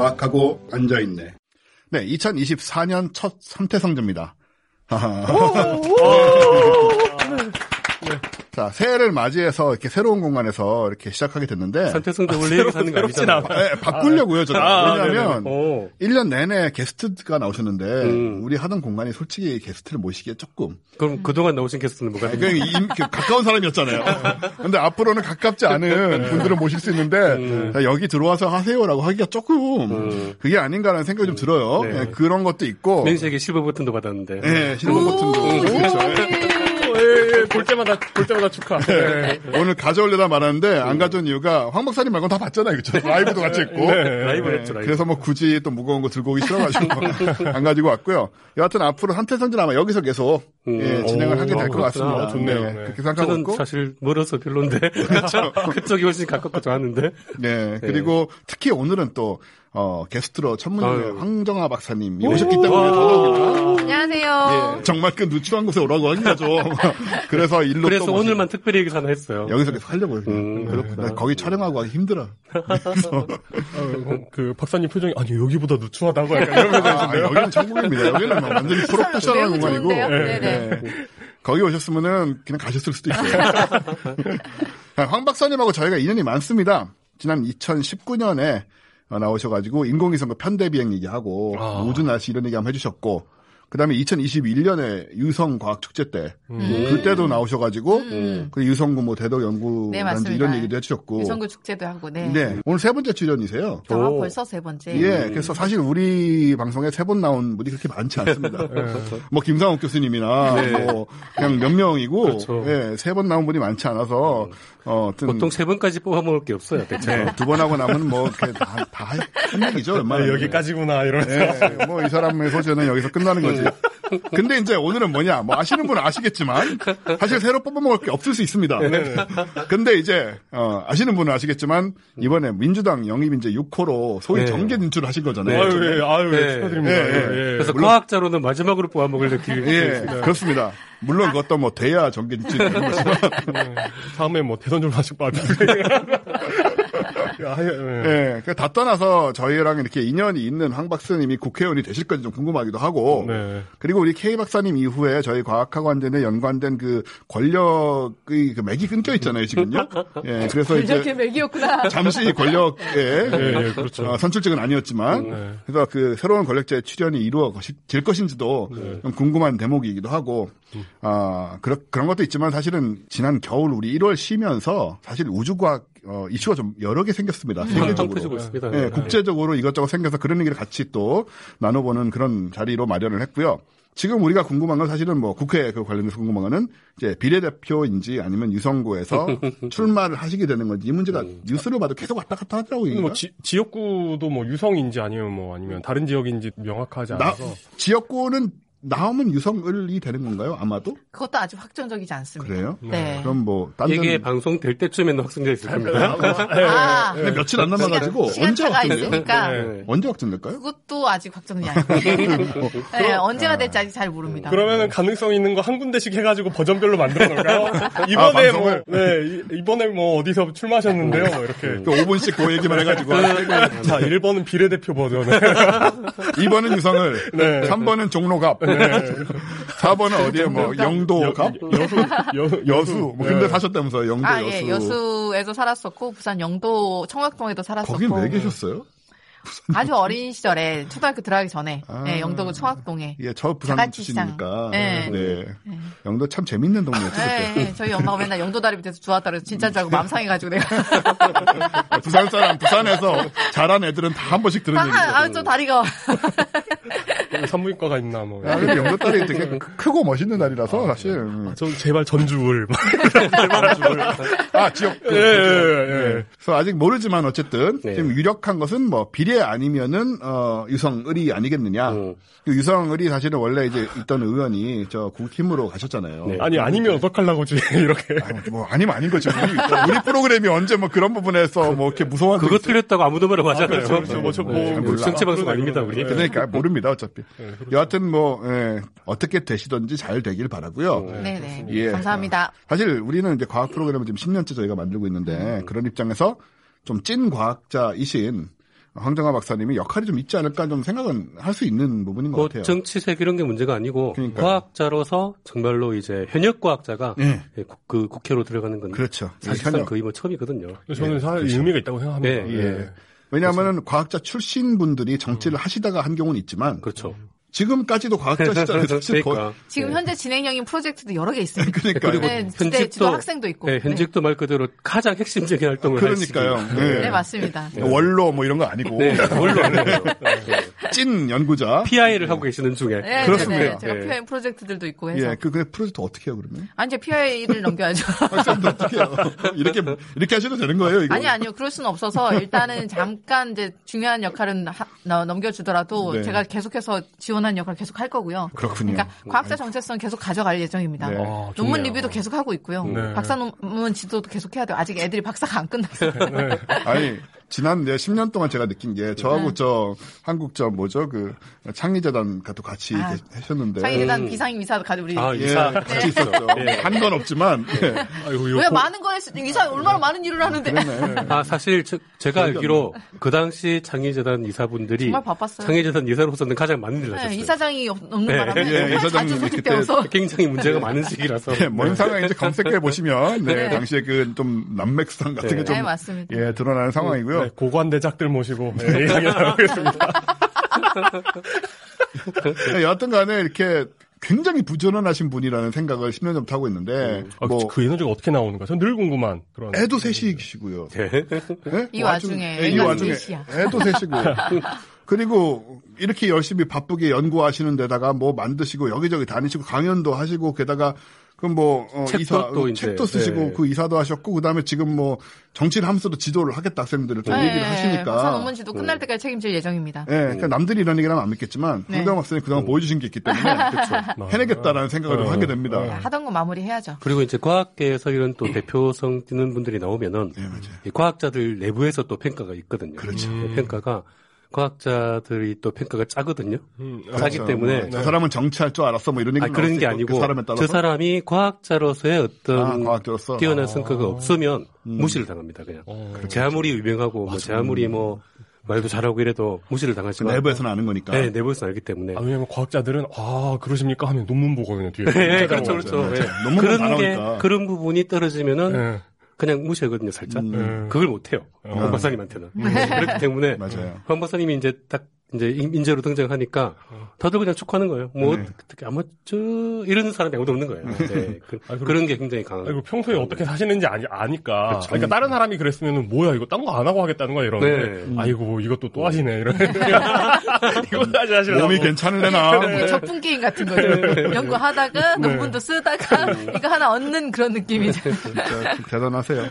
과학하고 앉아있네. 네, 2024년 첫 삼태성조입니다. 자, 새해를 맞이해서 이렇게 새로운 공간에서 이렇게 시작하게 됐는데. 산태성도 원래 얘기 하는 거 아니잖아요. 네, 바꾸려고요, 저는. 아, 왜냐하면, 오. 1년 내내 게스트가 나오셨는데, 음. 우리 하던 공간이 솔직히 게스트를 모시기에 조금. 그럼 그동안 나오신 게스트는 뭐가 그냥 임- 그 가까운 사람이었잖아요. 근데 앞으로는 가깝지 않은 분들을 모실 수 있는데, 자, 여기 들어와서 하세요라고 하기가 조금, 음. 그게 아닌가라는 생각이 좀 들어요. 네. 예, 그런 것도 있고. 맹시에게 실버 버튼도 받았는데. 예, 실버 버튼도. 그렇죠. 볼 때마다, 볼 때마다 축하. 예. 오늘 가져오려다 말았는데 안 가져온 이유가 황 박사님 말고는 다 봤잖아요. 그죠? 라이브도 같이 했고. 라이브 네, 했죠, 라이브. 그래서 뭐 굳이 또 무거운 거 들고 오기 싫어가지고 안 가지고 왔고요. 여하튼 앞으로 한태성진 아마 여기서 계속 예, 진행을 오, 하게 될 것. 같습니다. 아, 좋네요. 네, 네. 그렇게 생각하고 저는 있고. 사실 멀어서 별론데. 그렇죠. 그쪽이 훨씬 가깝고 좋았는데. 네, 그리고 특히 오늘은 또 어, 게스트로 천문의 아유. 황정아 박사님이 오셨기 때문에 더더욱이나 안녕하세요. 예, 정말 그 누추한 곳에 오라고 하기가 좀 그래서 일로 그래서 오늘만 특별히 하나 했어요. 여기서 계속 하려고요. 그냥. 음, 그렇구나. 거기 촬영하고 하기 힘들어. 어, 그 박사님 표정이, 아니, 여기보다 누추하다고 약간 이러면서 아, 여기는 천국입니다. 여기는 뭐 완전히 프로페셔널한 매우 공간이고. 네. 거기 오셨으면은 그냥 가셨을 수도 있어요. 아, 황 박사님하고 저희가 인연이 많습니다. 지난 2019년에 나오셔가지고 인공위성과 편대비행 얘기하고 아. 우주 날씨 이런 얘기 한번 해주셨고 그다음에 2021년에 유성 과학 축제 때 그때도 나오셔가지고 그 유성구 뭐 대덕 연구단지 네. 이런 얘기도 해주셨고 유성구 축제도 하고, 네. 네 오늘 세 번째 출연이세요. 아, 오. 벌써 세 번째. 예, 그래서 사실 우리 방송에 세 번 나온 분이 그렇게 많지 않습니다. 뭐 김상욱 교수님이나 뭐 그냥 몇 명이고 그렇죠. 예, 세 번 나온 분이 많지 않아서 어, 어떤 보통 세 번까지 뽑아 먹을 게 없어요, 대체. 두번 하고 나면 뭐 이렇게 다다한 얘기죠. 아, 웬만하면. 여기까지구나, 이러면서. 예, 뭐이 사람의 소재는 여기서 끝나는 거지. 근데 이제 오늘은 뭐냐, 뭐 아시는 분은 아시겠지만 사실 새로 뽑아 먹을 게 없을 수 있습니다. 근데 이제 어, 아시는 분은 아시겠지만 이번에 민주당 영입 이제 6호로 소위 네. 정계 진출을 하신 거잖아요. 아유, 예, 아유, 예, 네. 축하드립니다. 예, 예. 예, 예. 그래서 물론- 과학자로는 마지막으로 뽑아 먹을 기회. 예, 그렇습니다. 물론 그것도 뭐 돼야 정계 진출이 되는 거지만 다음에 뭐 대선 좀 하시고 봐주세요. 야, 예, 예. 예, 그다 떠나서 저희랑 이렇게 인연이 있는 황 박사님이 국회의원이 되실 건지 좀 궁금하기도 하고, 네. 그리고 우리 K 박사님 이후에 저희 과학학원전에 연관된 그 권력의 그 맥이 끊겨 있잖아요, 지금요. 예, 그래서 이렇게 이제 맥이었구나. 잠시 권력에 예, 예, 그렇죠. 어, 선출직은 아니었지만, 네. 그래서 그 새로운 권력자의 출연이 이루어질 것인지도 네. 좀 궁금한 대목이기도 하고, 음. 아, 그런, 그런 것도 있지만 사실은 지난 겨울 우리 1월 쉬면서 사실 우주과학 어, 이슈가 좀 여러 개 생겼습니다. 음, 세계적으로. 있습니다. 예, 국제적으로 이것저것 생겨서 그런 얘기를 같이 또 나눠보는 그런 자리로 마련을 했고요. 지금 우리가 궁금한 건 사실은 뭐 국회 그 관련해서 궁금한 거는 이제 비례대표인지 아니면 유성구에서 출마를 하시게 되는 건지 이 문제가 뉴스를 봐도 계속 왔다 갔다 하더라고요. 뭐. 지, 지역구도 뭐 유성인지 아니면 뭐 아니면 다른 지역인지 명확하지 나, 않아서 지역구는 나오면 유성을이 되는 건가요? 아마도? 그것도 아직 확정적이지 않습니다. 그래요? 네. 그럼 뭐, 딴 이게 데는- 방송 될 때쯤에는 확정돼 있을 겁니다. 아, 근데 며칠 안 남아가지고 시간, 언제? 있으니까 네. 언제 확정될까요? 그것도 아직 확정이 아니고 네, 언제가 될지 아직 잘 모릅니다. 그러면은 가능성 있는 거 한 군데씩 해가지고 버전별로 만들어 놓을까요? 아, 이번에 뭐, 방송을? 네, 이- 이번에 뭐 어디서 출마하셨는데요? 뭐 이렇게. 그 5분씩 그 얘기만 해가지고. 자, 1번은 비례대표 버전에. 2번은 유성을, 네. 3번은 종로갑, 4번은 어디에 뭐 영도갑, 여수, 여, 여수. 뭐 근데 사셨다면서 영도 아, 여수. 예, 여수에도 살았었고 부산 영도 청학동에도 살았었고 거긴 왜 계셨어요? 아주 어린 시절에 초등학교 들어가기 전에 아. 예, 영도 청학동에 예, 저 부산 자갈치 시장. 출신이니까. 네. 네. 영도 참 재밌는 동네였죠, 예, 그때. 예, 저희 엄마가 맨날 영도 다리 밑에서 좋았다 그래서 진짜인 줄 알고 맘 상해가지고 내가 부산 사람, 부산에서 자란 애들은 다 한 번씩 들은 아, 얘기죠. 아, 저 다리가 산부인과가 있나, 뭐. 아, 근데 영도 딸이 되게 크- 크고 멋있는 날이라서 사실. 음. 저 제발 전주울. 아, 지역. 예, 예, 예. 그래서 아직 모르지만 어쨌든 네. 지금 유력한 것은 뭐 비례 아니면은 어 유성을이 아니겠느냐. 음. 그 유성을이 사실은 원래 이제 있던 의원이 저 국힘으로 가셨잖아요. 네. 아니, 아니면 어떡하려고 지, 이렇게. 아니, 뭐 아니면 아닌 거죠. 우리, 우리 프로그램이 언제 뭐 그런 부분에서 뭐 이렇게 무서운 그거 틀렸다고 아무도 뭐라고 하잖아요. 그렇죠, 그렇죠. 뭐, 저, 뭐, 네, 몰라. 정치 방송 아닙니다, 우리. 그러니까 모릅니다 어차피. 여하튼 뭐 예, 어떻게 되시든지 잘 되길 바라고요. 네 네 예. 감사합니다. 사실 우리는 이제 과학 프로그램을 지금 10년째 저희가 만들고 있는데 그런 입장에서 좀 찐 과학자이신 황정아 박사님이 역할이 좀 있지 않을까 좀 생각은 할 수 있는 부분인 것 뭐 같아요. 정치색 이런 게 문제가 아니고 그러니까요. 과학자로서 정말로 이제 현역 과학자가 예. 예, 국- 그 국회로 들어가는 건 그렇죠. 사실상 현역. 거의 뭐 처음이거든요. 저는 사실 의미가 있다고 생각합니다. 예, 예. 왜냐하면은 과학자 출신 분들이 정치를 하시다가 한 경우는 있지만 그렇죠. 지금까지도 과학자시잖아요. 사실 거의. 그러니까 지금 현재 진행형인 프로젝트도 여러 개 있습니다. 그러니까요. 그리고 네, 현직도 학생도 있고. 예, 현직도 말 그대로 가장 핵심적인 활동을 할 그러니까요. 네. 네, 맞습니다. 원로 뭐 이런 거 아니고 네, 물론 찐 연구자. PI를 하고 계시는 중에 네, 그렇습니다. 네, 네. 제가 예. PI 프로젝트들도 있고 해서. 예, 그 근데 프로젝트 어떻게 해요 그러면? 아니, 이제 PI를 넘겨야죠. 학생도 어떻게 해요? 이렇게 이렇게 하셔도 되는 거예요 이거? 아니, 아니요. 그럴 수는 없어서 일단은 잠깐 이제 중요한 역할은 하- 나- 넘겨주더라도 네. 제가 계속해서 지원한 역할을 계속 할 거고요. 그렇군요. 그러니까 과학자 정체성 계속 가져갈 예정입니다. 네. 아, 논문 좋네요. 리뷰도 계속 하고 있고요. 네. 박사 논문 지도도 계속 해야 돼요. 아직 애들이 박사가 안 끝났어요. 아니 지난 네, 10년 동안 제가 느낀 게 저하고 네. 저 한국 저 뭐죠 그 창리재단과도 같이 아, 하셨는데 창의재단 비상임 이사도 가지고 우리 아, 예, 이사 같이 있었죠. 한 건 없지만 예. 아이고, 왜 많은 때 이사 얼마나 많은 일을 하는데 아 사실 저- 제가 알기로 그 당시 창의재단 이사분들이 정말 바빴어요. 창의재단 이사로서는 가장 많은 일을 네, 하셨어요. 이사장이 없- 없는 네. 바람에 예, 자주 이사장님이 소집되어서 굉장히 문제가 많은 시기라서 예, 뭔 상황인지 검색해 보시면 네, 네. 당시에 그좀 난맥상 같은 네. 게좀 네, 맞습니다. 예, 드러나는 상황이고요. 네, 고관대작들 모시고 예, 이야기 나누겠습니다. 네, 여하튼 간에 이렇게 굉장히 부지런하신 분이라는 생각을 10년 전부터 하고 있는데 아, 뭐그 에너지가 어떻게 나오는가? 저는 늘 궁금한 그런. 애도 셋이시고요. 네. 예? 이 와중- 와중에 예, 이 와중에 셋이야. 애도 셋이고 그리고 이렇게 열심히 바쁘게 연구하시는 데다가 뭐 만드시고 여기저기 다니시고 강연도 하시고 게다가 그뭐 어, 책도 이사 또 이제, 책도 쓰시고 네. 그 이사도 하셨고 그다음에 지금 뭐 정치를 하면서도 지도를 하겠다 학생들을 또 네, 얘기를 하시니까 박사 논문 지도 끝날 때까지 책임질 예정입니다. 예, 그러니까 남들이 이런 얘기를 하면 안 믿겠지만 네. 황정학 박사님 그동안 보여주신 게 있기 때문에 해내겠다라는 생각을 좀 하게 됩니다. 네, 하던 거 마무리해야죠. 그리고 이제 과학계에서 이런 또 대표성 뛰는 분들이 나오면은 예, 과학자들 내부에서 또 평가가 있거든요. 그렇죠. 네, 평가가 과학자들이 또 평가가 짜거든요. 음, 짜기 그렇죠. 때문에 뭐, 저 사람은 정치할 줄 알았어 뭐 이런 얘기 아 그런 게 아니고 그 사람에 따라서 저 사람이 과학자로서의 어떤 아, 과학자로서? 뛰어난 아. 성과가 없으면 무시를 당합니다. 그냥 어. 제 아무리 유명하고 뭐제 아무리 뭐 말도 잘하고 이래도 무시를 당하지만 내부에서는 아는 거니까. 네, 내부에서 알기 때문에 아, 왜냐면 과학자들은 아 그러십니까 하면 논문 보거든요 뒤에. 네, 찾아보고. 그렇죠, 그렇죠. 네. 논문만 그런 다 게. 그런 부분이 떨어지면은 네. 그냥 무시하거든요, 살짝. 음. 그걸 못해요. 황 박사님한테는. 그렇기 때문에 맞아요. 황 박사님이 이제 딱 이제 인- 인재로 등장하니까 다들 그냥 축하하는 거예요. 뭐 네. 어떻게 아마 저 이런 사람이 아무도 없는 거예요. 네. 그, 런게 굉장히 강한. 아이고 평소에 어떻게 사시는지 아니, 아니까. 그렇죠. 그러니까 다른 사람이 그랬으면은 뭐야 이거 딴 거 안 하고 하겠다는 거야 이러는데 네. 아이고 이것도 또 하시네 이런. 이거 다시 하시라고. 몸이 괜찮을래나. 뭐 적분 게임 같은 거죠. 연구하다가 논문도 쓰다가 이거 하나 얻는 그런 느낌이죠. 진짜 대단하세요.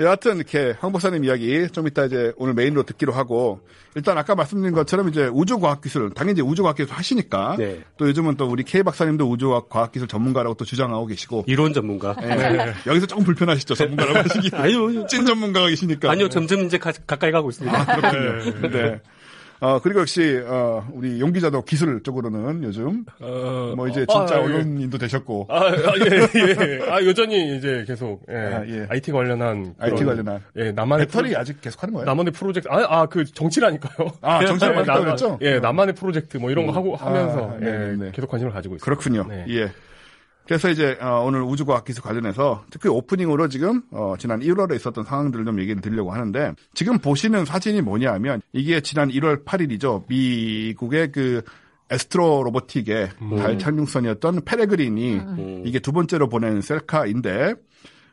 여하튼 이렇게 황 박사님 이야기 좀 이따 이제 오늘 메인으로 듣기로 하고 일단 아까 말씀드린 것처럼 이제 우주과학기술 당연히 이제 우주과학기술 하시니까 네. 또 요즘은 또 우리 K 박사님도 우주과학기술 전문가라고 또 주장하고 계시고 이론 전문가. 네. 여기서 조금 불편하시죠 전문가라고 하시기 아니요. 찐 전문가가 계시니까 아니요, 점점 이제 가, 가까이 가고 있습니다. 그렇군요. 네. 어, 그리고 역시, 어, 우리 용 기자도 기술 쪽으로는 요즘, 어, 뭐 이제 아, 진짜 아, 예. 언론인도 되셨고, 아, 아, 예, 예. 아, 여전히 이제 계속, 예. 아, 예. IT 관련한. IT 그런, 관련한. 예, 나만의. 배터리 프로- 아직 계속 하는 거예요? 나만의 프로젝트. 아, 아, 그 정치라니까요. 아, 정치를 예, 많이 그랬죠? 예, 나만의 프로젝트 뭐 이런 거 하고 하면서, 아, 예, 네, 네. 계속 관심을 가지고 있어요. 그렇군요. 네. 예. 그래서 이제 어, 오늘 우주과학 기술 관련해서 특히 오프닝으로 지금 어, 지난 1월에 있었던 상황들을 좀 얘기를 드리려고 하는데 지금 보시는 사진이 뭐냐하면 이게 지난 1월 8일이죠. 미국의 그 애스트로보틱의 달 착륙선이었던 페레그린이 이게 두 번째로 보낸 셀카인데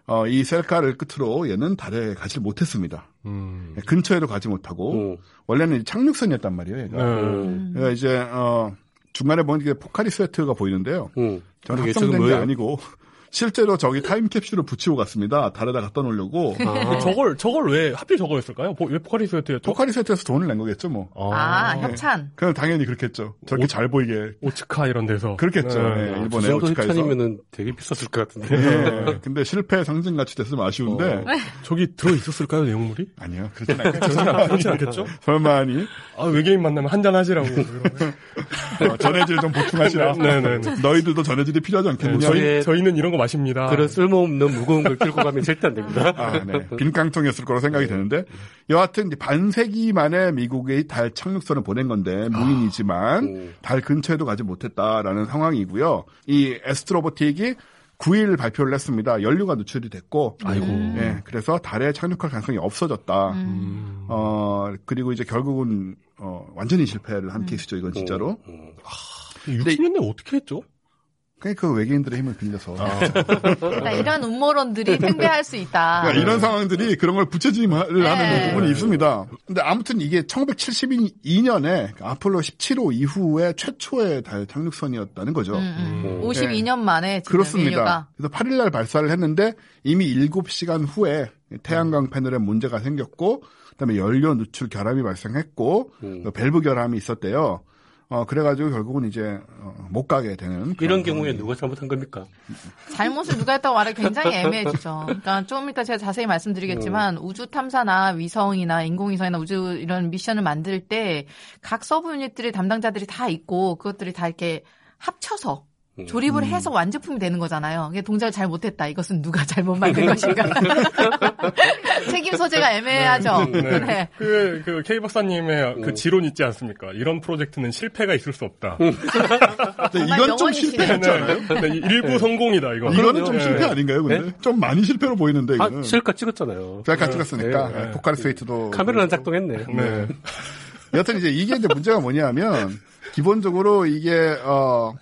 어, 이 셀카를 끝으로 얘는 달에 가지 못했습니다. 음. 근처에도 가지 못하고 음. 원래는 착륙선이었단 말이에요. 얘가. 음. 그러니까 이제 어, 중간에 이게 포카리 스웨트가 보이는데요. 음. 저는 합성된 게? 아니고 실제로 저기 타임캡슐을 붙이고 갔습니다. 달에다 갖다 놓으려고. 아. 저걸, 저걸 왜, 하필 저거였을까요? 보- 왜 포카리 스웨트에 또? 포카리 스웨트에서 돈을 낸 거겠죠, 뭐. 아, 협찬. 그럼 당연히 그렇겠죠. 저렇게 잘 보이게. 오츠카 이런 데서. 그렇겠죠. 네. 네, 그 일본의 정도 오츠카에서. 협찬이면은 되게 비쌌을 것 같은데. 네, 근데 실패 상징 같이 됐으면 아쉬운데. 어. 저기 들어 있었을까요, 내용물이? 아니요. 그렇진 않겠죠. 그렇지 않겠죠? 설마니. 아, 외계인 만나면 한잔 하시라고. 어, 전해질 좀 보충하시라. 네, 네, 네. 너희들도 전해질이 필요하지 않겠느냐. 저희- 저희, 저희는 이런 거 마십니다. 그런 쓸모없는 무거운 걸 들고 가면 절대 안 됩니다. 아, 네. 빈 깡통이었을 거로 생각이 드는데 여하튼 이제 반세기 만에 미국의 달 착륙선을 보낸 건데 무인이지만 음. 달 근처에도 가지 못했다라는 상황이고요. 이 에스트로보틱이 9일 발표를 했습니다. 연료가 누출이 됐고, 아이고. 예, 그래서 달에 착륙할 가능성이 없어졌다. 음. 어 그리고 이제 결국은 어 완전히 실패를 음. 한 케이스죠. 이건 진짜로. 60년대 어떻게 했죠? 그냥 그 외계인들의 힘을 빌려서 그러니까 이런 음모론들이 팽배할 수 있다. 그러니까 이런 상황들이 그런 걸 부채질을 하는 네. 부분이 있습니다. 근데 아무튼 이게 1972년에 아폴로 17호 이후에 최초의 달 착륙선이었다는 거죠. 음, 음. 음. 52년 만에 지금 그렇습니다. 인류가 그래서 8일날 발사를 했는데 이미 7시간 후에 태양광 패널에 문제가 생겼고 그다음에 연료 누출 결함이 발생했고 음. 그 밸브 결함이 있었대요. 어 그래가지고 결국은 이제 어, 못 가게 되는 이런 경우에 상황이에요. 누가 잘못한 겁니까? 잘못을 누가 했다고 말하기 굉장히 애매해지죠. 그러니까 좀 이따 제가 자세히 말씀드리겠지만 우주 탐사나 위성이나 인공위성이나 우주 이런 미션을 만들 때 각 서브 유닛들의 담당자들이 다 있고 그것들이 다 이렇게 합쳐서 음. 조립을 해서 완제품이 되는 거잖아요. 이게 동작을 잘 못했다. 이것은 누가 잘못 만든 것인가? 책임 소재가 애매하죠. 네. 네. 그, 그, K 박사님의 그 지론 있지 않습니까? 이런 프로젝트는 실패가 있을 수 없다. 이건 좀 않아요? 네, 네, 일부 성공이다, 이거. 이거는 좀 네. 실패 아닌가요? 근데 좀 많이 실패로 보이는데 아, 이거는 실까 찍었잖아요. 셀카 찍었으니까 네. 포카리 스웨이트도 카메라는 작동했네. 네. 여튼 이제 이게 이제 문제가 뭐냐면 기본적으로 이게 어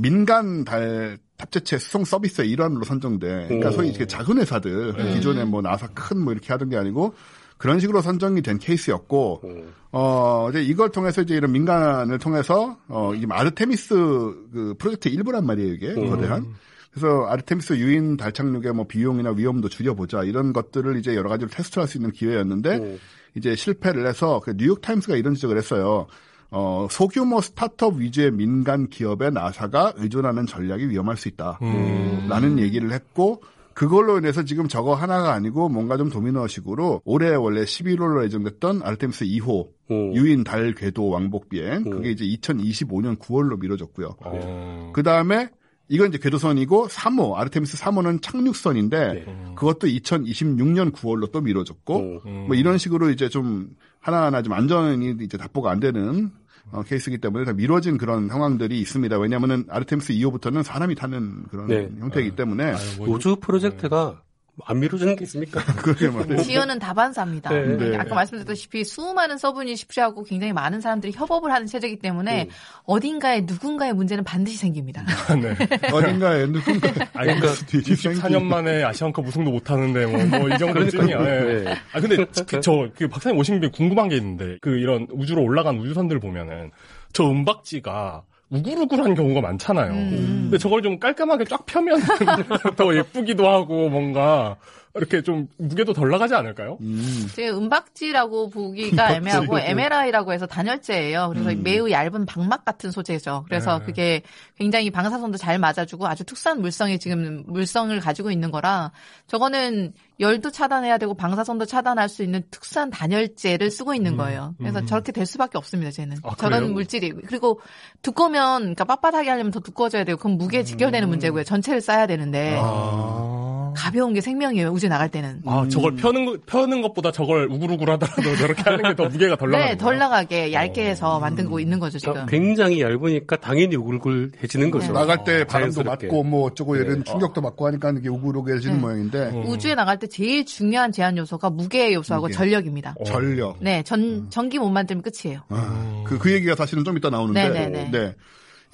민간 달 탑재체 수송 서비스의 일환으로 선정돼. 그러니까 오. 소위 이렇게 작은 회사들 기존에 뭐 나사 큰 뭐 이렇게 하던 게 아니고 그런 식으로 선정이 된 케이스였고 음. 어 이제 이걸 통해서 이제 이런 민간을 통해서 어 이게 아르테미스 그 프로젝트 일부란 말이에요 이게 거대한. 그래서 아르테미스 유인 달 착륙의 뭐 비용이나 위험도 줄여보자 이런 것들을 이제 여러 가지로 테스트할 수 있는 기회였는데 음. 이제 실패를 해서 그 뉴욕 타임스가 이런 지적을 했어요. 어, 소규모 스타트업 위주의 민간 기업에 나사가 의존하는 전략이 위험할 수 있다. 음. 라는 얘기를 했고 그걸로 인해서 지금 저거 하나가 아니고 뭔가 좀 도미노식으로 올해 원래 11월로 예정됐던 아르테미스 2호 음. 유인 달 궤도 왕복 비행 그게 이제 2025년 9월로 미뤄졌고요. 어. 그 다음에 이건 이제 궤도선이고 3호 아르테미스 3호는 착륙선인데 네. 그것도 2026년 9월로 또 미뤄졌고 음. 뭐 이런 식으로 이제 좀 하나하나 좀 안전이 이제 답보가 안 되는 어, 케이스이기 때문에 다 미뤄진 그런 상황들이 있습니다. 왜냐하면은 아르테미스 2호부터는 사람이 타는 그런 네. 형태이기 때문에 뭐 우주 프로젝트가 안 미뤄지는 게 있습니까? 그러게 말이에요. 지연은 다반사입니다. 네. 네. 아까 말씀드렸다시피 수많은 서브니 십시하고 굉장히 많은 사람들이 협업을 하는 체제이기 때문에 음. 어딘가에 누군가의 문제는 반드시 생깁니다. 네. 어딘가에 누군가 아, 그러니까 24년 만에 아시안컵 우승도 못 하는데 뭐, 뭐, 이 정도쯤이야. 예. 네. 아, 근데 그, 저, 그 박사님 오신 김에 궁금한 게 있는데, 그 이런 우주로 올라간 우주선들 보면은, 저 은박지가 우글우글한 경우가 많잖아요. 음. 근데 저걸 좀 깔끔하게 쫙 펴면 더 예쁘기도 하고, 뭔가, 이렇게 좀 무게도 덜 나가지 않을까요? 음, 제 은박지라고 보기가 애매하고 MLI라고 해서 단열재예요. 그래서 매우 얇은 방막 같은 소재죠. 그래서 네. 그게 굉장히 방사선도 잘 맞아주고 아주 특수한 물성이 지금 물성을 가지고 있는 거라 저거는 열도 차단해야 되고 방사선도 차단할 수 있는 특수한 단열재를 쓰고 있는 거예요. 그래서 저렇게 될 수밖에 없습니다. 쟤는 아, 저런 그래요? 물질이 그리고 두꺼우면 그러니까 빳빳하게 하려면 더 두꺼워져야 되고 그럼 무게 직결되는 문제고요. 전체를 쌓아야 되는데 아. 가벼운 게 생명이에요. 우주 나갈 때는. 아, 저걸 펴는, 거- 펴는 것보다 저걸 우글우글 하더라도 저렇게 하는 게 더 무게가 덜 나가는 네, 덜 나가게 얇게 해서 만들고 있는 거죠, 지금. 굉장히 얇으니까 당연히 우글우글해지는 거죠. 나갈 때 바람도 자연스럽게. 맞고 뭐 어쩌고 이런 충격도 맞고 하니까 이게 우글우글해지는 네. 모양인데 우주에 나갈 때 제일 중요한 제한 요소가 무게 요소하고 무게. 전력입니다. 전력 네, 전 전기 못 만들면 끝이에요. 아, 그, 그 얘기가 사실은 좀 이따 나오는데. 네네네. 네.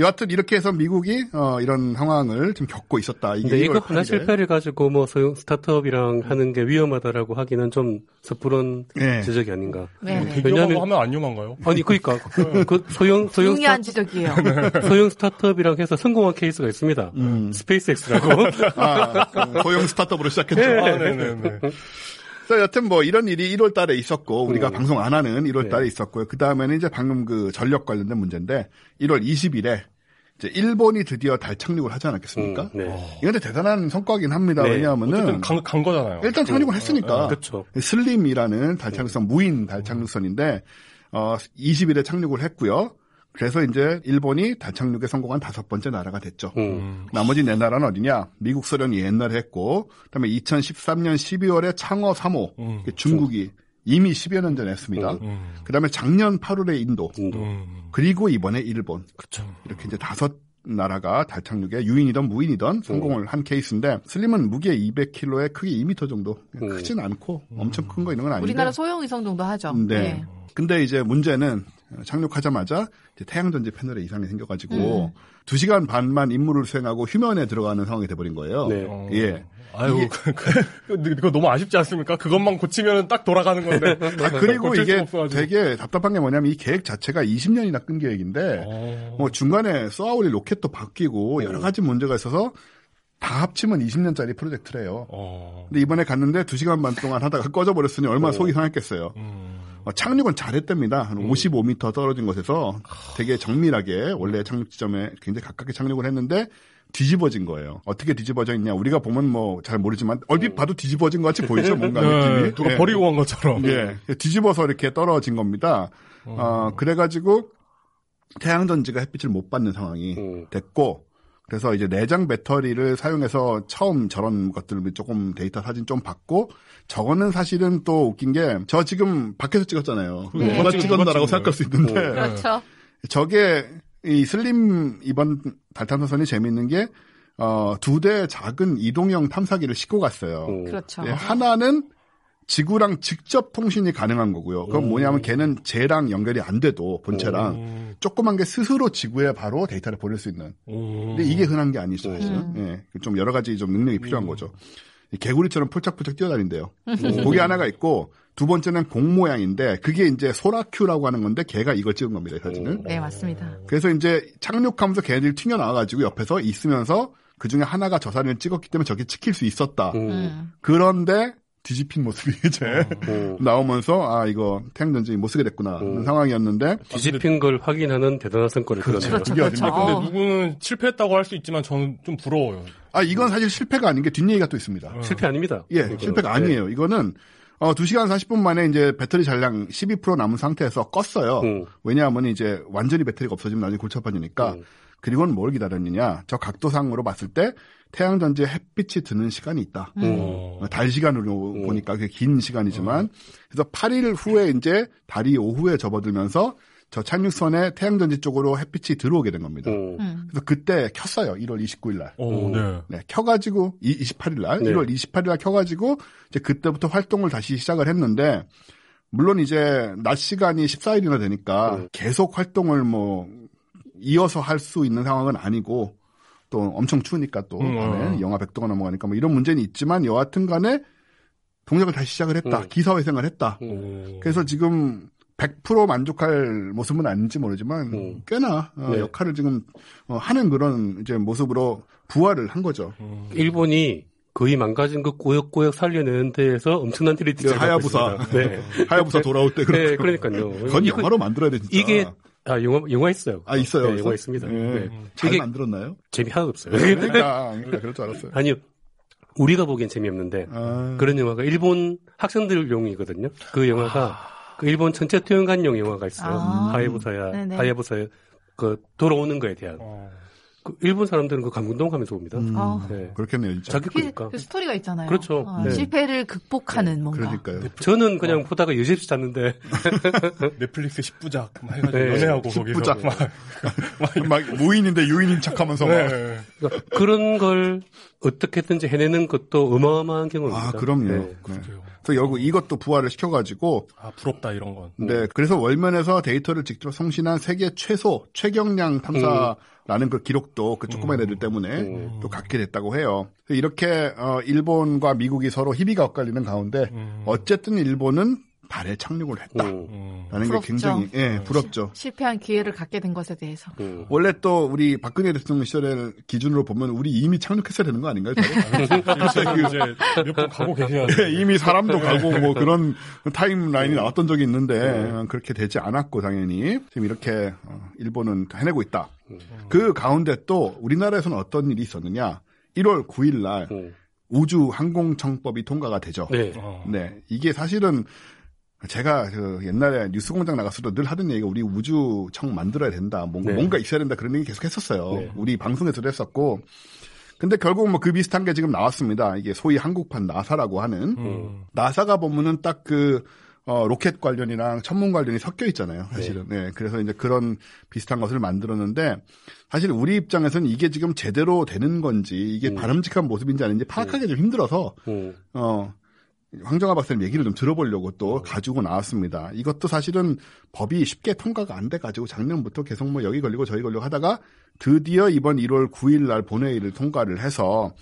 여하튼 이렇게 해서 미국이 어, 이런 상황을 지금 겪고 있었다. 이게 근데 이거 1월 하나 8일에. 실패를 가지고 뭐 소형 스타트업이랑 하는 게 위험하다라고 하기는 좀 섣부른 네. 지적이 아닌가. 네, 네. 대기업하고 왜냐하면- 하면 안 위험한가요? 아니 그러니까 그 소형 소형 중요한 스타, 지적이에요. 소형 스타트업이랑 해서 성공한 케이스가 있습니다. 스페이스X라고. 아, 그 소형 스타트업으로 시작했죠. 아, 네네네. 그래서 여튼 뭐 이런 일이 1월 달에 있었고 우리가 음. 방송 안 하는 1월 달에 네. 있었고요. 그 다음에는 이제 방금 그 전력 관련된 문제인데 1월 20일에 이제 일본이 드디어 달 착륙을 하지 않았겠습니까? 음, 네. 이건 근데 대단한 성과긴 합니다. 네. 왜냐하면은 간, 간 거잖아요. 일단 착륙을 했으니까 그렇죠. 슬림이라는 달 착륙선 무인 달 착륙선인데 어 20일에 착륙을 했고요. 그래서 이제 일본이 달 착륙에 성공한 다섯 번째 나라가 됐죠. 음. 음. 나머지 네 나라는 어디냐? 미국, 소련이 옛날에 했고, 그다음에 2013년 12월에 창어 3호 음. 중국이 이미 10여 년 전에 했습니다. 음. 그다음에 작년 8월에 인도, 인도. 음. 그리고 이번에 일본. 그쵸. 이렇게 이제 다섯 나라가 달 착륙에 유인이든 무인이든 성공을 한 케이스인데 슬림은 무게 200kg에 크게 2m 정도 음. 크진 않고 엄청 큰거 있는 건 아닌데 우리나라 소형 위성 정도 하죠. 네. 네. 근데 이제 문제는 착륙하자마자 이제 태양 전지 패널에 이상이 생겨가지고 음. 두 2시간 반만 임무를 수행하고 휴면에 들어가는 상황이 돼버린 거예요. 네. 어. 예. 아유, 이게- 그, 그, 그거 너무 아쉽지 않습니까? 그것만 고치면 딱 돌아가는 건데. 아, 그리고 이게. 되게 답답한 게 뭐냐면 이 계획 자체가 20년이나 끈 계획인데 어. 뭐 중간에 쏘아올릴 로켓도 바뀌고 여러 가지 문제가 있어서 다 합치면 20년짜리 프로젝트래요. 어. 근데 이번에 갔는데 2시간 반 동안 하다가 꺼져버렸으니 얼마나 속이 상했겠어요. 음. 어, 착륙은 잘했답니다. 한 55m 떨어진 곳에서 되게 정밀하게 원래 착륙 지점에 굉장히 가깝게 착륙을 했는데 뒤집어진 거예요. 어떻게 뒤집어져 있냐? 우리가 보면 뭐 잘 모르지만 얼핏 봐도 뒤집어진 것 같이 보이죠, 뭔가 네, 느낌이. 누가 예. 버리고 간 것처럼. 예, 뒤집어서 이렇게 떨어진 겁니다. 어, 그래가지고 태양 전지가 햇빛을 못 받는 상황이 음. 됐고, 그래서 이제 내장 배터리를 사용해서 처음 저런 것들을 조금 데이터 사진 좀 받고, 저거는 사실은 또 웃긴 게, 저 지금 밖에서 찍었잖아요. 네. 누가 찍었나라고 생각할 수 있는데, 음. 그렇죠. 저게 이 슬림 이번 달탐사선이 재미있는 게, 어, 두 대 작은 이동형 탐사기를 싣고 갔어요. 음. 그렇죠. 예, 하나는 지구랑 직접 통신이 가능한 거고요. 그건 뭐냐면 걔는 쟤랑 연결이 안 돼도 본체랑 음. 조그만 게 스스로 지구에 바로 데이터를 보낼 수 있는. 음. 근데 이게 흔한 게 아니죠. 사실은. 음. 예, 좀 여러 가지 좀 능력이 필요한 거죠. 이 개구리처럼 폴짝폴짝 뛰어다닌대요. 그게 하나가 있고 두 번째는 공 모양인데 그게 이제 소라큐라고 하는 건데 걔가 이걸 찍은 겁니다. 이 사진을. 네, 맞습니다. 그래서 이제 착륙하면서 걔네들이 튀겨 나와 가지고 옆에서 있으면서 그 중에 하나가 저 사진을 찍었기 때문에 저게 찍힐 수 있었다. 음. 음. 그런데 뒤집힌 모습이 이제 음. 나오면서 아 이거 태양전지 못 쓰게 됐구나 하는 음. 상황이었는데 뒤집힌 걸 확인하는 대단한 성과를 그렇죠. 그렇죠. 그게 그렇죠. 어딥니까? 근데 어. 누구는 실패했다고 할 수 있지만 저는 좀 부러워요. 아 이건 사실 실패가 아닌 게 뒷얘기가 또 있습니다. 실패 아닙니다. 예, 이거는. 실패가 네. 아니에요. 이거는 어 2시간 40분 만에 이제 배터리 잔량 12% 남은 상태에서 껐어요. 음. 왜냐하면 이제 완전히 배터리가 없어지면 나중에 골치 아파지니까. 음. 그리고는 뭘 기다렸느냐? 저 각도상으로 봤을 때 태양 전지에 햇빛이 드는 시간이 있다. 음. 어. 어, 달 시간으로 음. 보니까 그게 긴 시간이지만 그래서 8일 후에 이제 달이 오후에 접어들면서 저 착륙선에 태양 전지 쪽으로 햇빛이 들어오게 된 겁니다. 음. 음. 그래서 그때 켰어요. 1월 29일 날. 어, 음. 네. 네, 켜가지고 28일 날, 네. 1월 28일 날 켜가지고 이제 그때부터 활동을 다시 시작을 했는데 물론 이제 낮 시간이 14일이나 되니까 음. 계속 활동을 뭐 이어서 할 수 있는 상황은 아니고 또 엄청 추우니까 또 음, 밤에 어. 영하 100도가 넘어가니까 뭐 이런 문제는 있지만 여하튼 간에 동작을 다시 시작을 했다. 음. 기사회생을 했다. 음. 그래서 지금 100% 만족할 모습은 아닌지 모르지만 음. 꽤나 어, 네. 역할을 지금 어, 하는 그런 이제 모습으로 부활을 한 거죠. 음. 일본이 거의 망가진 그 꾸역꾸역 살려내는 데에서 엄청난 트리트를 네, 하야부사. 네. 하야부사 돌아올 때 네, 그렇고. 그러니까요. 그건 이거- 영화로 만들어야 돼 진짜. 이게 아 영화 영화 있어요. 아 있어요. 네? 영화 있습니다. 예. 네. 잘 만들었나요? 재미 하나도 없어요. 그러니까, 그러니까 그럴 줄 알았어요. 아니요. 우리가 보기엔 재미없는데 아, 그런 영화가 일본 학생들용이거든요. 그 영화가 그 일본 전체 투영관용 영화가 있어요. 아. 하야부사야 네네. 하야부사야 그 돌아오는 거에 대한 어. 그 일본 사람들은 그 감동하면서 봅니다. 음, 아. 네. 그렇겠네요, 진짜. 자기 그, 거니까. 그 스토리가 있잖아요. 그렇죠. 어, 네. 실패를 극복하는 뭔가. 그러니까요. 저는 그냥 보다가 여집시 잤는데 넷플릭스 10부작 막 해가지고 네. 연애하고 거기서 10부작. 막, 막 무인인데 유인인 척하면서 막. 네. 그러니까 그런 걸 어떻게든지 해내는 것도 어마어마한 경험입니다. 아, 그럼요. 네. 네. 그래서 여기 이것도 부활을 시켜가지고, 아 부럽다 이런 건. 네, 그래서 월면에서 데이터를 직접 송신한 세계 최소 최경량 탐사 라는 그 기록도 그 조그만 애들 때문에 음. 또 갖게 됐다고 해요. 이렇게 어, 일본과 미국이 서로 희비가 엇갈리는 가운데 음. 어쨌든 일본은 달에 착륙을 했다. 음, 음. 라는 게. 굉장히 예, 부럽죠. 실패한 기회를 갖게 된 것에 대해서. 음. 원래 또 우리 박근혜 대통령 시절을 기준으로 보면 우리 이미 착륙했어야 되는 거 아닌가요? 지금 이제 몇번 가고 계셔야 돼. 예, 이미 사람도 가고 뭐 그런 타임라인이 나왔던 적이 있는데 어, 그렇게 되지 않았고 당연히 지금 이렇게 어, 일본은 해내고 있다. 그 가운데 또 우리나라에서는 어떤 일이 있었느냐? 1월 9일 날 음. 우주 항공청법이 통과가 되죠. 네. 어. 네, 이게 사실은 제가 그 옛날에 뉴스공장 나갔을 때늘 하던 얘기가 우리 우주청 만들어야 된다. 뭔가, 네. 뭔가 있어야 된다. 그런 얘기 계속 했었어요. 네. 우리 방송에서도 했었고. 근데 결국 뭐 그 비슷한 게 지금 나왔습니다. 이게 소위 한국판 나사라고 하는 음. 나사가 보면은 딱 그 어, 로켓 관련이랑 천문 관련이 섞여 있잖아요. 사실은. 네. 그래서 이제 그런 비슷한 것을 만들었는데 사실 우리 입장에서는 이게 지금 제대로 되는 건지 이게 음. 바람직한 모습인지 아닌지 파악하기 좀 힘들어서 음. 어, 황정아 박사님 얘기를 좀 들어보려고 또 가지고 나왔습니다. 이것도 사실은 법이 쉽게 통과가 안 돼가지고 작년부터 계속 뭐 여기 걸리고 저기 걸리고 하다가 드디어 이번 1월 9일 날 본회의를 통과를 해서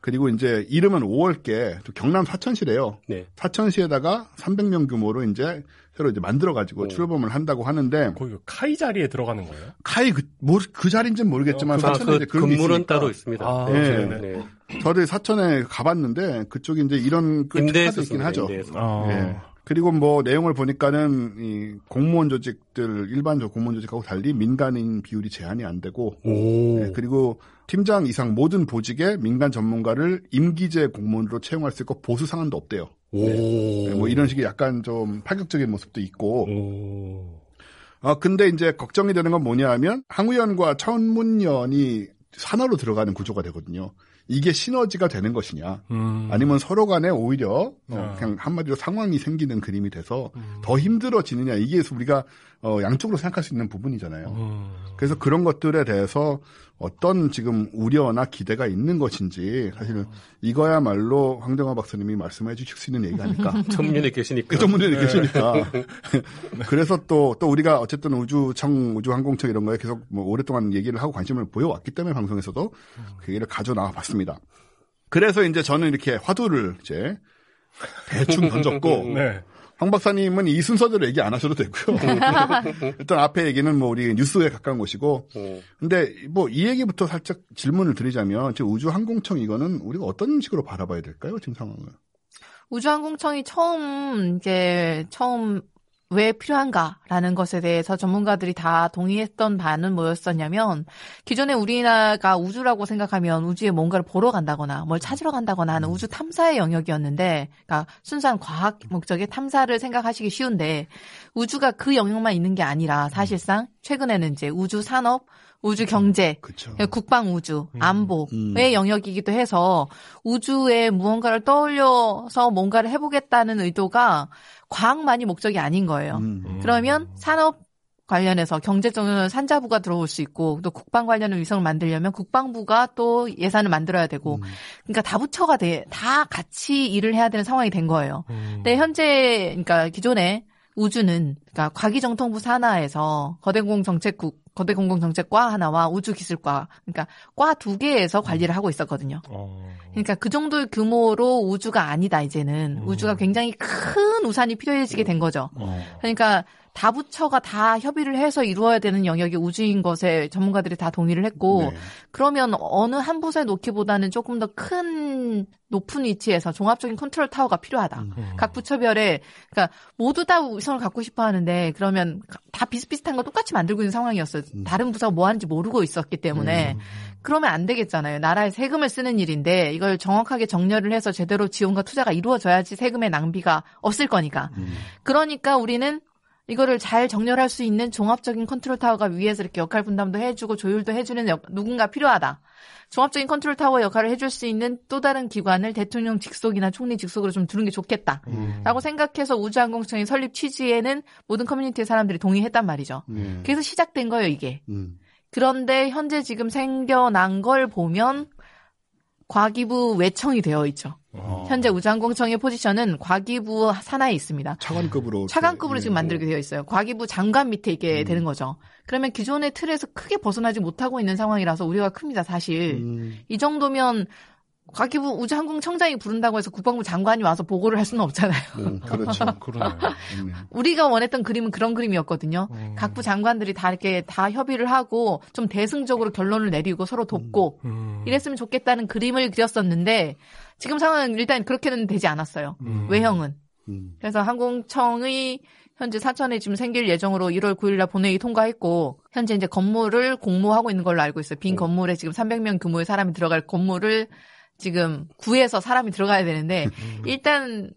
그리고 이제 이름은 5월께 또 경남 사천시래요. 네. 사천시에다가 300명 규모로 이제 새로 이제 만들어가지고 오. 출범을 한다고 하는데 거기 그 카이 자리에 들어가는 거예요? 카이 그, 뭐, 그 자리인지는 모르겠지만 아, 사천에 이제 그 그런 게 근무는. 따로 있습니다. 아, 네. 네네. 네. 저도 사천에 가봤는데 그쪽이 이제 이런 그 임대에서 특화도 있긴 하죠. 아. 예. 그리고 뭐 내용을 보니까는 이 공무원 조직들 일반적 공무원 조직하고 달리 민간인 비율이 제한이 안 되고 오. 예, 그리고 팀장 이상 모든 보직에 민간 전문가를 임기제 공무원으로 채용할 수 있고 보수 상한도 없대요. 오. 예, 뭐 이런 식의 약간 좀 파격적인 모습도 있고. 오. 아 근데 이제 걱정이 되는 건 뭐냐 하면 항우연과 천문연이 산하로 들어가는 구조가 되거든요. 이게 시너지가 되는 것이냐, 음. 아니면 서로 간에 오히려 어, 아. 그냥 한마디로 상황이 생기는 그림이 돼서 음. 더 힘들어지느냐 이게 우리가 어, 양쪽으로 생각할 수 있는 부분이잖아요. 음. 그래서 그런 것들에 대해서 어떤 지금 우려나 기대가 있는 것인지 사실은 이거야말로 황정화 박사님이 말씀해 주실 수 있는 얘기가 아닐까. 전면에 계시니까. 그 전문에 계시니까. 그래서 또, 또 우리가 어쨌든 우주청, 우주항공청 이런 거에 계속 뭐 오랫동안 얘기를 하고 관심을 보여왔기 때문에 방송에서도 그 얘기를 가져 나와 봤습니다. 그래서 이제 저는 이렇게 화두를 이제 대충 던졌고, 네. 황 박사님은 이 순서대로 얘기 안 하셔도 되고요. 일단 앞에 얘기는 뭐 우리 뉴스에 가까운 것이고, 음. 근데 뭐 이 얘기부터 살짝 질문을 드리자면, 지금 우주항공청 이거는 우리가 어떤 식으로 바라봐야 될까요? 지금 상황을. 우주항공청이 처음 이제 처음 왜 필요한가라는 것에 대해서 전문가들이 다 동의했던 바는 뭐였었냐면 기존에 우리나라가 우주라고 생각하면 우주에 뭔가를 보러 간다거나 뭘 찾으러 간다거나 하는 우주 탐사의 영역이었는데 그러니까 순수한 과학 목적의 탐사를 생각하시기 쉬운데 우주가 그 영역만 있는 게 아니라 사실상 최근에는 이제 우주 산업, 우주 경제, 그렇죠. 국방 우주, 안보의 음. 영역이기도 해서 우주에 무언가를 떠올려서 뭔가를 해보겠다는 의도가 과학만이 목적이 아닌 거예요. 음. 그러면 산업 관련해서 경제적으로는 산자부가 들어올 수 있고 또 국방 관련의 위성을 만들려면 국방부가 또 예산을 만들어야 되고 음. 그러니까 다 붙여가 돼, 다 같이 일을 해야 되는 상황이 된 거예요. 음. 근데 현재 그러니까 기존에 우주는 그러니까 과기정통부 산하에서 거대공정책국 거대공공정책과 하나와 우주기술과 그러니까 과 두 개에서 관리를 하고 있었거든요. 어. 그러니까 그 정도의 규모로 우주가 아니다 이제는 음. 우주가 굉장히 큰 우산이 필요해지게 된 거죠. 어. 그러니까 다 부처가 다 협의를 해서 이루어야 되는 영역이 우주인 것에 전문가들이 다 동의를 했고 네. 그러면 어느 한 부서에 놓기보다는 조금 더 큰 높은 위치에서 종합적인 컨트롤 타워가 필요하다. 음. 각 부처별에 그러니까 모두 다 위성을 갖고 싶어 하는데 그러면 다 비슷비슷한 거 똑같이 만들고 있는 상황이었어요. 음. 다른 부서가 뭐 하는지 모르고 있었기 때문에 그러면 안 되겠잖아요. 나라의 세금을 쓰는 일인데 이걸 정확하게 정렬을 해서 제대로 지원과 투자가 이루어져야지 세금의 낭비가 없을 거니까. 음. 그러니까 우리는 이거를 잘 정렬할 수 있는 종합적인 컨트롤 타워가 위에서 이렇게 역할 분담도 해주고 조율도 해주는 역- 누군가 필요하다. 종합적인 컨트롤 타워 역할을 해줄 수 있는 또 다른 기관을 대통령 직속이나 총리 직속으로 좀 두는 게 좋겠다. 음. 라고 생각해서 우주항공청의 설립 취지에는 모든 커뮤니티의 사람들이 동의했단 말이죠. 네. 그래서 시작된 거예요, 이게. 음. 그런데 현재 지금 생겨난 걸 보면 과기부 외청이 되어 있죠. 어. 현재 우주항공청의 포지션은 과기부 산하에 있습니다. 차관급으로 차관급으로 지금 예. 만들게 되어 있어요. 과기부 장관 밑에 있게 음. 되는 거죠. 그러면 기존의 틀에서 크게 벗어나지 못하고 있는 상황이라서 우려가 큽니다, 사실. 음. 이 정도면 과기부 우주항공청장이 부른다고 해서 국방부 장관이 와서 보고를 할 수는 없잖아요. 음, 그렇죠. 그러네요. 네. 우리가 원했던 그림은 그런 그림이었거든요. 음. 각부 장관들이 다 이렇게 다 협의를 하고 좀 대승적으로 결론을 내리고 서로 돕고 음. 이랬으면 좋겠다는 그림을 그렸었는데 지금 상황은 일단 그렇게는 되지 않았어요. 음. 외형은. 음. 그래서 항공청의 현재 사천에 지금 생길 예정으로 1월 9일 날 본회의 통과했고 현재 이제 건물을 공모하고 있는 걸로 알고 있어요. 빈 오. 건물에 지금 300명 규모의 사람이 들어갈 건물을 지금 구해서 사람이 들어가야 되는데 음. 일단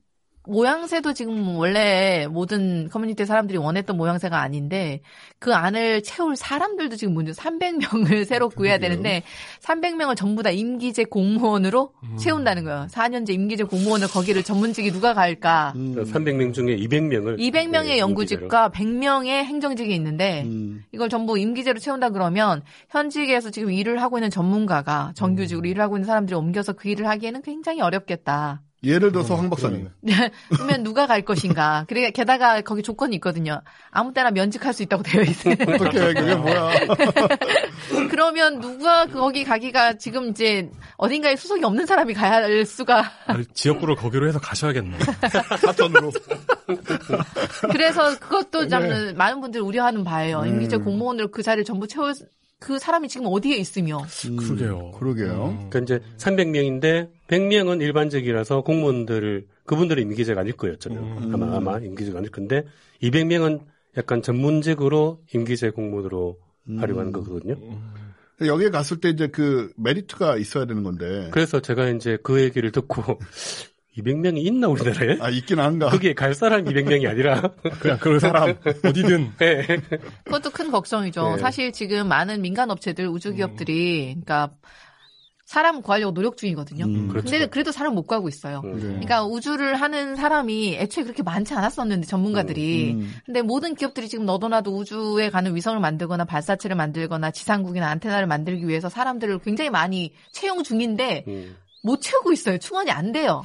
모양새도 지금 원래 모든 커뮤니티 사람들이 원했던 모양새가 아닌데 그 안을 채울 사람들도 지금 문제 300명을 새로 구해야 되는데 300명을 전부 다 임기제 공무원으로 채운다는 거예요. 4년제 임기제 공무원을 거기를 전문직이 누가 갈까? 음. 300명 중에 200명을 200명의 연구직과 100명의 행정직이 있는데 음. 이걸 전부 임기제로 채운다 그러면 현직에서 지금 일을 하고 있는 전문가가 정규직으로 일을 하고 있는 사람들이 옮겨서 그 일을 하기에는 굉장히 어렵겠다. 예를 들어서 황 박사님. 그러면 누가 갈 것인가? 그래 게다가 거기 조건이 있거든요. 아무 때나 면직할 수 있다고 되어 있어요. 어떻게 그게 뭐야? 그러면 누가 거기 가기가 지금 이제 어딘가에 수속이 없는 사람이 가야 할 수가 아니, 지역구를 거기로 해서 가셔야겠네. 사천으로. 그래서 그것도 참 네. 많은 분들이 우려하는 바예요. 음. 임기제 공무원으로 그 자리를 전부 채울 그 사람이 지금 어디에 있으며 음, 그러게요. 그러게요. 그러니까 이제 300명인데 100명은 일반직이라서 공무원들을 그분들은 임기제가 아닐 거예요. 음. 아마 아마 임기제가 아닐 건데 200명은 약간 전문직으로 임기제 공무원으로 음. 활용하는 거거든요. 여기에 갔을 때 이제 그 메리트가 있어야 되는 건데. 그래서 제가 이제 그 얘기를 듣고 200명이 있나 우리나라에? 아 있긴 한가. 거기에 갈 사람 200명이 아니라 그냥 그 사람 어디든 네. 그것도 큰 걱정이죠. 네. 사실 지금 많은 민간 업체들, 우주 기업들이 그러니까 사람 구하려고 노력 중이거든요. 음. 그렇죠. 근데 그래도 사람 못 구하고 있어요. 음. 그래. 그러니까 우주를 하는 사람이 애초에 그렇게 많지 않았었는데 전문가들이 음. 근데 모든 기업들이 지금 너도나도 우주에 가는 위성을 만들거나 발사체를 만들거나 지상국이나 안테나를 만들기 위해서 사람들을 굉장히 많이 채용 중인데 음. 못 채우고 있어요. 충원이 안 돼요.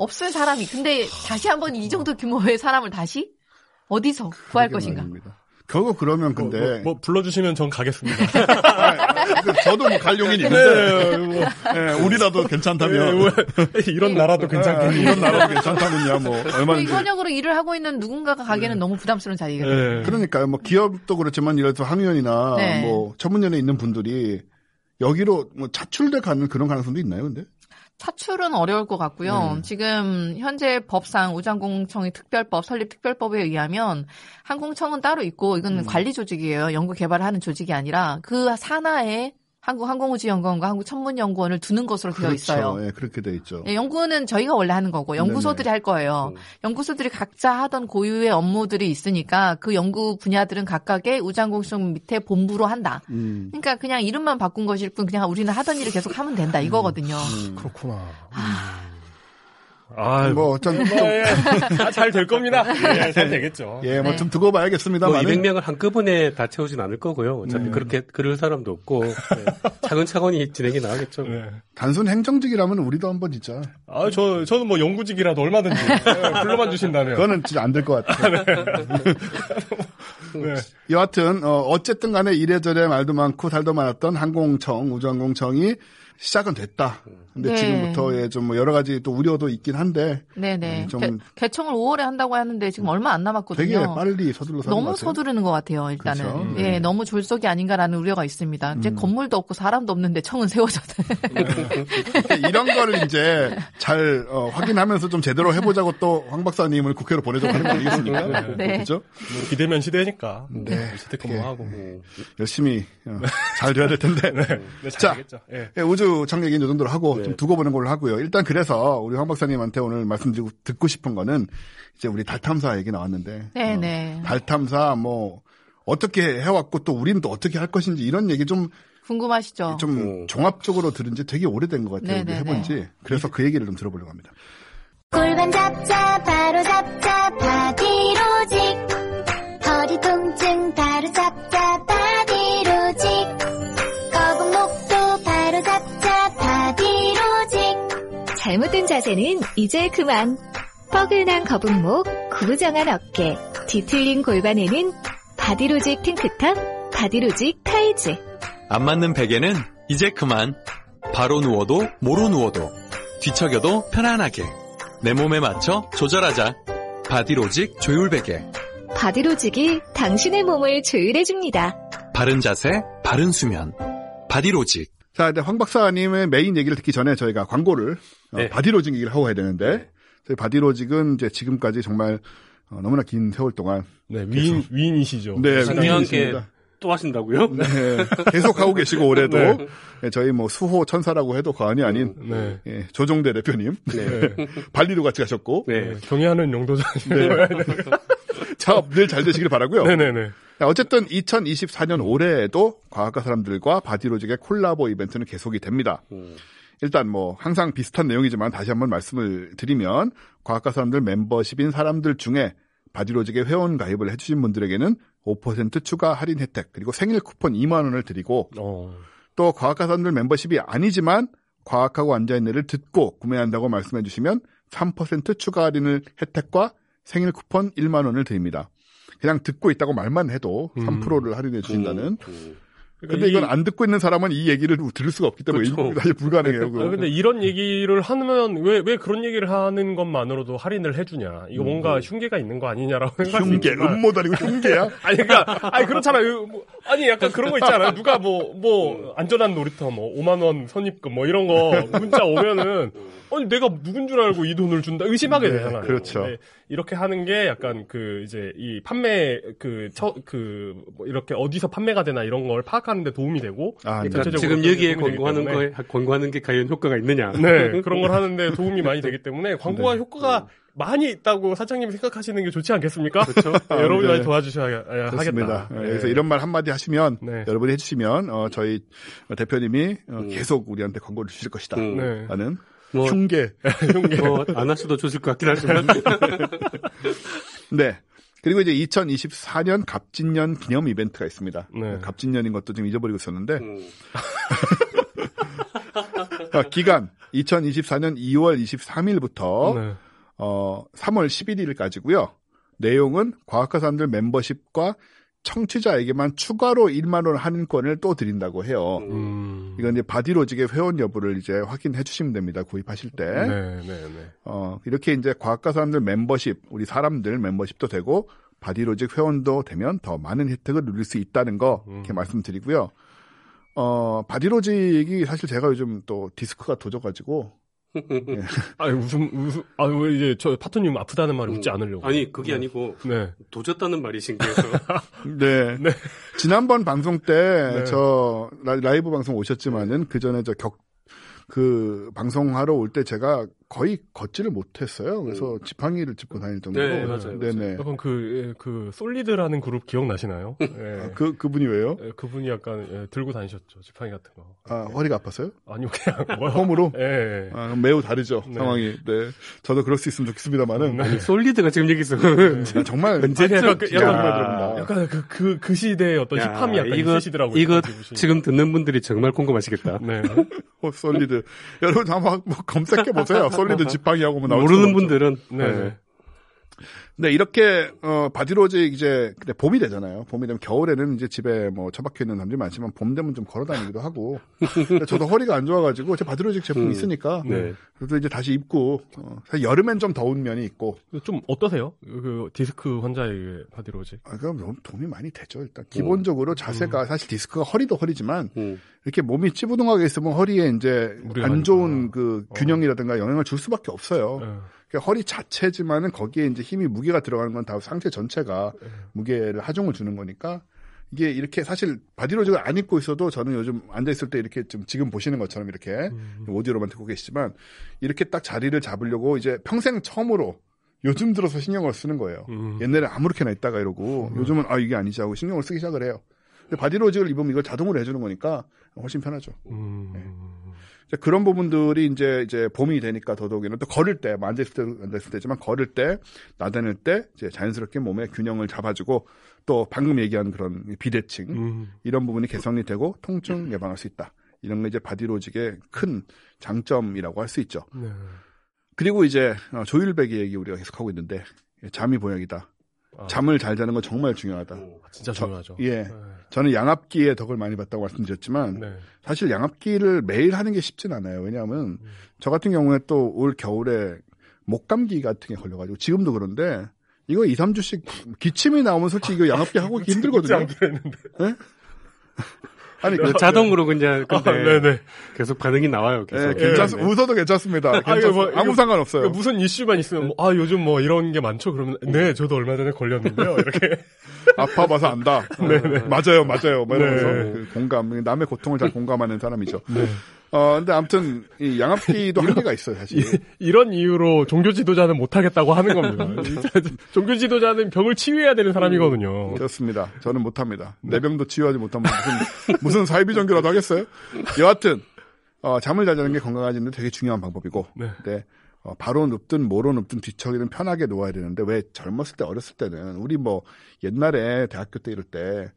없어요 사람이. 근데 다시 한번 이 정도 규모의 사람을 다시 어디서 구할 것인가? 말입니다. 결국 그러면 뭐, 근데 뭐, 뭐 불러주시면 전 가겠습니다. 그 저도 뭐 갈 용인 있는데 네, 뭐, 예, 우리라도 괜찮다면 뭐, 이런 나라도 괜찮겠니? 예, 이런 나라도 괜찮다면야 뭐 얼마든지 현역으로 일을 하고 있는 누군가가 가기에는 너무 부담스러운. 네. 그러니까요. 뭐 기업도 그렇지만 예를 들어 학위원이나 네. 뭐 전문연에 있는 분들이 여기로 뭐 차출돼 가는 그런 가능성도 있나요, 근데? 차출은 어려울 것 같고요. 네. 지금 현재 법상 우주항공청의 특별법 설립 특별법에 의하면 항공청은 따로 있고 이건 음. 관리 조직이에요. 연구 개발을 하는 조직이 아니라 그 산하에 한국항공우주연구원과 한국천문연구원을 두는 것으로 되어 있어요. 예, 그렇게 돼 있죠. 예, 연구는 저희가 원래 하는 거고 연구소들이 할 거예요. 음. 연구소들이 각자 하던 고유의 업무들이 있으니까 그 연구 분야들은 각각의 우주항공청 밑에 본부로 한다. 음. 그러니까 그냥 이름만 바꾼 것일 뿐 그냥 우리는 하던 일을 계속 하면 된다 이거거든요. 음. 그렇구나. 아, 뭐, 좀, 좀, 아, 잘될 겁니다. 예, 잘 되겠죠. 예, 뭐 네. 좀 두고 뭐 봐야겠습니다만. 200명을 한꺼번에 다 채우진 않을 거고요. 어차피 네. 그렇게 그럴 사람도 없고 네. 차근차근히 진행이 나가겠죠. 네. 단순 행정직이라면 우리도 한번 진짜. 아, 저, 저는 뭐 연구직이라도 얼마든지 예, 불러만 주신다면. 그거는 진짜 안 될 것 같아요. 네. 여하튼, 어, 어쨌든 간에 이래저래 말도 많고 살도 많았던 항공청, 우주항공청이 시작은 됐다. 근데 네. 지금부터의 좀뭐 여러 가지 또 우려도 있긴 한데 네네. 음, 좀- 개, 개청을 5월에 한다고 하는데 지금 얼마 안 남았거든요. 되게 빨리 서둘러 사는 것 너무 같아요. 서두르는 것 같아요, 일단은. 그렇죠. 음. 예, 너무 졸속이 아닌가라는 우려가 있습니다. 이제 건물도 없고 사람도 없는데 청은. 그러니까 이런 거를 이제 잘 어, 확인하면서 좀 제대로 해보자고 또 황 박사님을 국회로 보내자고 하는 거 아니겠습니까? 네. 그렇죠? 뭐 비대면 시대니까. 네. 재택근무하고. 음. 열심히 어, 잘 돼야 될 텐데. 네, 자. 잘 되겠죠. 예. 예, 우주 청 얘기는 이 정도로 하고 네. 좀 두고 보는 걸로 하고요. 일단 그래서 우리 황 박사님한테 오늘 말씀드리고 듣고 싶은 거는 이제 우리 달 탐사 얘기 나왔는데 네네. 어, 달 탐사 뭐 어떻게 해왔고 또 우리는 또 어떻게 할 것인지 이런 얘기 좀좀 궁금하시죠? 음. 종합적으로 들은 지 되게 오래된 것 같아요. 우리 네네네. 해본 지. 그래서 그 얘기를 좀 들어보려고 합니다. 골반 잡자 바로 잡자 바디로직 허리 통 잘못된 자세는 이제 그만. 뻐근한 거북목, 구부정한 어깨, 뒤틀린 골반에는 바디로직 탱크탑, 바디로직 타이즈. 안 맞는 베개는 이제 그만. 바로 누워도 모로 누워도 뒤척여도 편안하게 내 몸에 맞춰 조절하자. 바디로직 조율 베개. 바디로직이 당신의 몸을 조율해줍니다. 바른 자세, 바른 수면. 바디로직. 자, 이제 황 박사님의 메인 얘기를 듣기 전에 저희가 광고를 어, 네. 바디로직 얘기를 하고 가야 되는데 저희 바디로직은 이제 지금까지 정말 어, 너무나 긴 세월 동안 네, 위인, 위인이시죠. 네, 게 위인이십니다. 또 하신다고요? 네, 계속 하고 계시고 올해도 네. 예, 저희 뭐 수호 천사라고 해도 과언이 아닌 네. 예, 조종대 대표님 네. 발리도 같이 가셨고 네. 경의하는 용도자. 작업 늘잘 되시길 바라고요. 네네네. 어쨌든 2024년 올해에도 과학과 사람들과 바디로직의 콜라보 이벤트는 계속이 됩니다. 음. 일단 뭐 항상 비슷한 내용이지만 다시 한번 말씀을 드리면 과학과 사람들 멤버십인 사람들 중에 바디로직에 회원 가입을 해주신 분들에게는 5% 추가 할인 혜택 그리고 생일 쿠폰 2만 원을 드리고 어. 또 과학과 사람들 멤버십이 아니지만 과학하고 앉아있네를 듣고 구매한다고 말씀해 주시면 3% 추가 할인을 혜택과 생일 쿠폰 1만 원을 드립니다. 그냥 듣고 있다고 말만 해도 3%를 할인해 주신다는. 음. 근데 이건 안 듣고 있는 사람은 이 얘기를 들을 수가 없기 때문에 그렇죠. 사실 불가능해요. 아, 그거. 근데 이런 얘기를 하면 왜, 왜 그런 얘기를 하는 것만으로도 할인을 해주냐. 이거 뭔가 흉계가 있는 거 아니냐라고 음. 흉계. 음모 다니고 흉계야? 아니, 그니까, 아니, 그렇잖아요. 뭐, 아니, 약간 그런 거 있잖아요. 누가 뭐, 뭐, 안전한 놀이터 뭐, 5만원 선입금 뭐, 이런 거, 문자 오면은, 아니, 내가 누군 줄 알고 이 돈을 준다? 의심하게 네, 되잖아요. 그렇죠. 네, 이렇게 하는 게 약간 그, 이제, 이 판매, 그, 처, 그, 뭐 이렇게 어디서 판매가 되나 이런 걸 파악하는 데 도움이 되고, 아, 네. 그러니까 지금 여기에 권고하는 거에 권고하는 게 과연 효과가 있느냐? 네, 그런 걸 하는데 도움이 많이 되기 때문에 광고가 네. 효과가 많이 있다고 사장님이 생각하시는 게 좋지 않겠습니까? 그렇죠. 네, 여러분이 네. 많이 도와주셔야 그렇습니다. 하겠다. 네, 그래서 이런 말 한마디 하시면 네. 여러분이 해주시면 어, 저희 대표님이 어, 음. 계속 우리한테 광고를 주실 것이다. 음. 네. 라는 뭐, 흉계. 뭐안 할 수도 주실 것 같긴 하지만. 네. 그리고 이제 2024년 갑진년 기념 이벤트가 있습니다. 네. 갑진년인 것도 좀 잊어버리고 있었는데 음. 어, 기간 2024년 2월 23일부터 네. 어, 3월 11일까지고요. 내용은 과학과 사람들 멤버십과 청취자에게만 추가로 1만 원 할인권을 또 드린다고 해요. 음. 이건 이제 바디로직의 회원 여부를 이제 확인해 주시면 됩니다. 구입하실 때. 네, 네, 네. 어, 이렇게 이제 과학과 사람들 멤버십, 우리 사람들 멤버십도 되고 바디로직 회원도 되면 더 많은 혜택을 누릴 수 있다는 거 이렇게 음. 말씀드리고요. 어, 바디로직이 사실 제가 요즘 또 디스크가 도져가지고 아, 웃음, 웃음, 아, 왜 이제 저 파토님 아프다는 말이 웃지 않으려고. 아니 그게 아니고 네. 도졌다는 말이 신기해서. 네. 지난번 방송 때 네. 저 라이브 방송 오셨지만은 그 전에 저 격 그 방송하러 올 때 제가 거의 걷지를 못했어요. 그래서 지팡이를 짚고 다닐 정도로. 네, 맞아요, 네네. 약간 그, 예, 그, 솔리드라는 그룹 기억나시나요? 예. 그 그분이 왜요? 예, 그분이 약간 예, 들고 다니셨죠. 지팡이 같은 거. 아 허리가 아팠어요? 아니요, 그냥 뭐. 홈으로? 예, 예. 아, 매우 다르죠 네. 상황이. 네. 저도 그럴 수 있으면 좋겠습니다만은 아니, 솔리드가 지금 여기서 아, 정말 언제쯤 약간 그- 약간. 약간 그, 그, 그 시대의 어떤 야, 힙함이 약간 이거 있으시더라고요. 이거 지금 지금 듣는 분들이 정말 궁금하시겠다. 네. 어, 솔리드. 여러분 한번 뭐 검색해 보세요. 솔리드 지팡이하고 뭐 나올 모르는. 분들은 네. 네. 네, 이렇게 어 바디로직 이제 근데 봄이 되잖아요. 봄이 되면 겨울에는 이제 집에 뭐 처박혀 있는 사람들이 많지만 봄 되면 좀 걸어 다니기도 하고. 근데 저도 허리가 안 좋아가지고 제 바디로직 제품 이 음. 있으니까. 네. 그래도 이제 다시 입고 어, 사실 여름엔 좀 더운 면이 있고. 좀 어떠세요? 그 디스크 환자의 바디로직. 아, 그럼 너무 도움이 많이 되죠. 음. 일단 기본적으로 자세가 사실 디스크가 허리도 허리지만 음. 이렇게 몸이 찌부둥하게 있으면 허리에 이제 안. 좋은 그 균형이라든가 영향을 줄 수밖에 없어요. 예. 그러니까 허리 자체지만은 거기에 이제 힘이 무게가 들어가는 건 다 상체 전체가 무게를 하중을 주는 거니까 이게 이렇게 사실 바디로직을 안 입고 있어도 저는 요즘 앉아 있을 때 이렇게 좀 지금 보시는 것처럼 이렇게 오디오로만 듣고 계시지만 이렇게 딱 자리를 잡으려고 이제 평생 처음으로 요즘 들어서 신경을 쓰는 거예요. 음. 옛날에 아무렇게나 있다가 이러고 요즘은 아 이게 아니지 하고 신경을 쓰기 시작을 해요. 근데 바디로직을 입으면 이걸 자동으로 해주는 거니까 훨씬 편하죠. 음. 그런 부분들이 이제 이제 봄이 되니까 더더욱이나 또 걸을 때, 뭐 앉았을 때 앉았을 때지만 걸을 때, 나다닐 때 이제 자연스럽게 몸의 균형을 잡아주고 또 방금 얘기한 그런 비대칭 음. 이런 부분이 개선이 되고 통증 예방할 수 있다. 이런 게 이제 바디로직의 큰 장점이라고 할 수 있죠. 네. 그리고 이제 어, 조율배기 얘기 우리가 계속 하고 있는데 잠이 보약이다. 아, 잠을 잘 자는 건 정말 중요하다. 진짜 저- 중요하죠. 예. 네. 저는 양압기의 덕을 많이 봤다고 말씀드렸지만 네. 사실 양압기를 매일 하는 게 쉽진 않아요. 왜냐하면 저 같은 경우에 또 올 겨울에 목감기 같은 게 걸려가지고 지금도 그런데 이거 2, 3주씩 기침이 나오면 솔직히 이거 양압기 하고 있기 힘들거든요. 그랬는데. 아니 그, 자동으로 그냥 근데 아, 네네. 계속 반응이 나와요. 계속. 예, 괜찮습 네. 웃어도 괜찮습니다. 괜찮, 이거 뭐, 아무 이거 상관 없어요. 그 무슨 이슈만 있으면 뭐, 아 요즘 뭐 이런 게 많죠. 그러면 네 저도 얼마 전에 걸렸는데요. 이렇게 아파 봐서 안다. 맞아요, 맞아요. 뭐 이러면서 네. 그 공감, 남의 고통을 잘 공감하는 사람이죠. 어, 근데 아무튼 이 양압기도 한계가 있어요, 사실. 이 런 이유로 종교 지도자는 못 하겠다고 하는 겁니다. 종교 지도자는 병을 치유해야 되는 사람이거든요. 그렇습니다. 저는 못 합니다. 내 병도 치유하지 못하면 무슨 무슨 사이비 종교라도 하겠어요? 여하튼 어, 잠을 잘 자는 게 건강해지는데 되게 중요한 방법이고, 네. 네. 어, 바로 눕든 뭐로 눕든 뒤척이든 편하게 놓아야 되는데 왜 젊었을 때 어렸을 때는 우리 뭐 옛날에 대학교 때 이럴 때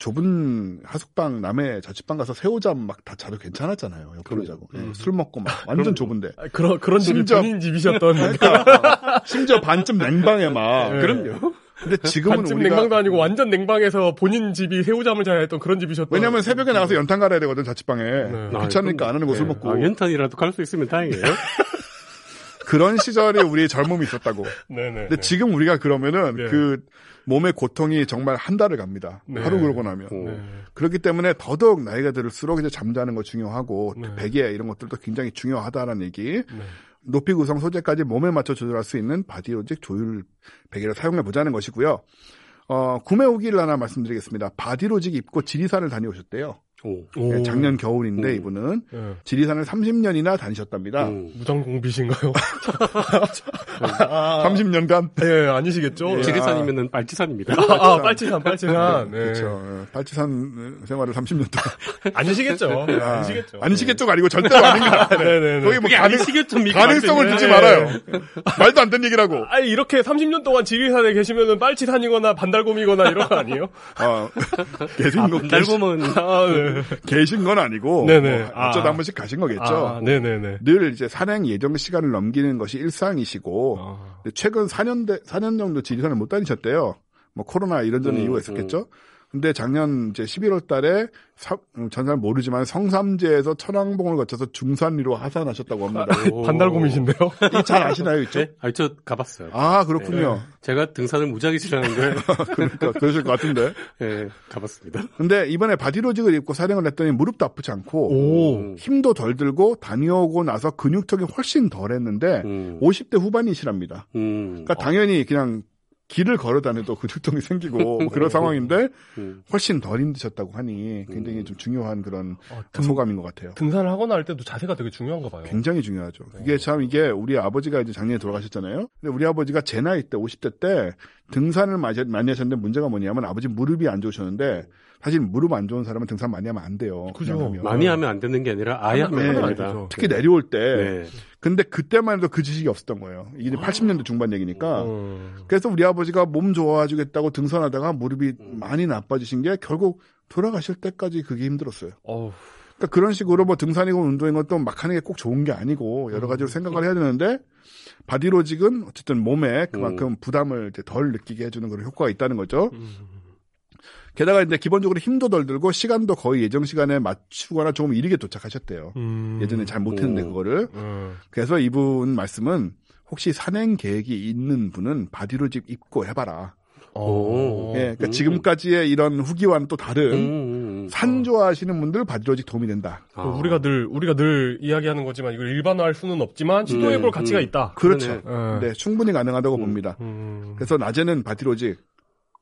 좁은 하숙방 남의 자취방 가서 새우잠 막 다 자도 괜찮았잖아요. 옆으로 자고 예, 술 먹고 막 완전 좁은데 아, 그런 그런 집이 심지어- 본인 집이셨던 그러니까 심지어 반쯤 냉방에 막 네. 그럼요. 근데 지금은 반쯤 우리가 냉방도 아니고 완전 냉방에서 본인 집이 새우잠을 자야 했던 그런 집이셨던 왜냐면 새벽에 나가서 연탄 갈아야 되거든 자취방에 네. 귀찮으니까 안 하는 거술 네. 먹고 아, 연탄이라도 갈 수 있으면 다행이에요. 그런 시절에 우리의 젊음이 있었다고. 네네. 근데 지금 우리가 그러면은 네. 그 몸의 고통이 정말 한 달을 갑니다. 네. 하루 그러고 나면. 네. 그렇기 때문에 더더욱 나이가 들수록 이제 잠자는 거 중요하고 네. 베개 이런 것들도 굉장히 중요하다라는 얘기. 높이 구성 소재까지 몸에 맞춰 조절할 수 있는 바디 로직 조율 베개를 사용해 보자는 것이고요. 어, 구매 후기를 하나 말씀드리겠습니다. 바디로직 입고 지리산을 다녀오셨대요. 오. 오. 예, 작년 겨울인데 오. 이분은 네. 지리산을 30년이나 다니셨답니다. 음. 무장공비신가요? 30년간. 예, 아니시겠죠? 예. 지리산이면은 빨치산입니다. 아, 아, 빨치산, 빨치산. 네. 그렇죠. 예, 빨치산 생활을 30년 동안. 아니시겠죠? 예, 아, 아니시겠죠? 아니시겠죠가 아니고 절대로 아닙니다. 네네네. 거기 뭐 그게 가능, 아니시겠죠, 믿고 가능성을. 두지 네. 말아요. 말도 안 되는 얘기라고. 아니, 이렇게 30년 동안 지리산에 계시면은 빨치산이거나 반달곰이거나 이런 거 아니에요? 어, 계신 거, 계신, 달곰은 아, 네. 계신 건 아니고. 네네. 뭐 어쩌다 아. 한 번씩 가신 거겠죠. 아, 네네네. 늘 이제 산행 예정 시간을 넘기는 것이 일상이시고, 아. 최근 4년, 대, 4년 정도 지리산을 못 다니셨대요. 뭐 코로나 이런저런 음, 이유가 있었겠죠. 근데 작년 이제 11월 달에 사, 음, 전잘 모르지만 성삼재에서 천왕봉을 거쳐서 중산리로 하산하셨다고 합니다. 오. 반달곰이신데요? 이잘 아시나요, 이쪽? 네? 아, 저 가봤어요. 아, 그렇군요. 제가 등산을 무지하게 싫어하는데, 그러니까 그러실 것 같은데. 예, 가봤습니다. 근데 이번에 바디로직을 입고 사령을 했더니 무릎도 아프지 않고 오. 음. 힘도 덜 들고 다녀오고 나서 근육통이 훨씬 덜 했는데 음. 50대 후반이시랍니다. 음. 그러니까 당연히 그냥 길을 걸어 다녀도 근육통이 생기고 뭐 그런 상황인데 음. 훨씬 덜 힘드셨다고 하니 굉장히 좀 중요한 그런 소감인 것 같아요. 등산을 하거나 할 때도 자세가 되게 중요한가 봐요. 굉장히 중요하죠. 그게 참 이게 우리 아버지가 이제 작년에 돌아가셨잖아요. 근데 우리 아버지가 제 나이 때 50대 때 등산을 많이 많이 하셨는데 문제가 뭐냐면 아버지 무릎이 안 좋으셨는데 사실 무릎 안 좋은 사람은 등산 많이 하면 안 돼요. 그죠. 많이 하면 안 되는 게 아니라 아예 하면 네, 안안 됩니다. 특히 내려올 때. 네. 근데 그때만 해도 그 지식이 없었던 거예요. 이게 80년대 중반 얘기니까. 음. 그래서 우리 아버지가 몸 좋아지겠다고 등산하다가 무릎이 많이 나빠지신 게 결국 돌아가실 때까지 그게 힘들었어요. 어우, 그러니까 그런 식으로 뭐 등산이고 운동인 것도 막 하는 게 꼭 좋은 게 아니고 여러 가지로 생각을 해야 되는데 바디로직은 어쨌든 몸에 그만큼 부담을 이제 덜 느끼게 해주는 그런 효과가 있다는 거죠. 게다가 이제 기본적으로 힘도 덜 들고 시간도 거의 예정 시간에 맞추거나 조금 이르게 도착하셨대요. 음. 예전에 잘 못했는데 음. 그거를. 음. 그래서 이분 말씀은 혹시 산행 계획이 있는 분은 바디로직 입고 해봐라. 어. 예, 그러니까 음. 지금까지의 이런 후기와는 또 다른 음, 음, 음. 산 좋아하시는 분들 바디로직 도움이 된다. 아. 그 우리가 늘 우리가 늘 이야기하는 거지만 이걸 일반화할 수는 없지만 시도해볼 음, 가치가 음. 있다. 그렇죠. 그러네. 네, 충분히 가능하다고 봅니다. 음. 그래서 낮에는 바디로직,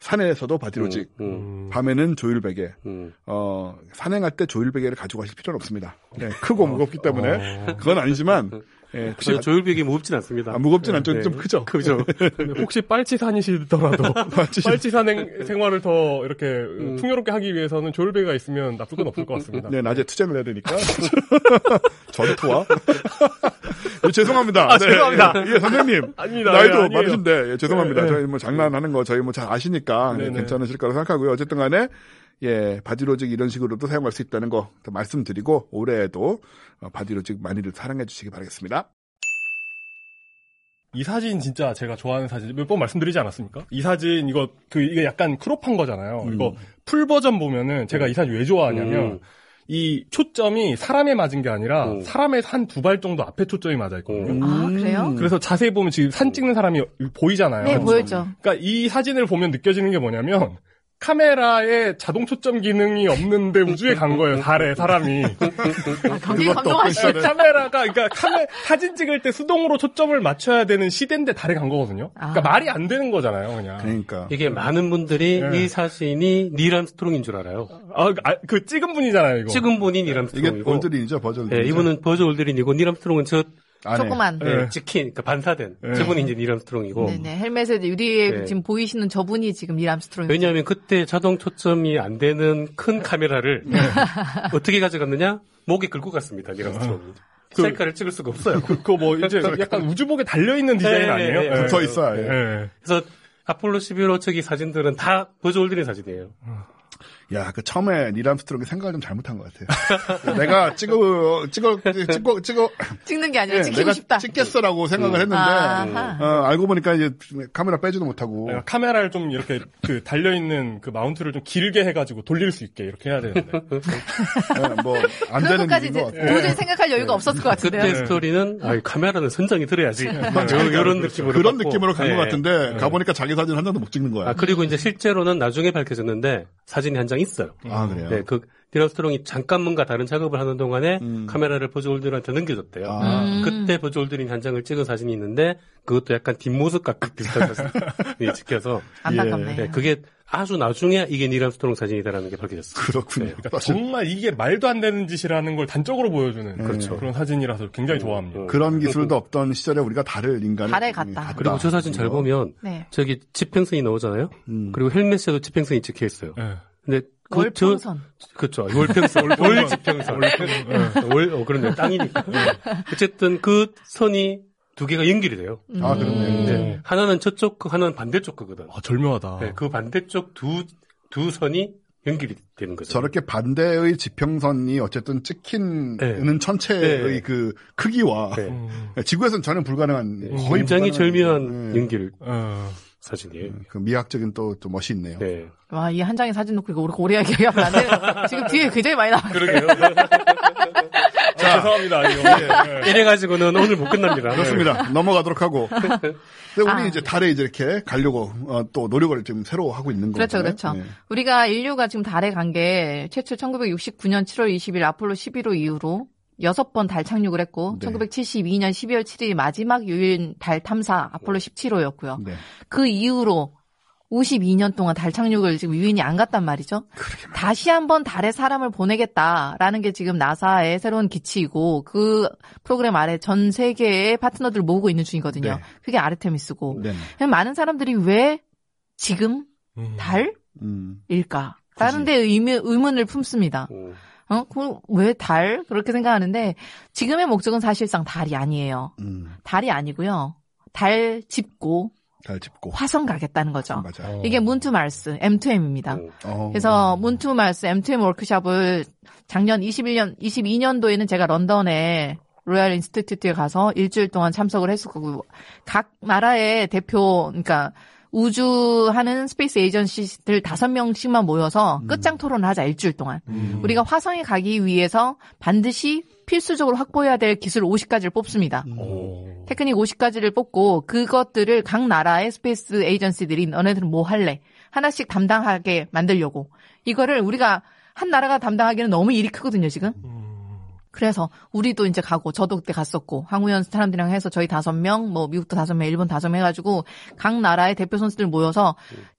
산에서도 바디로직, 음, 음. 밤에는 조율베개. 음. 어, 산행할 때 조율베개를 가지고 가실 필요는 없습니다. 네, 크고 무겁기 때문에 어. 그건 아니지만 예, 혹시 저 조율비기 무겁진 않습니다. 아, 무겁진 않죠. 네. 좀 크죠. 그죠. 근데 혹시 빨치산이시더라도 빨치산 생활을 더 이렇게 풍요롭게 하기 위해서는 조율배가 있으면 나쁠 건 없을 것 같습니다. 네, 낮에 투쟁을 해야 되니까. 전투와. 예, 죄송합니다. 아, 죄송합니다. 예, 예, 선생님. 아닙니다. 나이도 네, 아니에요. 많으신데, 예, 죄송합니다. 네, 네. 저희 뭐 장난하는 거 저희 뭐 잘 아시니까 예, 네, 네. 괜찮으실 거라고 생각하고요. 어쨌든 간에, 예, 바디로직 이런 식으로도 사용할 수 있다는 거 말씀드리고, 올해에도 어, 바디로직 많이들 사랑해 주시기 바라겠습니다. 이 사진 진짜 제가 좋아하는 사진 몇 번 말씀드리지 않았습니까? 이 사진 이거 그 이게 약간 crop한 거잖아요. 이거 full 버전 보면은 제가 이 사진 왜 좋아하냐면 음. 이 초점이 사람에 맞은 게 아니라 음. 사람의 한 두 발 정도 앞에 초점이 맞아 있거든요. 아, 그래요? 그래서 자세히 보면 지금 산 찍는 사람이 보이잖아요. 네, 보였죠. 그러니까 이 사진을 보면 느껴지는 게 뭐냐면 카메라에 자동 초점 기능이 없는데 우주에 간 거예요. 달에 사람이. 아, 굉장히 감동하시죠. 카메라가 그러니까 카메 사진 찍을 때 수동으로 초점을 맞춰야 되는 시대인데 달에 간 거거든요. 그러니까 아. 말이 안 되는 거잖아요, 그냥. 그러니까 이게 많은 분들이 네. 이 사진이 닐 암스트롱인 줄 알아요. 아, 아, 그 찍은 분이잖아요, 이거. 찍은 분이 닐 이게. 올드린이죠, 버즈 올드린. 네, 이분은 버즈 올드린이고 닐 암스트롱은 저 조그만. 네. 네, 찍힌 그러니까 반사된 네. 저분이 이제 닐 암스트롱이고. 네네. 헬멧에 유리에 네. 지금 보이시는 저분이 지금 닐 암스트롱. 왜냐하면 그때 자동 초점이 안 되는 큰 카메라를 네. 어떻게 가져갔느냐? 목에 걸고 갔습니다. 닐 암스트롱이. 그- 셀카를 찍을 수가 없어요. 그거 뭐 이제 약간 우주복에 달려 있는 디자인 네, 아니에요? 네, 네. 붙어 있어요. 예. 예. 그래서 아폴로 11호 찍힌 사진들은 다 버즈 올드린 사진이에요. 야, 그 처음에 닐 암스트롱이 생각을 좀 잘못한 것 같아요. 내가 찍어, 찍어, 찍어, 찍어, 찍는 게 아니라 예, 찍히고 내가 싶다. 찍겠어라고 생각을 했는데, 아하. 어, 알고 보니까 이제 카메라 빼지도 못하고. 내가 카메라를 좀 이렇게 그 달려있는 그 mount를 좀 길게 해가지고 돌릴 수 있게 이렇게 해야 되는데. 예, 뭐, 안 되는 것까지 이제. 도저히 생각할 여유가 없었을 것 같은데요. 그때 스토리는 아, 카메라는 선장이 들어야지. 요, 런 느낌으로 그런. 느낌으로 간것 네. 같은데, 가보니까 자기 사진 한 장도 못 찍는 거야. 아, 그리고 이제 실제로는 나중에 밝혀졌는데 사진이 한 장 있어요. 아, 그래요? 네, 그 닐 암스트롱이 잠깐 뭔가 다른 작업을 하는 동안에 음. 카메라를 버즈 올드린한테 넘겨줬대요. 아. 음. 그때 버즈 올드린 한 장을 찍은 사진이 있는데 그것도 약간 뒷모습과 그 비슷한 사진이 찍혀서 안타깝네. 네, 그게 아주 나중에 이게 닐 암스트롱 사진이다라는 게 밝혀졌어요. 그렇군요. 네. 그러니까 정말 이게 말도 안 되는 짓이라는 걸 단적으로 보여주는 그렇죠. 그런 사진이라서 굉장히 좋아합니다. 그런 기술도 없던 시절에 우리가 달을 인간을 달에 갔다. 그리고 저 사진 잘 보면 네. 저기 지평선이 나오잖아요. 음. 그리고 헬멧에도 지평선이 찍혀 있어요. 예. 근데 그 저- 월평선. 그렇죠. 월평선, 월지평선. 월, 어, 그런데 땅이니까. 어쨌든 그 선이 두 개가 연결이 돼요. 아, 그렇네. 네. 하나는 저쪽 거, 하나는 반대쪽 거거든. 아, 절묘하다. 네, 그 반대쪽 두, 두 선이 연결이 되는 거죠. 저렇게 반대의 지평선이 어쨌든 찍힌 네. 는 천체의 네. 그 크기와 네. 음, 지구에서는 전혀 불가능한 거의 굉장히 불가능한, 절묘한 네. 연결 어. 사진이에요. 그 미학적인 또, 또 멋이 있네요. 네. 와, 이 한 장의 사진 놓고 이거 우리 오래 기억이 안 나는데 지금 뒤에 굉장히 많이 나와요. 그러게요. 자, 죄송합니다. 이거. 예. 이래가지고는 오늘 못 끝납니다. 그렇습니다. 넘어가도록 하고. 근데 우리 아. 이제 달에 이제 이렇게 가려고 어, 또 노력을 지금 새로 하고 있는 거죠. 그렇죠, 그렇죠. 우리가 인류가 지금 달에 간 게 최초 1969년 7월 20일 아폴로 11호 이후로 여섯 번 달 착륙을 했고 네. 1972년 12월 7일 마지막 유인 달 탐사 아폴로 17호였고요. 네. 그 이후로 52년 동안 달 착륙을 지금 유인이 안 갔단 말이죠. 다시 한번 달에 사람을 보내겠다라는 게 지금 나사의 새로운 기치이고 그 프로그램 아래 전 세계의 파트너들 모으고 있는 중이거든요. 네. 그게 아르테미스고 네. 많은 사람들이 왜 지금 음. 달일까? 음. 라는 데 의미, 의문을 품습니다. 음. 어? 그왜 달? 그렇게 생각하는데 지금의 목적은 사실상 달이 아니에요. 음. 달이 아니고요. 달 짚고 달 짚고. 화성 가겠다는 거죠. 맞아. 어. 이게 문투 말스 M2M입니다. 음. 어. 그래서 Moon to Mars M2M 워크샵을 작년 21년 22년도에는 제가 런던에 Royal Institute에 가서 일주일 동안 참석을 했었고 각 나라의 대표 그러니까 우주하는 space agency들 다섯 명씩만 모여서 끝장 토론을 하자 일주일 동안. 음. 우리가 화성에 가기 위해서 반드시 필수적으로 확보해야 될 기술 50가지를 뽑습니다. 오. 테크닉 50가지를 뽑고 그것들을 각 나라의 space agency들이 너네들은 뭐 할래? 하나씩 담당하게 만들려고. 이거를 우리가 한 나라가 담당하기는 너무 일이 크거든요, 지금. 음. 그래서 우리도 이제 가고 저도 그때 갔었고 항우연 사람들이랑 해서 저희 다섯 명, 뭐 미국도 다섯 명, 일본 다섯 명 해가지고 각 나라의 대표 선수들 모여서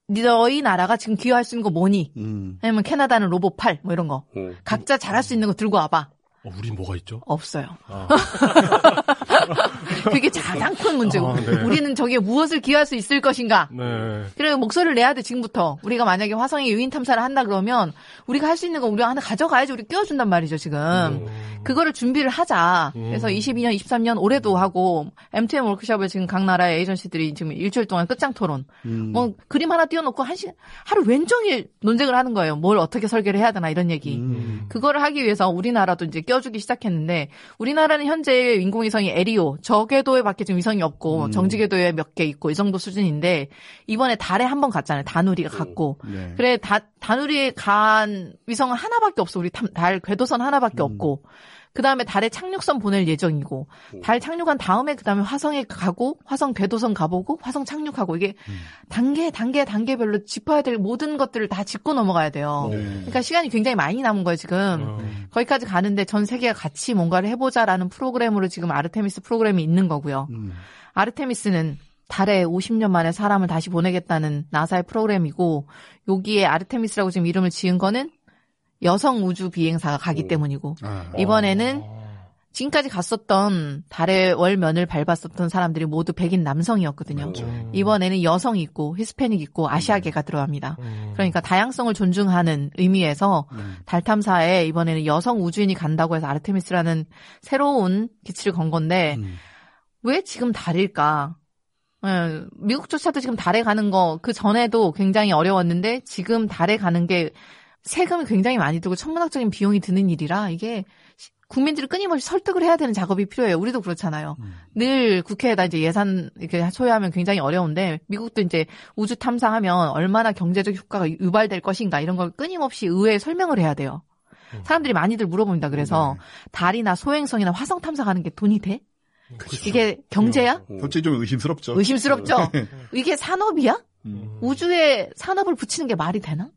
너희 나라가 지금 기여할 수 있는 거 뭐니? 음. 아니면 캐나다는 로봇 8, 뭐 이런 거. 음. 각자 잘할 수 있는 거 들고 와봐. 어, 우린 뭐가 있죠? 없어요. 아. 그게 가장 큰 문제고. 아, 네. 우리는 저기에 무엇을 기여할 수 있을 것인가? 네. 그래서 목소리를 내야 돼, 지금부터. 우리가 만약에 화성에 유인 탐사를 한다 그러면 우리가 할 수 있는 거 우리가 하나 가져가야지 우리 끼워준단 말이죠, 지금. 그거를 준비를 하자. 그래서 22년, 23년 올해도 하고 MTM 워크숍을 지금 각 나라의 에이전시들이 지금 일주일 동안 끝장 토론. 뭐 그림 하나 띄워놓고 한 시, 하루 왼종일 논쟁을 하는 거예요. 뭘 어떻게 설계를 해야 되나 이런 얘기. 음. 그거를 하기 위해서 우리나라도 이제 껴주기 시작했는데 우리나라는 현재 인공위성이 에리오 저 궤도에 밖에 지금 위성이 없고 정지 궤도에 몇 개 있고 이 정도 수준인데 이번에 달에 한 번 갔잖아요. 다누리가 갔고. 네. 그래 다 다누리에 간 위성은 하나밖에 없어. 우리 탐- 달 궤도선 하나밖에 없고 그 다음에 달에 착륙선 보낼 예정이고, 달 착륙한 다음에 그 다음에 화성에 가고, 화성 궤도선 가보고, 화성 착륙하고, 이게 단계, 단계, 단계별로 짚어야 될 모든 것들을 다 짚고 넘어가야 돼요. 네. 그러니까 시간이 굉장히 많이 남은 거예요, 지금. 음. 거기까지 가는데 전 세계가 같이 뭔가를 해보자라는 프로그램으로 지금 아르테미스 프로그램이 있는 거고요. 음. 아르테미스는 달에 50년 만에 사람을 다시 보내겠다는 나사의 프로그램이고 여기에 아르테미스라고 지금 이름을 지은 거는 여성 우주 비행사가 가기 때문이고 아. 이번에는 지금까지 갔었던 달의 월면을 밟았었던 사람들이 모두 백인 남성이었거든요. 음. 이번에는 여성이 있고 히스패닉 있고 아시아계가 들어갑니다. 음. 그러니까 다양성을 존중하는 의미에서 음. 달 탐사에 이번에는 여성 우주인이 간다고 해서 아르테미스라는 새로운 기치를 건 건데 음. 왜 지금 달일까? 예, 미국조차도 지금 달에 가는 거 그 전에도 굉장히 어려웠는데 지금 달에 가는 게 세금이 굉장히 많이 들고 천문학적인 비용이 드는 일이라 이게 시- 국민들을 끊임없이 설득을 해야 되는 작업이 필요해요. 우리도 그렇잖아요. 음. 늘 국회에다 이제 예산 이렇게 소요하면 굉장히 어려운데 미국도 이제 우주 탐사하면 얼마나 경제적 효과가 유발될 것인가 이런 걸 끊임없이 의회에 설명을 해야 돼요. 사람들이 많이들 물어봅니다. 그래서 달이나 소행성이나 화성 탐사가는 게 돈이 돼? 이게 경제야? 솔직히 좀 의심스럽죠. 의심스럽죠. 이게 산업이야? 음. 우주에 산업을 붙이는 게 말이 되나?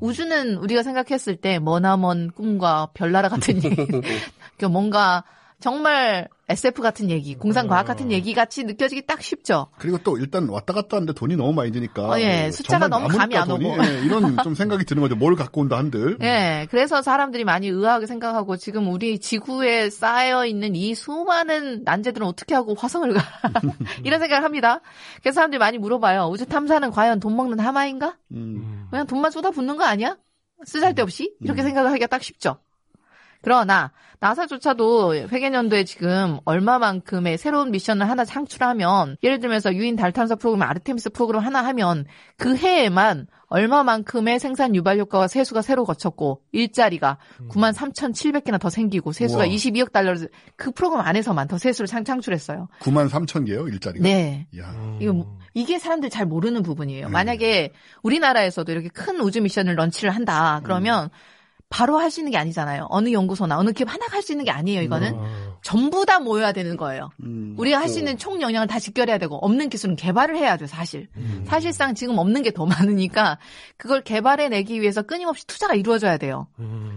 음. 우주는 우리가 생각했을 때 머나먼 꿈과 별나라 같은 얘기, 그 뭔가 정말 SF 같은 얘기, 공상과학 같은 얘기 같이 느껴지기 딱 쉽죠. 그리고 또 일단 왔다 갔다 하는데 돈이 너무 많이 드니까. 어, 예. 숫자가 정말 너무 감이 안 돈이? 오고. 예, 이런 좀 생각이 드는 거죠. 뭘 갖고 온다 한들. 예, 그래서 사람들이 많이 의아하게 생각하고 지금 우리 지구에 쌓여 있는 이 수많은 난제들은 어떻게 하고 화성을 가? 이런 생각을 합니다. 그래서 사람들이 많이 물어봐요. 우주 탐사는 과연 돈 먹는 하마인가? 음. 그냥 돈만 쏟아붓는 거 아니야? 쓰잘데없이? 이렇게 생각을 하기가 딱 쉽죠. 그러나 나사조차도 회계년도에 지금 얼마만큼의 새로운 미션을 하나 창출하면 예를 들면서 유인 달 탐사 프로그램 아르테미스 프로그램 하나 하면 그 해에만 얼마만큼의 생산 유발 효과와 세수가 새로 거쳤고 일자리가 9만 3,700개나 더 생기고 세수가 우와. 22억 달러를 그 프로그램 안에서만 더 세수를 창- 창출했어요. 9만 3천 개요, 일자리가. 네. 야. 이거 뭐- 이게 사람들이 잘 모르는 부분이에요. 만약에 우리나라에서도 이렇게 큰 우주 미션을 런치를 한다. 그러면 바로 할 수 있는 게 아니잖아요. 어느 연구소나 어느 기업 하나가 할수 있는 게 아니에요. 이거는 전부 다 모여야 되는 거예요. 음. 우리가 할 수 있는 총 영향을 다 직결해야 되고 없는 기술은 개발을 해야 돼요. 사실. 사실상 지금 없는 게 더 많으니까 그걸 개발해 내기 위해서 끊임없이 투자가 이루어져야 돼요.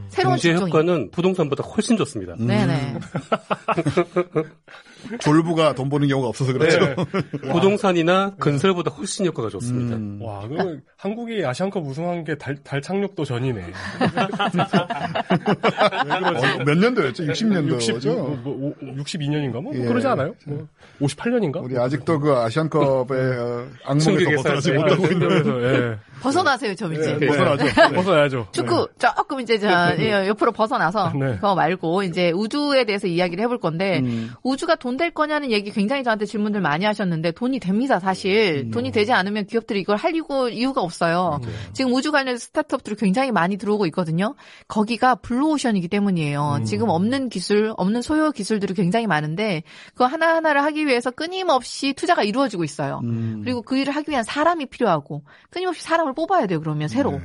새로운 경제 직종이. 효과는 부동산보다 훨씬 좋습니다. 네네. 졸부가 돈 버는 경우가 없어서 그렇죠. 네. 부동산이나 건설보다 훨씬 효과가 좋습니다. 음. 와, 그 한국이 아시안컵 우승한 게 달 달 착륙도 전이네. 어, 몇 년도였죠? 60년도죠? 60, 뭐, 뭐, 62년인가 뭐, 예. 그러지 않아요? 뭐, 58년인가? 우리 아직도 그 아시안컵의 어, 악몽에서 벗어나지. 못하고 있는 예. 벗어나세요, 좀 이제. 예, 벗어나죠. 벗어나야죠. 축구 조금 이제 저 예, 옆으로 벗어나서 네. 그거 말고 이제 우주에 대해서 이야기를 해볼 건데 음. 우주가 돈 될 거냐는 얘기 굉장히 저한테 질문들 많이 하셨는데 돈이 됩니다 사실 음. 돈이 되지 않으면 기업들이 이걸 할 이유, 이유가 없어요 지금 우주 관련 스타트업들이 굉장히 많이 들어오고 있거든요 거기가 블루오션이기 때문이에요 음. 지금 없는 기술 없는 소요 기술들이 굉장히 많은데 그거 하나하나를 하기 위해서 끊임없이 투자가 이루어지고 있어요 음. 그리고 그 일을 하기 위한 사람이 필요하고 끊임없이 사람을 뽑아야 돼요 그러면 새로 네.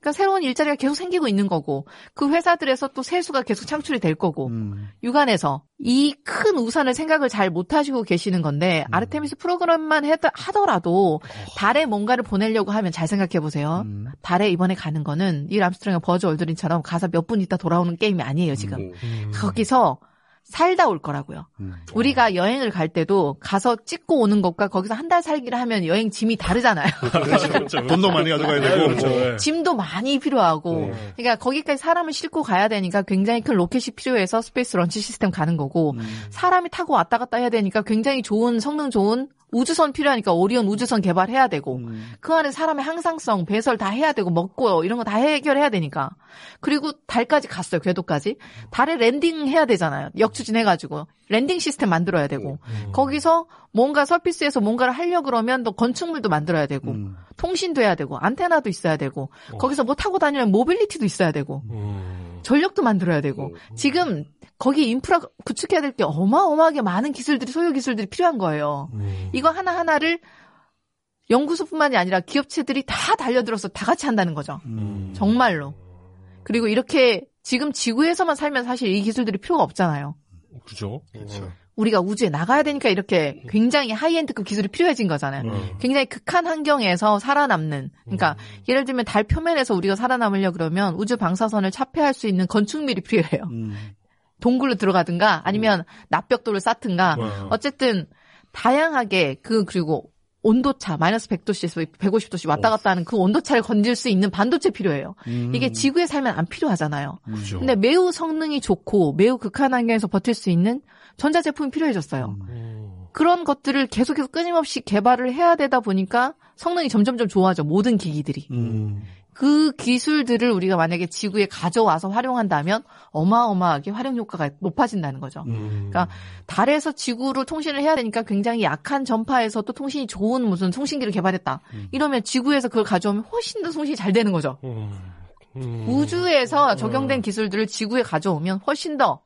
그러니까 새로운 일자리가 계속 생기고 있는 거고 그 회사들에서 또 세수가 계속 창출이 될 거고 음. 육안에서 이 큰 우산을 생각을 잘 못하시고 계시는 건데 음. 아르테미스 프로그램만 해- 하더라도 달에 뭔가를 보내려고 하면 잘 생각해 보세요. 음. 달에 이번에 가는 거는 닐 암스트롱의 버즈 올드린처럼 가서 몇 분 있다 돌아오는 게임이 아니에요 지금. 음. 거기서 살다 올 거라고요. 음. 우리가 여행을 갈 때도 가서 찍고 오는 것과 거기서 한 달 살기를 하면 여행 짐이 다르잖아요. 돈도 많이 가져가야 되고. 그렇죠. 뭐. 예. 짐도 많이 필요하고 네. 그러니까 거기까지 사람을 싣고 가야 되니까 굉장히 큰 로켓이 필요해서 Space Launch System 가는 거고 사람이 타고 왔다 갔다 해야 되니까 굉장히 좋은 성능 좋은 우주선 필요하니까 오리온 우주선 개발해야 되고 그 안에 사람의 항상성 배설 다 해야 되고 먹고 이런 거 다 해결해야 되니까. 그리고 달까지 갔어요 궤도까지. 달에 landing 해야 되잖아요. 역추진 해가지고. landing 시스템 만들어야 되고. 거기서 뭔가 surface에서 뭔가를 하려 그러면 또 건축물도 만들어야 되고 음. 통신도 해야 되고 안테나도 있어야 되고 거기서 뭐 타고 다니는 mobility도 있어야 되고 음. 전력도 만들어야 되고. 지금 거기 인프라 구축해야 될 게 어마어마하게 많은 기술들이 소요 기술들이 필요한 거예요. 음. 이거 하나 하나를 연구소뿐만이 아니라 기업체들이 다 달려들어서 다 같이 한다는 거죠. 음. 정말로. 그리고 이렇게 지금 지구에서만 살면 사실 이 기술들이 필요가 없잖아요. 그죠? 그렇죠. 우리가 우주에 나가야 되니까 이렇게 굉장히 하이엔드급 기술이 필요해진 거잖아요. 음. 굉장히 극한 환경에서 살아남는. 그러니까 예를 들면 달 표면에서 우리가 살아남으려 그러면 우주 방사선을 차폐할 수 있는 건축물이 필요해요. 음. 동굴로 들어가든가 아니면 납벽돌을 쌓든가 음. 어쨌든 다양하게 그 그리고 온도차 마이너스 100도씨에서 150도씨 왔다 갔다 하는 그 온도차를 건질 수 있는 반도체 필요해요. 음. 이게 지구에 살면 안 필요하잖아요. 그죠. 근데 매우 성능이 좋고 매우 극한 환경에서 버틸 수 있는 전자 제품이 필요해졌어요. 음. 그런 것들을 계속해서 끊임없이 개발을 해야 되다 보니까 성능이 점점점 좋아져 모든 기기들이. 음. 그 기술들을 우리가 만약에 지구에 가져와서 활용한다면 어마어마하게 활용 효과가 높아진다는 거죠. 음. 그러니까 달에서 지구로 통신을 해야 되니까 굉장히 약한 전파에서도 통신이 좋은 무슨 통신기를 개발했다. 이러면 지구에서 그걸 가져오면 훨씬 더 통신이 잘 되는 거죠. 음. 음. 우주에서 적용된 기술들을 지구에 가져오면 훨씬 더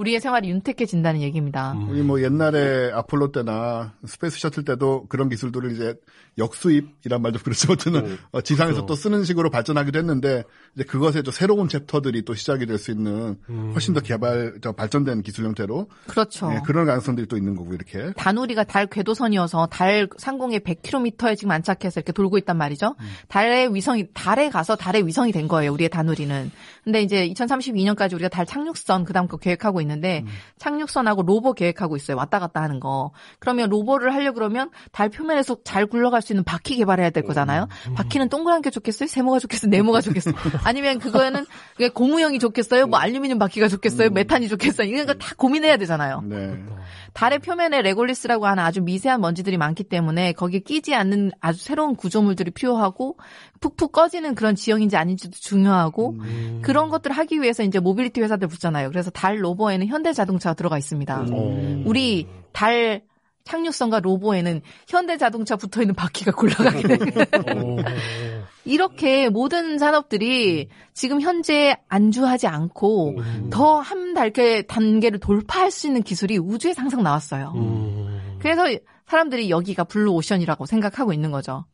우리의 생활이 윤택해진다는 얘기입니다. 음. 우리 뭐 옛날에 아폴로 때나 스페이스 셔틀 때도 그런 기술들을 이제 역수입이란 말도 그렇죠. 어쨌든 음. 어, 지상에서 그렇죠. 또 쓰는 식으로 발전하기도 했는데 이제 그것에 좀 새로운 챕터들이 또 시작이 될 수 있는 음. 훨씬 더 개발, 저 발전된 기술 형태로 그렇죠. 예, 그런 가능성들이 또 있는 거고 이렇게. 다누리가 달 궤도선이어서 달 상공에 100km에 지금 안착해서 이렇게 돌고 있단 말이죠. 음. 달의 위성이 달에 가서 달의 위성이 된 거예요. 우리의 다누리는. 근데 이제 2032년까지 우리가 달 착륙선 그다음 거 계획하고 있는 데 음. 착륙선하고 로버 계획하고 있어요. 왔다 갔다 하는 거. 그러면 로버를 하려 그러면 달 표면에서 잘 굴러갈 수 있는 바퀴 개발해야 될 거잖아요. 음. 바퀴는 동그란 게 좋겠어요? 세모가 좋겠어요? 네모가 좋겠어요? 아니면 그거는 고무형이 좋겠어요? 뭐 알루미늄 바퀴가 좋겠어요? 음. 메탄이 좋겠어요? 이런 거 다 고민해야 되잖아요. 네. 달의 표면에 regolith라고 하는 아주 미세한 먼지들이 많기 때문에 거기에 끼지 않는 아주 새로운 구조물들이 필요하고 푹푹 꺼지는 그런 지형인지 아닌지도 중요하고 음. 그런 것들을 하기 위해서 이제 모빌리티 회사들 붙잖아요. 그래서 달 rover에는 현대 자동차가 들어가 있습니다. 어. 우리 달 착륙선과 rover에는 현대자동차 붙어 있는 바퀴가 굴러가게 되는 어. 이렇게 모든 산업들이 지금 현재 안주하지 않고 음. 더 한 단계 단계를 돌파할 수 있는 기술이 우주에 항상 나왔어요. 음. 그래서 사람들이 여기가 블루 오션이라고 생각하고 있는 거죠.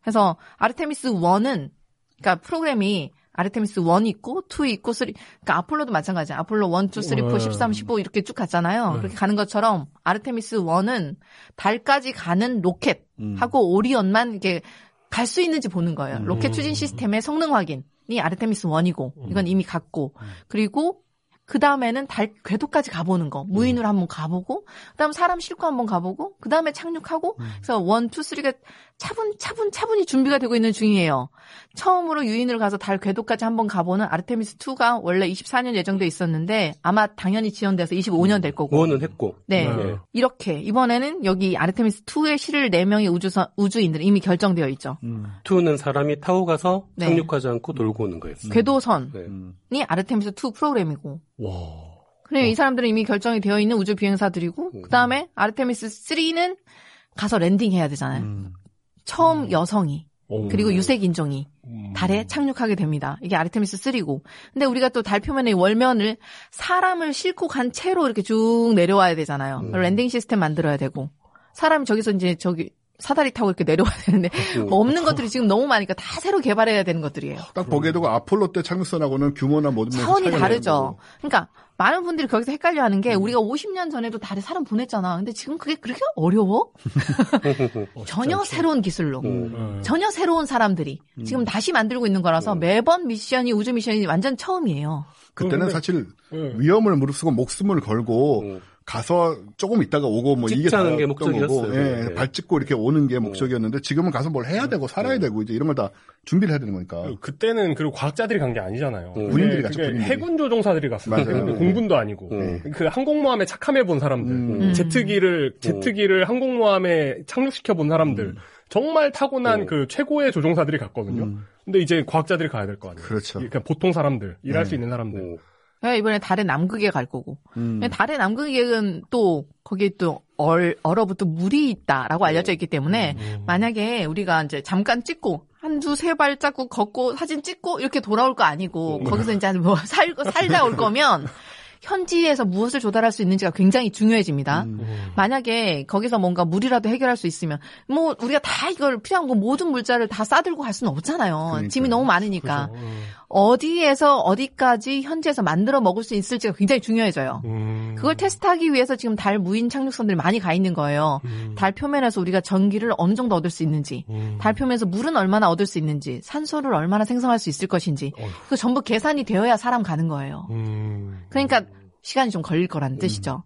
그래서 아르테미스 1은 그러니까 프로그램이 아르테미스 1 있고 2 있고 3 그러니까 아폴로도 마찬가지야. 아폴로 1, 2, 3, 4, 네. 13, 15 이렇게 쭉 갔잖아요. 네. 그렇게 가는 것처럼 아르테미스 1은 달까지 가는 로켓하고 오리온만 이렇게 갈 수 있는지 보는 거예요. 로켓 추진 시스템의 성능 확인 이 아르테미스 1이고 이건 이미 갔고 그리고 그 다음에는 달 궤도까지 가보는 거 무인으로 한번 가보고 그다음 사람 싣고 한번 가보고 그 다음에 착륙하고 그래서 one, two, three가 차분 차분 차분히 준비가 되고 있는 중이에요. 처음으로 유인을 가서 달 궤도까지 한번 가보는 아르테미스 2가 원래 24년 예정돼 있었는데 아마 당연히 지연돼서 25년 될 거고. one은 했고. 네. 네. 이렇게 이번에는 여기 아르테미스 2에 실을 4명의 우주선 우주인들 이미 결정되어 있죠. 음. 투는 사람이 타고 가서 네. 착륙하지 않고 돌고 오는 거였어요. 궤도선이 네. 음. 아르테미스 2 프로그램이고. 와. 그래 이 사람들은 이미 결정이 되어 있는 우주 비행사들이고 음. 그다음에 아르테미스 3는 가서 랜딩해야 되잖아요. 음. 처음 여성이 오. 그리고 유색 인종이 음. 달에 착륙하게 됩니다. 이게 아르테미스 3고. 근데 우리가 또 달 표면의 월면을 사람을 싣고 간 채로 이렇게 쭉 내려와야 되잖아요. 음. landing 시스템 만들어야 되고. 사람이 저기서 이제 저기 사다리 타고 이렇게 내려와야 되는데 음. 없는 것들이 지금 너무 많으니까 다 새로 개발해야 되는 것들이에요. 딱 보기에도 그 아폴로 때 착륙선하고는 규모나 모든 차원이 다르죠. 그러니까 많은 분들이 거기서 헷갈려 하는 음. 게 우리가 50년 전에도 달에 사람 보냈잖아. 근데 지금 그게 그렇게 어려워? 전혀 새로운 기술로. 음. 전혀 새로운 사람들이 음. 지금 다시 만들고 있는 거라서 매번 미션이 우주 미션이 완전 처음이에요. 그때는 근데- 사실 네. 위험을 무릅쓰고 목숨을 걸고 음. 가서 조금 있다가 오고 뭐 이게 다게 목적이었어요. 거고, 예, 네. 발 찍고 이렇게 오는 게 목적이었는데 지금은 가서 뭘 해야 되고 살아야 되고 이제 이런 걸 다 준비를 해야 되는 거니까. 그- 그때는 그리고 과학자들이 간 게 아니잖아요. 음. 군인들이 그게- 갔죠, 군인들이. 해군 조종사들이 갔어요. 공군도 아니고 음. 그 항공모함에 착함해 본 사람들, 음. 제트기를 제트기를 항공모함에 착륙시켜 본 사람들, 정말 타고난 음. 그 최고의 조종사들이 갔거든요. 음. 근데 이제 과학자들이 가야 될 거 아니에요. 그렇죠. 그러니까 보통 사람들, 일할 네. 수 있는 사람들. 음. 그러니까 이번에 달의 남극에 갈 거고. 음. 근데 달의 남극에는 또 거기에 또 얼, 얼어붙은 물이 있다라고 알려져 있기 때문에 음. 만약에 우리가 이제 잠깐 찍고 한두 세 발자국 걷고 사진 찍고 이렇게 돌아올 거 아니고 거기서 이제 뭐 살고 살다 올 거면 현지에서 무엇을 조달할 수 있는지가 굉장히 중요해집니다. 음. 만약에 거기서 뭔가 물이라도 해결할 수 있으면 뭐 우리가 다 이걸 필요한 거 모든 물자를 다 싸들고 갈 수는 없잖아요. 그러니까요. 짐이 너무 많으니까. 그죠. 음. 어디에서 어디까지 현지에서 만들어 먹을 수 있을지가 굉장히 중요해져요. 음. 그걸 테스트하기 위해서 지금 달 무인 착륙선들이 많이 가 있는 거예요. 음. 달 표면에서 우리가 전기를 어느 정도 얻을 수 있는지, 음. 달 표면에서 물은 얼마나 얻을 수 있는지, 산소를 얼마나 생성할 수 있을 것인지, 어휴. 그 전부 계산이 되어야 사람 가는 거예요. 음. 그러니까 시간이 좀 걸릴 거라는 뜻이죠.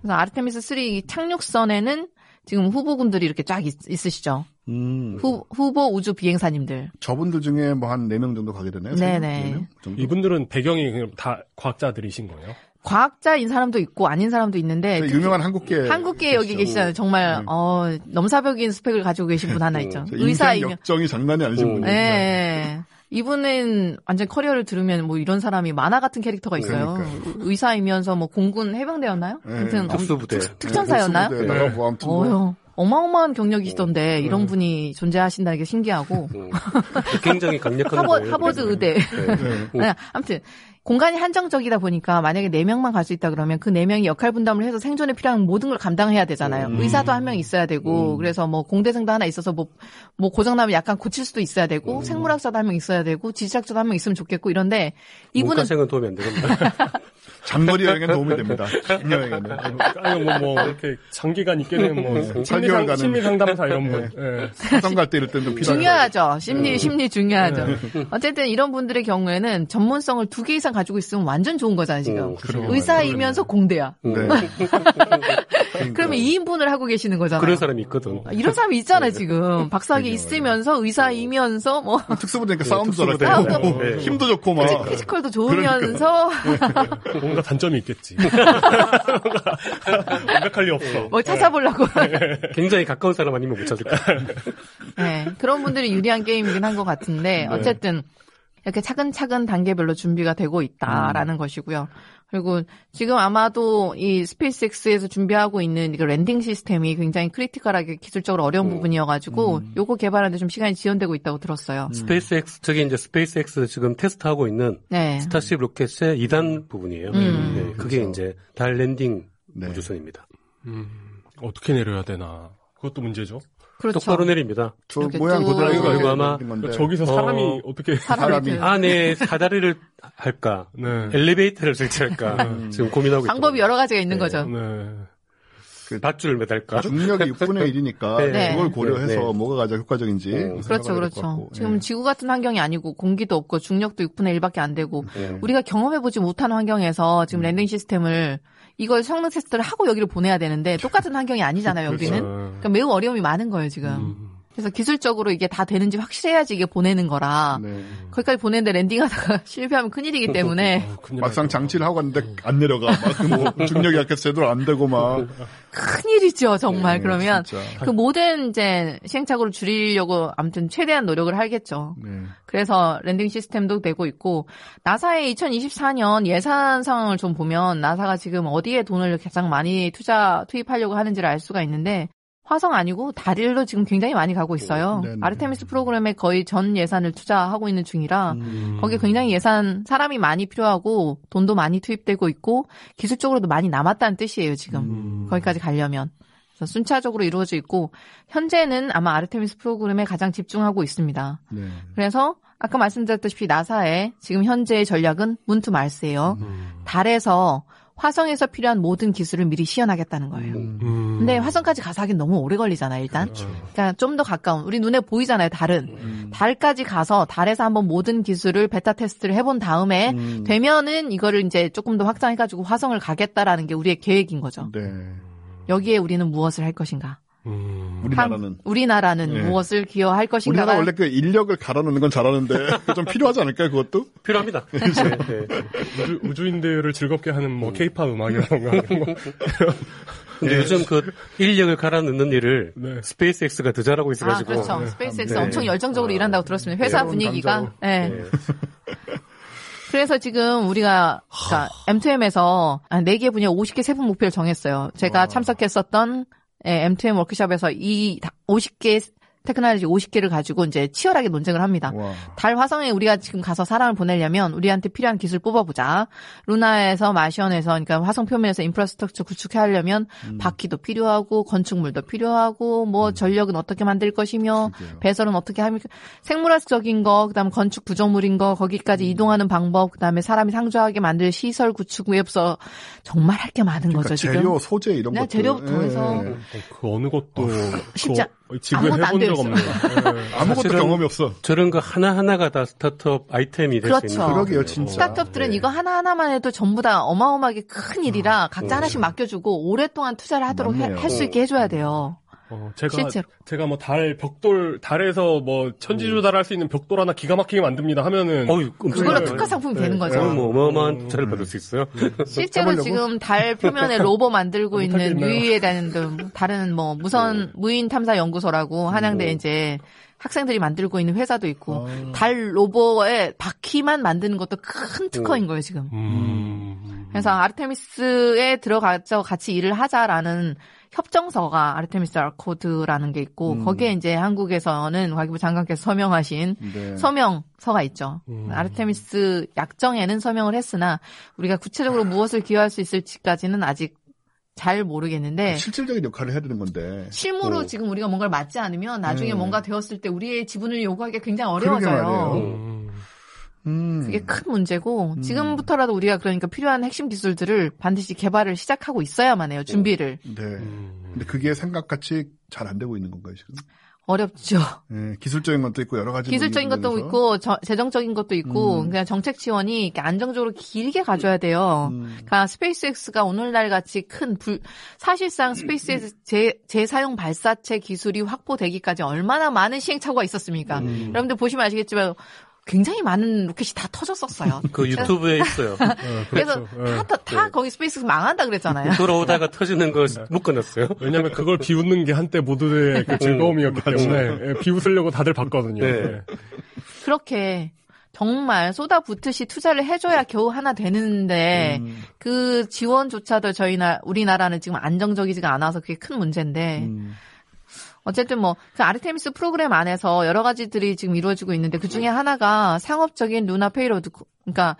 그래서 아르테미스 3 창륙선에는 지금 후보군들이 이렇게 쫙 있, 으시죠 음. 후, 후보 우주 비행사님들. 저분들 중에 뭐한 4명 정도 가게 되나요? 네네. 네명 정도? 이분들은 배경이 그냥 다 과학자들이신 거예요? 과학자인 사람도 있고 아닌 사람도 있는데 그 유명한 한국계 한국계 여기 계시잖아요. 정말 네. 어 넘사벽인 스펙을 가지고 계신 분 하나 있죠. 저 의사이면 역정이 장난이 아니신 오. 분이에요. 네. 이분은 완전 커리어를 들으면 뭐 이런 사람이 만화 같은 캐릭터가 있어요. 그러니까요. 의사이면서 뭐 공군 해병대였나요? 네. 아무튼 특수부대. 특 전사였나요? 네, 네. 뭐 아무튼 뭐 어휴, 어마어마한 경력이시던데 이런 분이 존재하신다는 게 신기하고 음. 굉장히 강력한 하버. 하버드. 의대. 네. 네, 아무튼 공간이 한정적이다 보니까 만약에 네 명만 갈 수 있다 그러면 그 네 명이 역할 분담을 해서 생존에 필요한 모든 걸 감당해야 되잖아요. 음. 의사도 한 명 있어야 되고 그래서 뭐 공대생도 하나 있어서 뭐 뭐 고장 나면 약간 고칠 수도 있어야 되고 생물학자도 한 명 있어야 되고 지질학자도 한 명 있으면 좋겠고 이런데 이분은 문과생은 도움이 안 되겠다. 장거리 여행엔 도움이 됩니다. 여행에는. 아니 뭐, 뭐 이렇게 장기간 있게 되면 뭐 팔개월 심리상, 가는- 심리상담사 이런 분. 예. 사정 갈때 이럴 때는 좀 필요하죠. 중요하죠. 심리 심리 중요하죠. 어쨌든 이런 분들의 경우에는 전문성을 두 개 이상 가지고 있으면 완전 좋은 거잖아요 지금. 음, 그러게요. 의사이면서 공대야. 네. 그러면 2인분을 하고 계시는 거잖아요. 그런 사람이 있거든. 아, 이런 사람이 있잖아요 지금 박사학위 있으면서 의사이면서 뭐 특수부대니까 싸움도. 잘하고 네. 힘도 좋고 막 피지컬도 좋으면서 뭔가 단점이 있겠지. 완벽할 리 없어. 뭐 찾아보려고. 굉장히 가까운 사람 아니면 못 찾을 거야. 네, 그런 분들이 유리한 게임이긴 한 것 같은데 어쨌든 이렇게 차근차근 단계별로 준비가 되고 있다라는 것이고요. 그리고 지금 아마도 이 스페이스X에서 준비하고 있는 이거 landing 시스템이 굉장히 critical하게 기술적으로 어려운 부분이어가지고 요거 개발하는데 좀 시간이 지연되고 있다고 들었어요. 스페이스X 저기 이제 스페이스X 지금 테스트하고 있는 네. 스타쉽 로켓의 2단 부분이에요. 음. 네, 그게 이제 달 landing 네. 우주선입니다. 음, 어떻게 내려야 되나. 그것도 문제죠. 그렇죠. 똑바로 내립니다. 저 모양 쭉- 그대로 이거, 이거 아마. 저기서 사람이 어. 어... 떻게 사람이 안에 사다리를 할까, 네. 엘리베이터를 설치할까 지금 고민하고 있어요. 방법이 여러 가지가 있는 네. 거죠. 네. 밧줄을 매달까? 중력이 6분의 1이니까 네. 그걸 고려해서 네, 네. 뭐가 가장 효과적인지 음. 생각을 그렇죠, 그렇죠. 지금 예. 지구 같은 환경이 아니고 공기도 없고 중력도 6분의 1밖에 안 되고 네. 우리가 경험해보지 못한 환경에서 지금 landing 시스템을 이걸 성능 테스트를 하고 여기를 보내야 되는데 똑같은 환경이 아니잖아요, 여기는. 그러니까 매우 어려움이 많은 거예요, 지금. 음. 그래서 기술적으로 이게 다 되는지 확실해야지 이게 보내는 거라. 네. 거기까지 보내는데 landing하다가 실패하면 큰일이기 때문에 어, 큰일 막상. 장치를 하고 갔는데 안 내려가. 막뭐 중력이 약해서 제대로 안 되고 막. 큰일이죠, 정말. 네, 그러면 진짜. 그 모든 이제 시행착오를 줄이려고 아무튼 최대한 노력을 하겠죠. 네. 그래서 landing 시스템도 되고 있고 나사의 2024년 예산 상황을 좀 보면 나사가 지금 어디에 돈을 가장 많이 투자 투입하려고 하는지를 알 수가 있는데 화성 아니고 달일로 지금 굉장히 많이 가고 있어요. 네네. 아르테미스 프로그램에 거의 전 예산을 투자하고 있는 중이라 음. 거기에 굉장히 예산 사람이 많이 필요하고 돈도 많이 투입되고 있고 기술적으로도 많이 남았다는 뜻이에요 지금 음. 거기까지 가려면 순차적으로 이루어져 있고 현재는 아마 아르테미스 프로그램에 가장 집중하고 있습니다. 네. 그래서 아까 말씀드렸다시피 나사의 지금 현재의 전략은 문투 말스예요. 음. 달에서 화성에서 필요한 모든 기술을 미리 시연하겠다는 거예요. 음. 근데 화성까지 가서 하긴 너무 오래 걸리잖아요, 일단. 그렇죠. 그러니까 좀 더 가까운 우리 눈에 보이잖아요, 달은. 음. 달까지 가서 달에서 한번 모든 기술을 베타 테스트를 해본 다음에 음. 되면은 이거를 이제 조금 더 확장해 가지고 화성을 가겠다라는 게 우리의 계획인 거죠. 네. 여기에 우리는 무엇을 할 것인가? 음. 우리나라는. 한- 우리나라는 네. 무엇을 기여할 것인가? 우리나라 원래 그 인력을 갈아놓는 건 잘하는데 좀 필요하지 않을까요, 그것도? 필요합니다. 네, 네. 우주, 우주인들을 즐겁게 하는 뭐 케이팝 음악이라던가 이런 거. 근데 요즘 그 인력을 갈아 넣는 일을 네. 스페이스X가 더 잘하고 아, 있어가지고. 그렇죠. 스페이스X 네. 엄청 열정적으로 일한다고 들었습니다. 회사 네, 분위기가. 네. 네. 그래서 지금 우리가 그러니까 M2M에서 4개 분야 50개 세분 목표를 정했어요. 제가 참석했었던 예, M2M 워크숍에서 이 50개 테크놀로지 50개를 가지고 이제 치열하게 논쟁을 합니다. 와. 달 화성에 우리가 지금 가서 사람을 보내려면 우리한테 필요한 기술 뽑아보자. lunar에서 Martian에서 그러니까 화성 표면에서 인프라스트럭처 구축해 하려면 음. 바퀴도 필요하고 건축물도 필요하고 뭐 전력은 어떻게 만들 것이며 그러게요. 배설은 어떻게 합니까? 생물학적인 거, 그다음 건축 구조물인 거, 거기까지 음. 이동하는 방법, 그다음에 사람이 상주하게 만들 시설 구축부에서 정말 할 게 많은 그러니까 거죠 지금. 재료, 소재 이런 네, 것들. 재료부터 해서 예. 어, 그 어느 것도 쉽지 않- 그 지금 아무것도 안 해본 적 없네요. 예. 아무것도 사실은 경험이 없어. 저런 거 하나하나가 다 스타트업 아이템이 될수 그렇죠. 있는. 그러게요, 진짜. 스타트업들은 네. 이거 하나하나만 해도 전부 다 어마어마하게 큰 일이라 각자 하나씩 맡겨주고 오랫동안 투자를 하도록. 할 수 있게 해줘야 돼요. 어, 제가 실제로. 제가 뭐 달 벽돌 달에서 뭐 천지 조달할 수 있는 벽돌 하나 기가 막히게 만듭니다 하면은 어유, 그거로 네. 특화 상품이 네. 되는 거죠. 어, 뭐 어마어마한 투자를 받을 수 있어요. 실제로 해보려고? 지금 달 표면에 로버 만들고 있는 못하겠나요? 유이에라는 등 다른 뭐 무선 무인 탐사 연구소라고 한양대 이제 학생들이 만들고 있는 회사도 있고 달 로버의 바퀴만 만드는 것도 큰 특허인 거예요 지금. 음. 그래서 아르테미스에 들어가서 같이 일을 하자라는 협정서가 아르테미스 아코드라는 게 있고 음. 거기에 이제 한국에서는 과기부 장관께서 서명하신 네. 서명서가 있죠. 음. 아르테미스 약정에는 서명을 했으나 우리가 구체적으로 무엇을 기여할 수 있을지까지는 아직 잘 모르겠는데 실질적인 역할을 해야 되는 건데. 실무로 어. 지금 우리가 뭔가를 맞지 않으면 나중에 네. 뭔가 되었을 때 우리의 지분을 요구하기가 굉장히 그러게 어려워져요. 음. 음. 그게 큰 문제고 음. 지금부터라도 우리가 그러니까 필요한 핵심 기술들을 반드시 개발을 시작하고 있어야만 해요. 준비를 네. 음. 근데 그게 생각같이 잘 안 되고 있는 건가요, 지금? 어렵죠. 네, 기술적인 것도 있고 여러 가지 기술적인 것도 부분에서. 있고 저- 재정적인 것도 있고 음. 그냥 정책 지원이 이렇게 안정적으로 길게 가져야 돼요. 음. 그러니까 스페이스X가 오늘날 같이 큰 불, 사실상 스페이스X 재, 재사용 발사체 기술이 확보되기까지 얼마나 많은 시행착오가 있었습니까? 음. 여러분들 보시면 아시겠지만 굉장히 많은 로켓이 다 터졌었어요. 그 유튜브에 있어요. 어, 그래서 그렇죠. 예. 다, 다, 다 거기 스페이스X 망한다 그랬잖아요. 돌아오다가 터지는 거못 끊었어요. 왜냐면 그걸 비웃는 게 한때 모두의 그 즐거움이었기 때문에 예, 비웃으려고 다들 봤거든요. 네. 예. 그렇게 정말 쏟아붓듯이 투자를 해줘야 겨우 하나 되는데 음. 그 지원조차도 저희 나 우리나라는 지금 안정적이지가 않아서 그게 큰 문제인데 음. 어쨌든 뭐 그 아르테미스 프로그램 안에서 여러 가지들이 지금 이루어지고 있는데 그 중에 하나가 상업적인 lunar payload 그러니까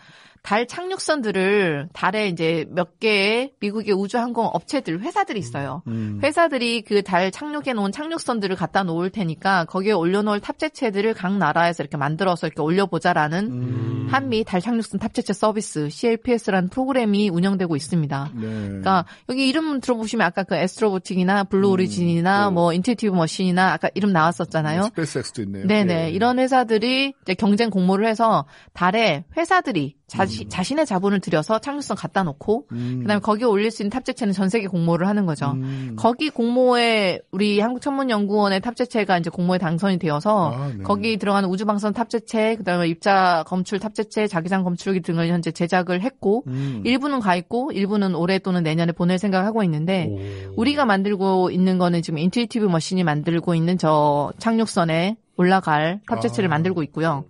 달 착륙선들을 달에 이제 몇 개의 미국의 우주항공 업체들 회사들이 있어요. 음. 회사들이 그 달 착륙해 놓은 착륙선들을 갖다 놓을 테니까 거기에 올려놓을 탑재체들을 각 나라에서 이렇게 만들어서 이렇게 올려보자라는 음. 한미 달 착륙선 탑재체 서비스 CLPS라는 프로그램이 운영되고 있습니다. 네. 그러니까 여기 이름 들어보시면 아까 그 아스트로보틱이나 블루 음. 오리진이나 뭐 인투이티브 머신이나 아까 이름 나왔었잖아요. 스페이스X도 있네요. 네네. 예. 이런 회사들이 이제 경쟁 공모를 해서 달에 회사들이 자시, 자신의 자본을 들여서 착륙선 갖다 놓고 음. 그다음에 거기에 올릴 수 있는 탑재체는 전 세계 공모를 하는 거죠. 음. 거기 공모에 우리 한국천문연구원의 탑재체가 이제 공모에 당선이 되어서 아, 네. 거기 들어가는 우주방사선 탑재체, 그다음에 입자 검출 탑재체, 자기장 검출기 등을 현재 제작을 했고 음. 일부는 가 있고 일부는 올해 또는 내년에 보낼 생각을 하고 있는데 오. 우리가 만들고 있는 거는 지금 인투이티브 머신이 만들고 있는 저 착륙선에 올라갈 탑재체를 아. 만들고 있고요.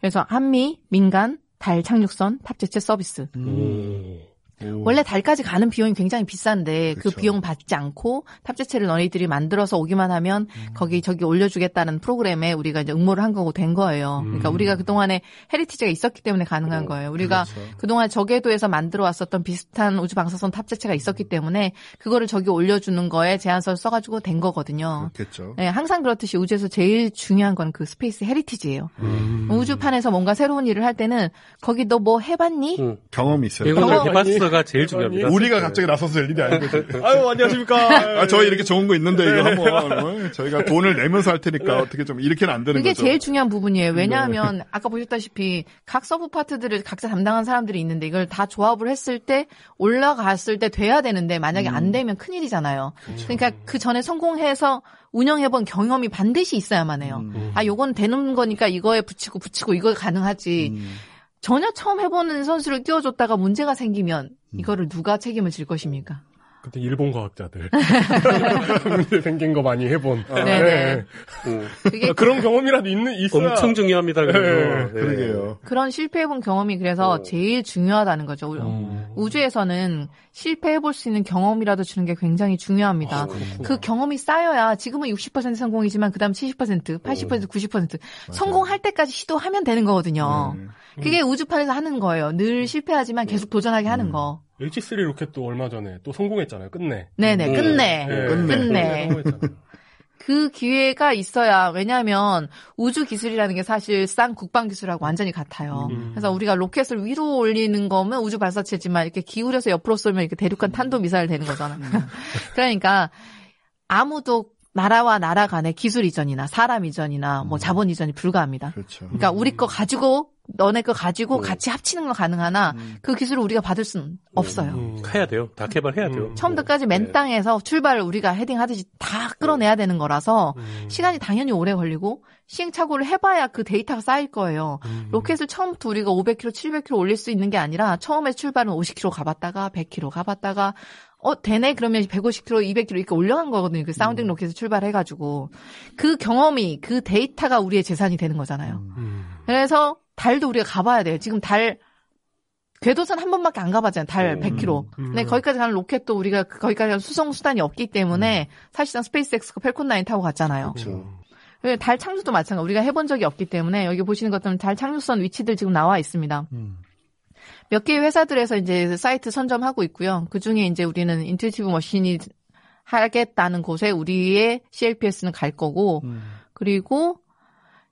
그래서 한미 민간 달 착륙선 탑재체 서비스. 음. 오. 원래 달까지 가는 비용이 굉장히 비싼데 그 그쵸. 비용 받지 않고 탑재체를 너희들이 만들어서 오기만 하면 음. 거기 저기 올려주겠다는 프로그램에 우리가 이제 응모를 한 거고 된 거예요. 그러니까 음. 우리가 그 동안에 heritage가 있었기 때문에 가능한 거예요. 우리가 그렇죠. 그동안 저궤도에서 만들어 왔었던 비슷한 우주 방사선 탑재체가 있었기 때문에 그거를 저기 올려주는 거에 제안서를 써가지고 된 거거든요. 그렇겠죠. 네, 항상 그렇듯이 우주에서 제일 중요한 건 그 space heritage예요. 음. 우주판에서 뭔가 새로운 일을 할 때는 거기 너 뭐 해봤니? 응. 경험이 있어요. 이거는 경험- 해봤어 가 제일 중요합니다. 우리가 갑자기 나서서 될 일이 아닌 거지. 아유 안녕하십니까. 아, 저희 이렇게 좋은 거 있는데 이거 한번 어, 저희가 돈을 내면서 할 테니까 어떻게 좀 이렇게는 안 되는 그게 거죠. 제일 중요한 부분이에요. 왜냐하면 아까 보셨다시피 각 sub 파트들을 각자 담당한 사람들이 있는데 이걸 다 조합을 했을 때 올라갔을 때 돼야 되는데 만약에 안 되면 큰일이잖아요. 그러니까 그 전에 성공해서 운영해본 경험이 반드시 있어야만 해요. 음. 아, 요건 되는 거니까 이거에 붙이고 붙이고 이거 가능하지. 음. 전혀 처음 해보는 선수를 끼워줬다가 문제가 생기면 이거를 누가 책임을 질 것입니까? 그때 일본 과학자들 문제 생긴 거 많이 해본 네네. 음. 그게 그런 경험이라도 있는 있어야 엄청 중요합니다. 그래서. 네. 그러게요. 그런 실패해본 경험이 그래서 제일 중요하다는 거죠. 우- 우주에서는 실패해볼 수 있는 경험이라도 주는 게 굉장히 중요합니다. 그 경험이 쌓여야 지금은 60% 성공이지만 그다음 70%, 80%, 90% 성공할 때까지 시도하면 되는 거거든요. 그게 우주판에서 하는 거예요. 늘 실패하지만 계속 도전하게 하는 거. H3 로켓도 얼마 전에 또 성공했잖아요. 끝내. 네네, 음. 끝내. 네. 끝내. 끝내. 성공했잖아요. 그 기회가 있어야 왜냐하면 우주 기술이라는 게 사실상 국방 기술하고 완전히 같아요. 음. 그래서 우리가 로켓을 위로 올리는 거면 우주 발사체지만 이렇게 기울여서 옆으로 쏘면 이렇게 대륙간 탄도 미사일 되는 거잖아. 그러니까 아무도 나라와 나라 간의 기술 이전이나 사람 이전이나 뭐 자본 이전이 불가합니다. 그렇죠. 그러니까 우리 거 가지고 너네 거 가지고 음. 같이 합치는 건 가능하나 그 기술을 우리가 받을 수는 없어요. 음. 해야 돼요. 다 개발해야 돼요. 음. 처음부터까지 맨 네. 땅에서 출발을 우리가 헤딩하듯이 다 끌어내야 되는 거라서 음. 시간이 당연히 오래 걸리고 시행착오를 해봐야 그 데이터가 쌓일 거예요. 음. 로켓을 처음부터 우리가 500km, 700km 올릴 수 있는 게 아니라 처음에 출발은 50km 가봤다가 100km 가봤다가 어 되네 그러면 150km, 200km 이렇게 올려간 거거든요. 그 sounding 로켓을 출발해가지고 그 경험이 그 데이터가 우리의 재산이 되는 거잖아요. 음. 그래서 달도 우리가 가봐야 돼요. 지금 달 궤도선 한 번밖에 안 가봤잖아요. 달 음. 100km. 음. 근데 거기까지 가는 로켓도 우리가 그- 거기까지 가는 수송 수단이 없기 때문에 사실상 스페이스X가 팰컨 9 타고 갔잖아요. 그렇죠. 그리고 달 착륙도 마찬가지. 우리가 해본 적이 없기 때문에 여기 보시는 것처럼 달 착륙선 위치들 지금 나와 있습니다. 음. 몇 개의 회사들에서 이제 사이트 선점하고 있고요. 그 중에 이제 우리는 Intuitive Machine이 하겠다는 곳에 우리의 CLPS는 갈 거고, 음. 그리고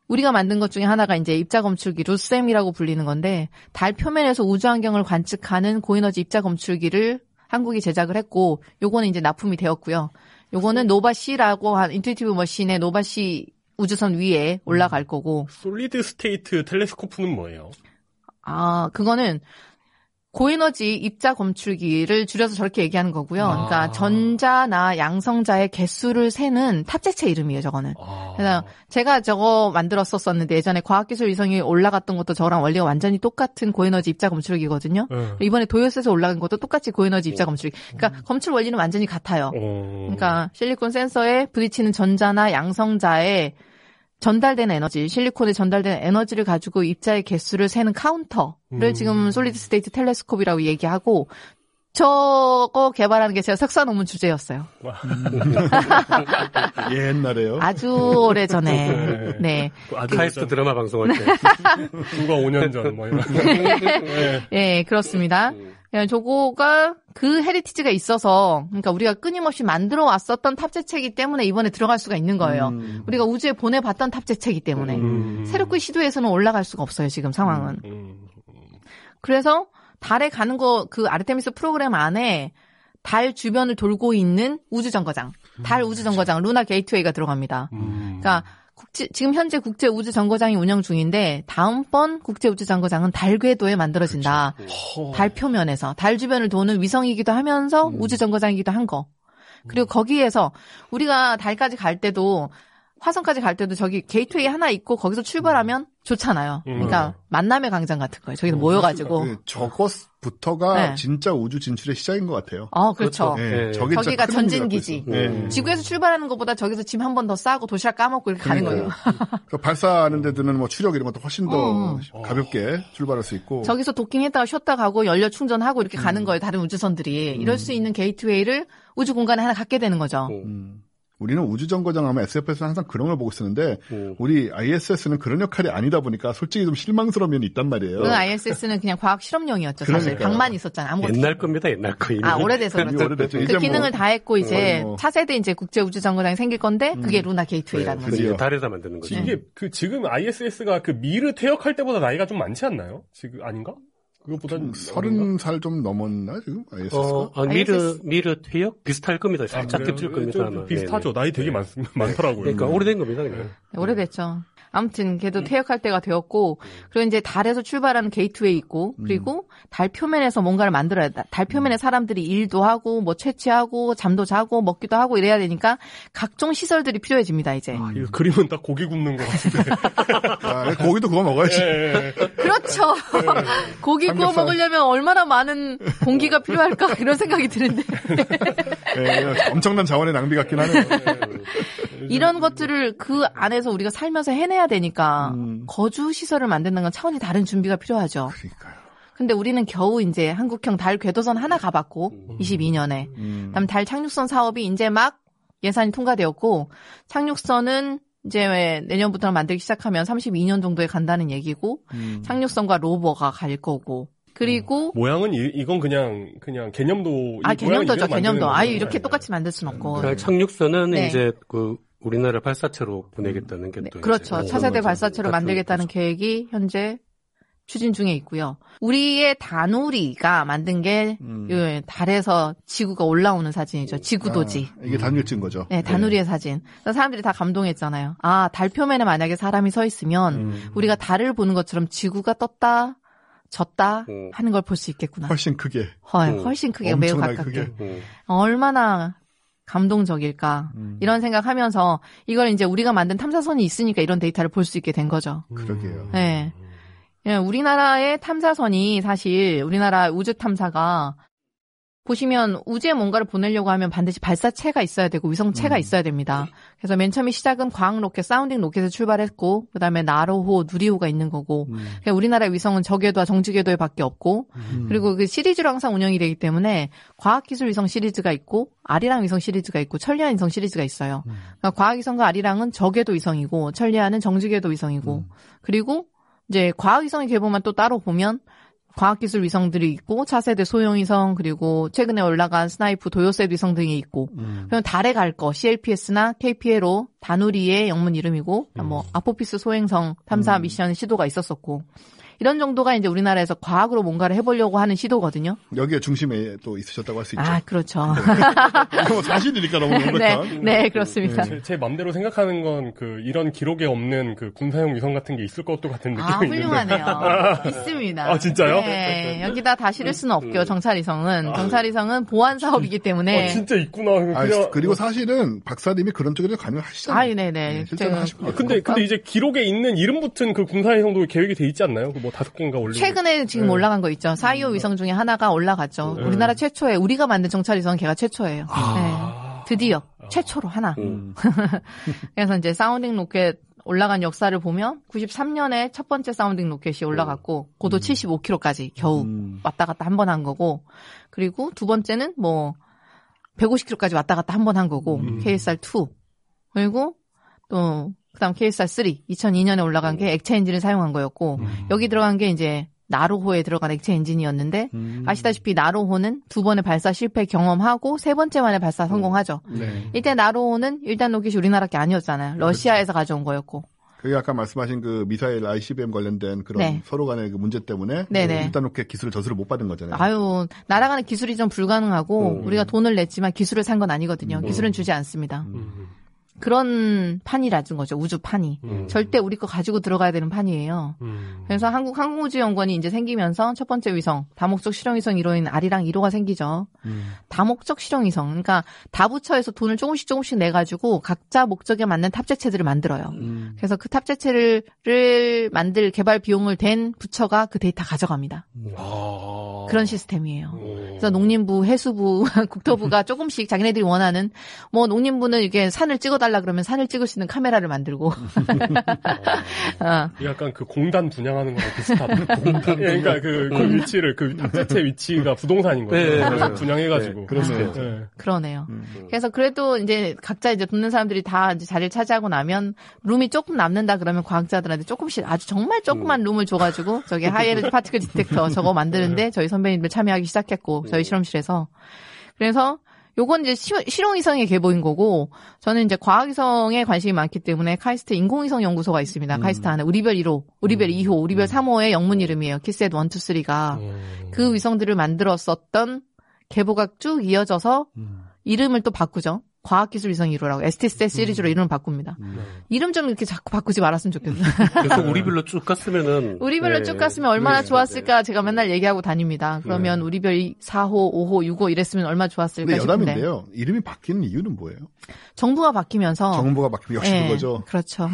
우리가 만든 것 중에 하나가 이제 입자 검출기 LUSEM이라고 불리는 건데 달 표면에서 우주 환경을 관측하는 고에너지 입자 검출기를 한국이 제작을 했고 요거는 이제 납품이 되었고요. 요거는 Nova-C라고 한 Intuitive Machine의 Nova-C 우주선 위에 올라갈 거고 solid state telescope는 뭐예요? 아 그거는 고에너지 입자 검출기를 줄여서 저렇게 얘기하는 거고요. 아. 그러니까 전자나 양성자의 개수를 세는 탑재체 이름이에요. 저거는. 아. 그래서 제가 저거 만들었었었는데 예전에 과학기술 위성이 올라갔던 것도 저랑 원리가 완전히 똑같은 고에너지 입자 검출기거든요. 네. 이번에 도요샛에서 올라간 것도 똑같이 고에너지 입자 검출기. 그러니까 검출 원리는 완전히 같아요. 어. 그러니까 실리콘 센서에 부딪히는 전자나 양성자에 전달되는 에너지, 실리콘에 전달되는 에너지를 가지고 입자의 개수를 세는 카운터를 음. 지금 solid state telescope이라고 얘기하고 저거 개발하는 게 제가 석사 논문 주제였어요. 옛날에요. 아주 오래 전에. 네. 그 아주 카이스트 진짜 드라마 방송할 때. 불과 5년 전, 뭐 이런. 네. 예, 그렇습니다. 예, 저거가 그 heritage가 있어서, 그러니까 우리가 끊임없이 만들어 왔었던 탑재체이기 때문에 이번에 들어갈 수가 있는 거예요. 음. 우리가 우주에 보내봤던 탑재체이기 때문에. 음. 새롭게 시도해서는 올라갈 수가 없어요, 지금 상황은. 음. 그래서 달에 가는 거, 그 아르테미스 프로그램 안에 달 주변을 돌고 있는 우주 정거장, 달 우주 정거장, Lunar Gateway가 들어갑니다. 음. 그러니까 국제, 지금 현재 국제 우주 정거장이 운영 중인데 다음번 국제 우주 정거장은 달 궤도에 만들어진다. 허. 달 표면에서 달 주변을 도는 위성이기도 하면서 우주 정거장이기도 한 거. 그리고 거기에서 우리가 달까지 갈 때도 화성까지 갈 때도 저기 게이트웨이 하나 있고 거기서 출발하면 좋잖아요. 음. 그러니까 만남의 광장 같은 거예요. 저기서 모여가지고. 그 저것부터가 네. 진짜 우주 진출의 시작인 것 같아요. 어, 그렇죠. 그렇죠. 예, 네. 진짜 저기가 전진 기지. 갖고 있어요. 예. 지구에서 출발하는 것보다 저기서 짐 한 번 더 싸고 도시락 까먹고 이렇게 가는 거예요. 그 발사하는 데 드는 뭐 추력 이런 것도 훨씬 더 음. 가볍게 출발할 수 있고. 저기서 도킹했다가 쉬었다 가고 연료 충전하고 이렇게 음. 가는 거예요. 다른 우주선들이. 이럴 수 있는 gateway를 우주 공간에 하나 갖게 되는 거죠. 음. 우리는 우주정거장 하면 SF에서는 항상 그런 걸 보고 있었는데 음. 우리 ISS는 그런 역할이 아니다 보니까 솔직히 좀 실망스러운 면이 있단 말이에요. 그 ISS는 그냥 과학 실험용이었죠. 사실 그러니까요. 방만 있었잖아요. 아무것도. 옛날 겁니다, 옛날 거 이미. 아 오래돼서 그렇죠. 오래됐죠. 그 이제 기능을 뭐 다 했고 이제 뭐- 차세대 이제 국제 우주 정거장이 생길 건데 그게 Lunar Gateway라는 네, 거죠. 달에다 만드는 거죠. 이게 그 지금 ISS가 그 미르 퇴역할 때보다 나이가 좀 많지 않나요? 지금 아닌가? 그것보다 좀 서른 살 좀 넘었나 지금 ISS가? 어, 아, 미르. 미르 퇴역? 비슷할 겁니다. 살짝 겹칠 겁니다. 비슷하죠. 네네. 나이 되게 많, 많더라고요. 그러니까 오래된 겁니다, 그냥. 네, 오래됐죠. 아무튼 걔도 퇴역할 때가 되었고 그리고 이제 달에서 출발하는 게이트웨이 있고 그리고 달 표면에서 뭔가를 만들어야 돼. 달 표면에 사람들이 일도 하고 뭐 채취하고 잠도 자고 먹기도 하고 이래야 되니까 각종 시설들이 필요해집니다 이제. 아, 이거 그림은 딱 고기 굽는 것 같은데. 아, 고기도 구워 먹어야지. 예, 예. 그렇죠. 고기 구워 삼겹살. 먹으려면 얼마나 많은 공기가 필요할까 이런 생각이 드는데 예, 엄청난 자원의 낭비 같긴 하네요. 이런 것들을 그 안에서 우리가 살면서 해내야 되니까 음. 거주 시설을 만드는 건 차원이 다른 준비가 필요하죠. 그러니까요. 근데 우리는 겨우 이제 한국형 달 궤도선 하나 가봤고 22년에 음. 그다음 달 착륙선 사업이 이제 막 예산이 통과되었고 착륙선은 이제 왜 내년부터 만들기 시작하면 32년 정도에 간다는 얘기고 음. 착륙선과 로버가 갈 거고 그리고 모양은 이, 이건 그냥 그냥 개념도 아 개념도죠 개념도 아유. 이렇게 똑같이 만들 순 없고 달 착륙선은 네. 이제 그 우리나라 발사체로 보내겠다는 게 네, 또 그렇죠 차세대 발사체로 거죠. 만들겠다는 계획이 현재 추진 중에 있고요. 우리의 다누리가 만든 게 음. 요 달에서 지구가 올라오는 사진이죠. 지구도지. 아, 이게 단일증 거죠. 네, 다누리의 사진. 그래서 사람들이 다 감동했잖아요. 아, 달 표면에 만약에 사람이 서 있으면 음. 우리가 달을 보는 것처럼 지구가 떴다, 졌다 음. 하는 걸 볼 수 있겠구나. 훨씬 크게. 헐, 음. 훨씬 크게 매우 엄청나게 가깝게. 크게. 음. 얼마나 감동적일까. 음. 이런 생각하면서 이걸 이제 우리가 만든 탐사선이 있으니까 이런 데이터를 볼 수 있게 된 거죠. 그러게요. 네. 예, 우리나라의 탐사선이 사실 우리나라 우주 탐사가 보시면 우주에 뭔가를 보내려고 하면 반드시 발사체가 있어야 되고 위성체가 음. 있어야 됩니다. 그래서 맨 처음에 시작은 과학 로켓, sounding 로켓에 출발했고 그다음에 나로호, 누리호가 있는 거고 음. 그러니까 우리나라 위성은 저궤도와 정지궤도에밖에 없고 음. 그리고 그 시리즈로 항상 운영이 되기 때문에 과학기술 위성 시리즈가 있고 아리랑 위성 시리즈가 있고 천리안 위성 시리즈가 있어요. 음. 그러니까 과학 위성과 아리랑은 저궤도 위성이고 천리안은 정지궤도 위성이고 음. 그리고 이제 과학 위성의 계보만 또 따로 보면 과학기술 위성들이 있고 차세대 소형위성 그리고 최근에 올라간 SNIPE 도요샛 위성 등이 있고 음. 그럼 달에 갈 거 CLPS나 KPLO 다누리의 영문 이름이고 뭐 아포피스 소행성 탐사 음. 미션 시도가 있었었고 이런 정도가 이제 우리나라에서 과학으로 뭔가를 해보려고 하는 시도거든요. 여기에 중심에 또 있으셨다고 할 수 있죠. 아 그렇죠. 이거 뭐 사실이니까 너무 네, 명백한. 네 그렇습니다. 제, 제 맘대로 생각하는 건 그 이런 기록에 없는 그 군사용 위성 같은 게 있을 것도 같은 느낌이 아, 있는데. 훌륭하네요. 있습니다. 아, 진짜요? 네, 여기다 다 실을 수는 없고요, 정찰위성은. 정찰위성은 보안 사업이기 때문에. 어, 진짜 있구나. 아, 그냥 그리고 사실은 박사님이 그런 쪽에도 가능하시잖아요. 아, 네네. 실제로 제가- 하시고 아, 근데 근데 이제 기록에 있는 이름 붙은 그 군사위성도 계획이 돼 있지 않나요? 그뭐 다섯 개인가 올리고. 최근에 지금 네. 올라간 거 있죠. 사이오 위성 중에 하나가 올라갔죠. 네. 우리나라 최초의, 우리가 만든 정찰 위성은 걔가 최초예요. 아. 네. 드디어, 최초로 하나. 음. 그래서 이제 sounding 로켓 올라간 역사를 보면 93년에 첫 번째 sounding 로켓이 올라갔고 고도 75km까지 겨우 음. 왔다 갔다 한 번 한 거고 그리고 두 번째는 뭐 150km까지 왔다 갔다 한 번 한 거고 음. KSR2 그리고 또 그다음 KSR3 2002년에 올라간 게 액체 엔진을 사용한 거였고 여기 들어간 게 이제 나로호에 들어간 액체 엔진이었는데 음. 아시다시피 나로호는 두 번의 발사 실패 경험하고 세 번째 만에 발사 성공하죠. 네. 이때 나로호는 일단 로켓이 우리나라 게 아니었잖아요. 러시아에서 가져온 거였고. 그게 아까 말씀하신 그 미사일 ICBM 관련된 그런 네. 서로 간의 그 문제 때문에 네네. 일단 로켓 기술을 전수를 못 받은 거잖아요. 아유, 날아가는 기술이 좀 불가능하고 음. 우리가 돈을 냈지만 기술을 산 건 아니거든요. 음. 기술은 주지 않습니다. 음. 그런 판이라는 거죠. 우주판이. 음. 절대 우리 거 가지고 들어가야 되는 판이에요. 음. 그래서 한국 항공우주연구원이 이제 생기면서 첫 번째 위성, 다목적 실용위성 1호인 아리랑 1호가 생기죠. 음. 다목적 실용위성. 그러니까 다부처에서 돈을 조금씩 조금씩 내가지고 각자 목적에 맞는 탑재체들을 만들어요. 음. 그래서 그 탑재체를 를 만들 개발 비용을 댄 부처가 그 데이터 가져갑니다. 아. 그런 시스템이에요. 오. 그래서 농림부, 해수부, 국토부가 조금씩 자기네들이 원하는 뭐 농림부는 이게 산을 찍어 달라 그러면 산을 찍을 수 있는 카메라를 만들고 어, 약간 그 공단 분양하는 거랑 비슷하다. 공단. 예, 그러니까 그, 그 위치를 그 탑재체 위치가 부동산인 거예요. 네, 그래서 네. 분양해가지고. 네, 그러네요. 네. 그러네요. 음. 그래서 그래도 이제 각자 이제 돕는 사람들이 다 이제 자리를 차지하고 나면 룸이 조금 남는다 그러면 과학자들한테 조금씩 아주 정말 조그만 룸을 줘가지고 저기 하이에너지 파티클 디텍터 저거 만드는데 저희 선배님들 참여하기 시작했고 저희 실험실에서 그래서 요건 이제 시- 실용위성의 계보인 거고 저는 이제 과학위성에 관심이 많기 때문에 카이스트 인공위성 연구소가 있습니다. 카이스트 안에 우리별 1호, 우리별 2호, 우리별 3호의 영문 이름이에요. 키셋 1, 2, 3가 음. 그 위성들을 만들었었던 계보가 쭉 이어져서 음. 이름을 또 바꾸죠. 과학기술 위성 1호라고 STS 시리즈로 이름을 바꿉니다. 이름 좀 이렇게 자꾸 바꾸지 말았으면 좋겠어요. 계속 우리별로 쭉 갔으면은 우리별로 네. 쭉 갔으면 얼마나 네, 좋았을까 제가 맨날 얘기하고 다닙니다. 그러면 우리별 4호, 5호, 6호 이랬으면 얼마나 좋았을까 근데 싶은데 여담인데요. 이름이 바뀌는 이유는 뭐예요? 정부가 바뀌면서 정부가 바뀌면 역시 예, 그거죠. 그렇죠.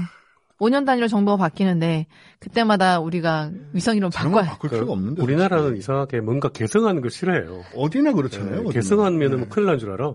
5년 단위로 정부가 바뀌는데 그때마다 우리가 위성 이름 바꿔야 바꿀 필요가 없는데. 우리나라는 솔직히. 이상하게 뭔가 개성하는 걸 싫어해요. 어디나 그렇잖아요. 네, 어디나. 개성하면은 네. 큰일 난 줄 알아.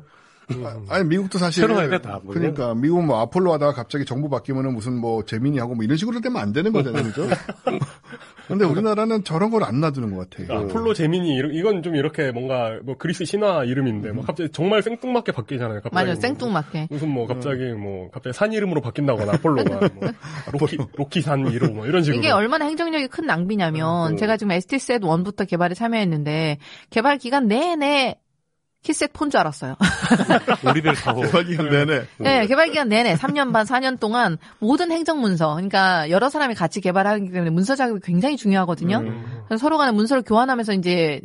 아, 아니 미국도 사실 새로 해야 돼, 다. 뭐 그러니까 미국 뭐 아폴로 하다가 갑자기 정부 바뀌면은 무슨 뭐 재민이 하고 뭐 이런 식으로 되면 안 되는 거잖아요, 그죠? 근데 우리나라는 저런 걸 안 놔두는 것 같아요. 그러니까 아폴로 재민이 이런- 이건 좀 이렇게 뭔가 뭐 그리스 신화 이름인데 뭐 갑자기 정말 생뚱맞게 바뀌잖아요. 갑자기 맞아요. 뭐 생뚱맞게. 무슨 뭐 갑자기 뭐 갑자기 산 이름으로 바뀐다거나 아폴로가 뭐 로키 로키 산 이름 뭐 이런 식으로 이게 얼마나 행정력이 큰 낭비냐면 제가 지금 ST셋 1부터 개발에 참여했는데 개발 기간 내내 키셋 폰줄 알았어요. 우리별 사고. 개발 기간 내내 네, 개발 기간 내내 3년 반, 4년 동안 모든 행정 문서, 그러니까 여러 사람이 같이 개발하기 때문에 문서 작업이 굉장히 중요하거든요. 그래서 서로 간에 문서를 교환하면서 이제